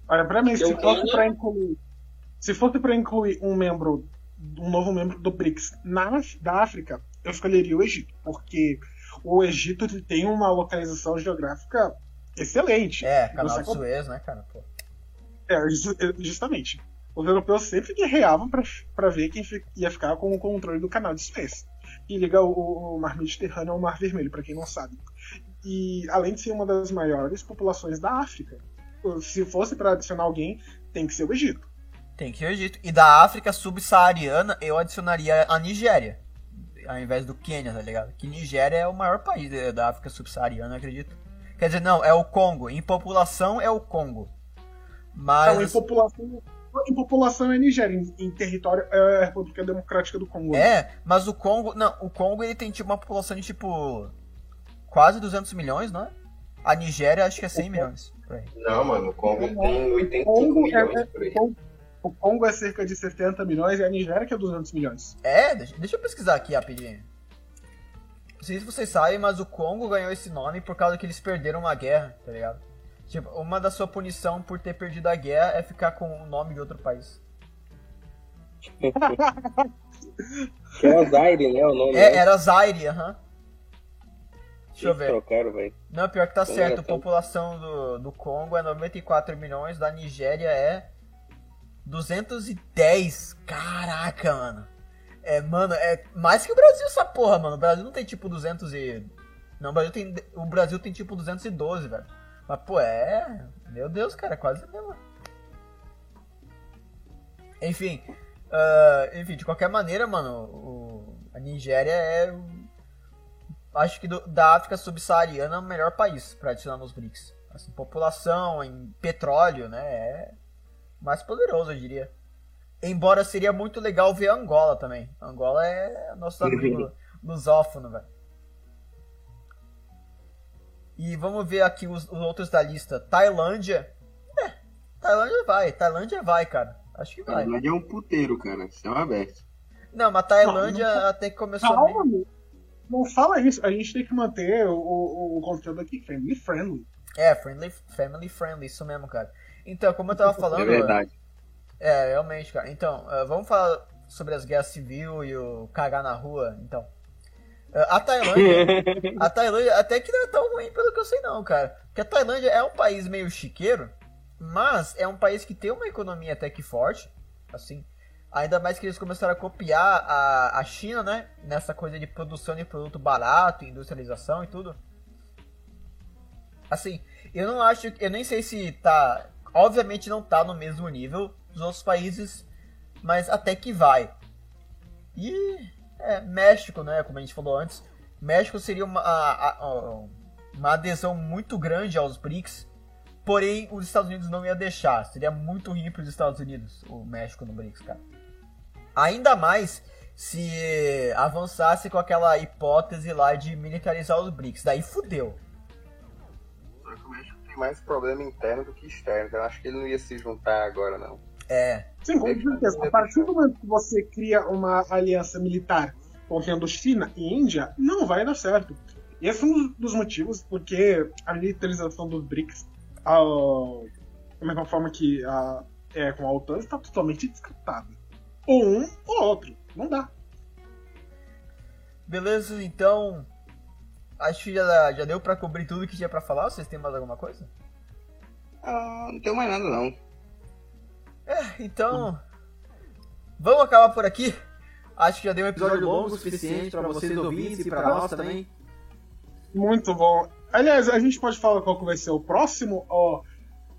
Olha, pra mim, se fosse tenho- pra incluir. Se fosse pra incluir um membro, um novo membro do BRICS na, da África, eu escolheria o Egito. Porque o Egito ele tem uma localização geográfica excelente. É, canal Você de Suez, né, cara? Pô. É, ju- justamente. Os europeus sempre guerreavam pra, pra ver quem ia ficar com o controle do canal de Suez. E liga o, o Mar Mediterrâneo ao Mar Vermelho, pra quem não sabe. E além de ser uma das maiores populações da África, se fosse pra adicionar alguém, tem que ser o Egito. Tem que ir ao Egito. E da África subsaariana, eu adicionaria a Nigéria. Ao invés do Quênia, tá ligado? Que Nigéria é o maior país da- África subsaariana, eu acredito. Quer dizer, não, é o Congo. Em população é o Congo. Mas. Então, em população, em população é Nigéria, em, em território é a República Democrática do Congo. É, mas o Congo. Não, o Congo ele tem tipo uma população de tipo. Quase 200 milhões, não é? A Nigéria acho que é 100 milhões. Por aí. Não, mano, o Congo tem O 85 Congo, milhões é, por aí. o Congo- o Congo é cerca de 70 milhões e a Nigéria que é 200 milhões. É, deixa, deixa eu pesquisar aqui rapidinho. Não sei se vocês sabem, mas o Congo ganhou esse nome por causa que eles perderam uma guerra, tá ligado? Tipo, uma da sua punição por ter perdido a guerra é ficar com o nome de outro país. Que é o Zaire, né? O nome. É, né? era Zaire, aham. Deixa eu ver. trocaram. Não, pior que tá Como certo. A população do, do Congo é 94 milhões, da Nigéria é 210. Caraca, mano. É, mano, é mais que o Brasil essa porra, mano. O Brasil não tem tipo 200 e... Não, o Brasil tem, o Brasil tem tipo 212, velho. Mas, pô, é... Meu Deus, cara, é quase mesmo. Enfim, ah, enfim, de qualquer maneira, mano, o- a Nigéria é... Acho que do- da África subsaariana é o melhor país pra adicionar nos BRICS. Assim, população, em petróleo, né? É mais poderoso, eu diria. Embora seria muito legal ver Angola também. Angola é nosso amigo lusófono, velho. E vamos ver aqui os, os outros da lista. Tailândia. É, Tailândia vai. Tailândia vai, cara. Acho que vai. Tailândia é um puteiro, cara. Céu aberto. Não, mas Tailândia até que começou bem. Calma, meu. Não fala isso. A gente tem que manter o, o, o conteúdo aqui family friendly. É, friendly, family friendly, isso mesmo, cara. Então, como eu tava falando. É verdade. É, realmente, cara. Então, eh, vamos falar sobre as guerras civil e o cagar na rua, então. Eh, a Tailândia, a Tailândia até que não é tão ruim pelo que eu sei não, cara. Porque a Tailândia é um país meio chiqueiro, mas é um país que tem uma economia até que forte, assim. Ainda mais que eles começaram a copiar a, a China, né? Nessa coisa de produção de produto barato, industrialização e tudo. Assim, eu não acho, eu nem sei se tá, obviamente não tá no mesmo nível dos outros países, mas até que vai. E é, México, né, como a gente falou antes, México seria uma, a- a- uma adesão muito grande aos BRICS, porém os Estados Unidos não ia deixar, seria muito ruim para os Estados Unidos o México no BRICS, cara. Ainda mais se avançasse com aquela hipótese lá de militarizar os BRICS, daí fudeu. Só que o México tem mais problema interno do que externo. então Eu acho que ele não ia se juntar agora, não. É, Sim, com certeza. A partir do momento que você cria uma aliança militar contendo China e Índia, não vai dar certo. E esse é um dos motivos porque a militarização dos BRICS, a, da mesma forma que a, é com a OTAN, está totalmente descartada. Ou um ou outro. Não dá. Beleza, então. Acho que já, já deu pra cobrir tudo que tinha pra falar. Vocês têm mais alguma coisa? Ah, não tenho mais nada, não. É, então. Vamos acabar por aqui. Acho que já deu um episódio longo o suficiente pra vocês ouvintes e pra nós também. Muito bom. Aliás, a gente pode falar qual que vai ser o próximo ou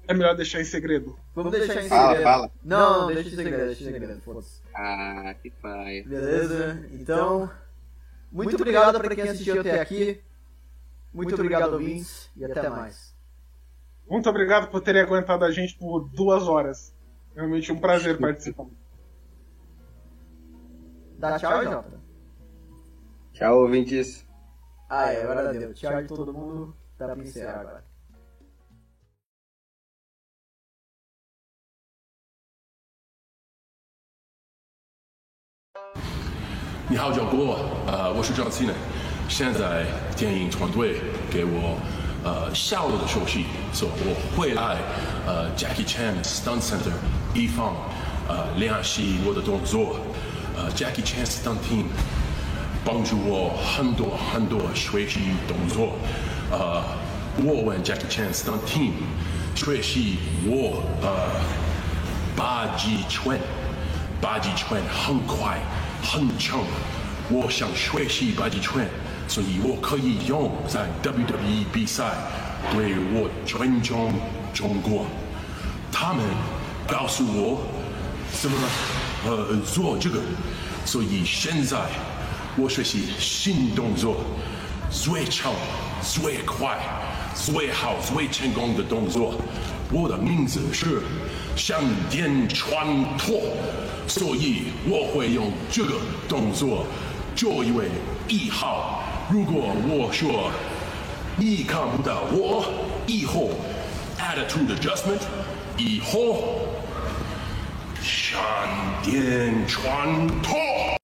é melhor deixar em segredo? Vamos deixar em Fala, segredo. fala. Não, não, deixa em segredo, deixa em segredo. Ah, que paia. Beleza? Então. Muito obrigado pra quem assistiu até aqui. Muito obrigado, ouvintes. E até mais. Muito obrigado por terem aguentado a gente por duas horas. Realmente um prazer participar. Dá tchau, Jota. Tchau, ouvintes. Ah, é, agora deu. Tchau de todo mundo. Dá pra encerrar agora. 你好，小郭，呃，我是 John Cena，现在电影团队给我呃下午的休息，所以我会来呃 Jackie Chan Stunt Center 一方呃练习我的动作，呃 Jackie Chan Stunt Team 帮助我很多很多学习动作，呃，我问 Jackie Chan Stunt Team 学习我呃八极拳。八极拳很快很强，我想学习八极拳，所以我可以用在 WWE 比赛，对我尊重中国。他们告诉我怎么呃做这个，所以现在我学习新动作，最强、最快、最好、最成功的动作。我的名字是向电穿脱，所以我会用这个动作做一位一号。如果我说你看不到我，以后 attitude adjustment，以后闪电穿透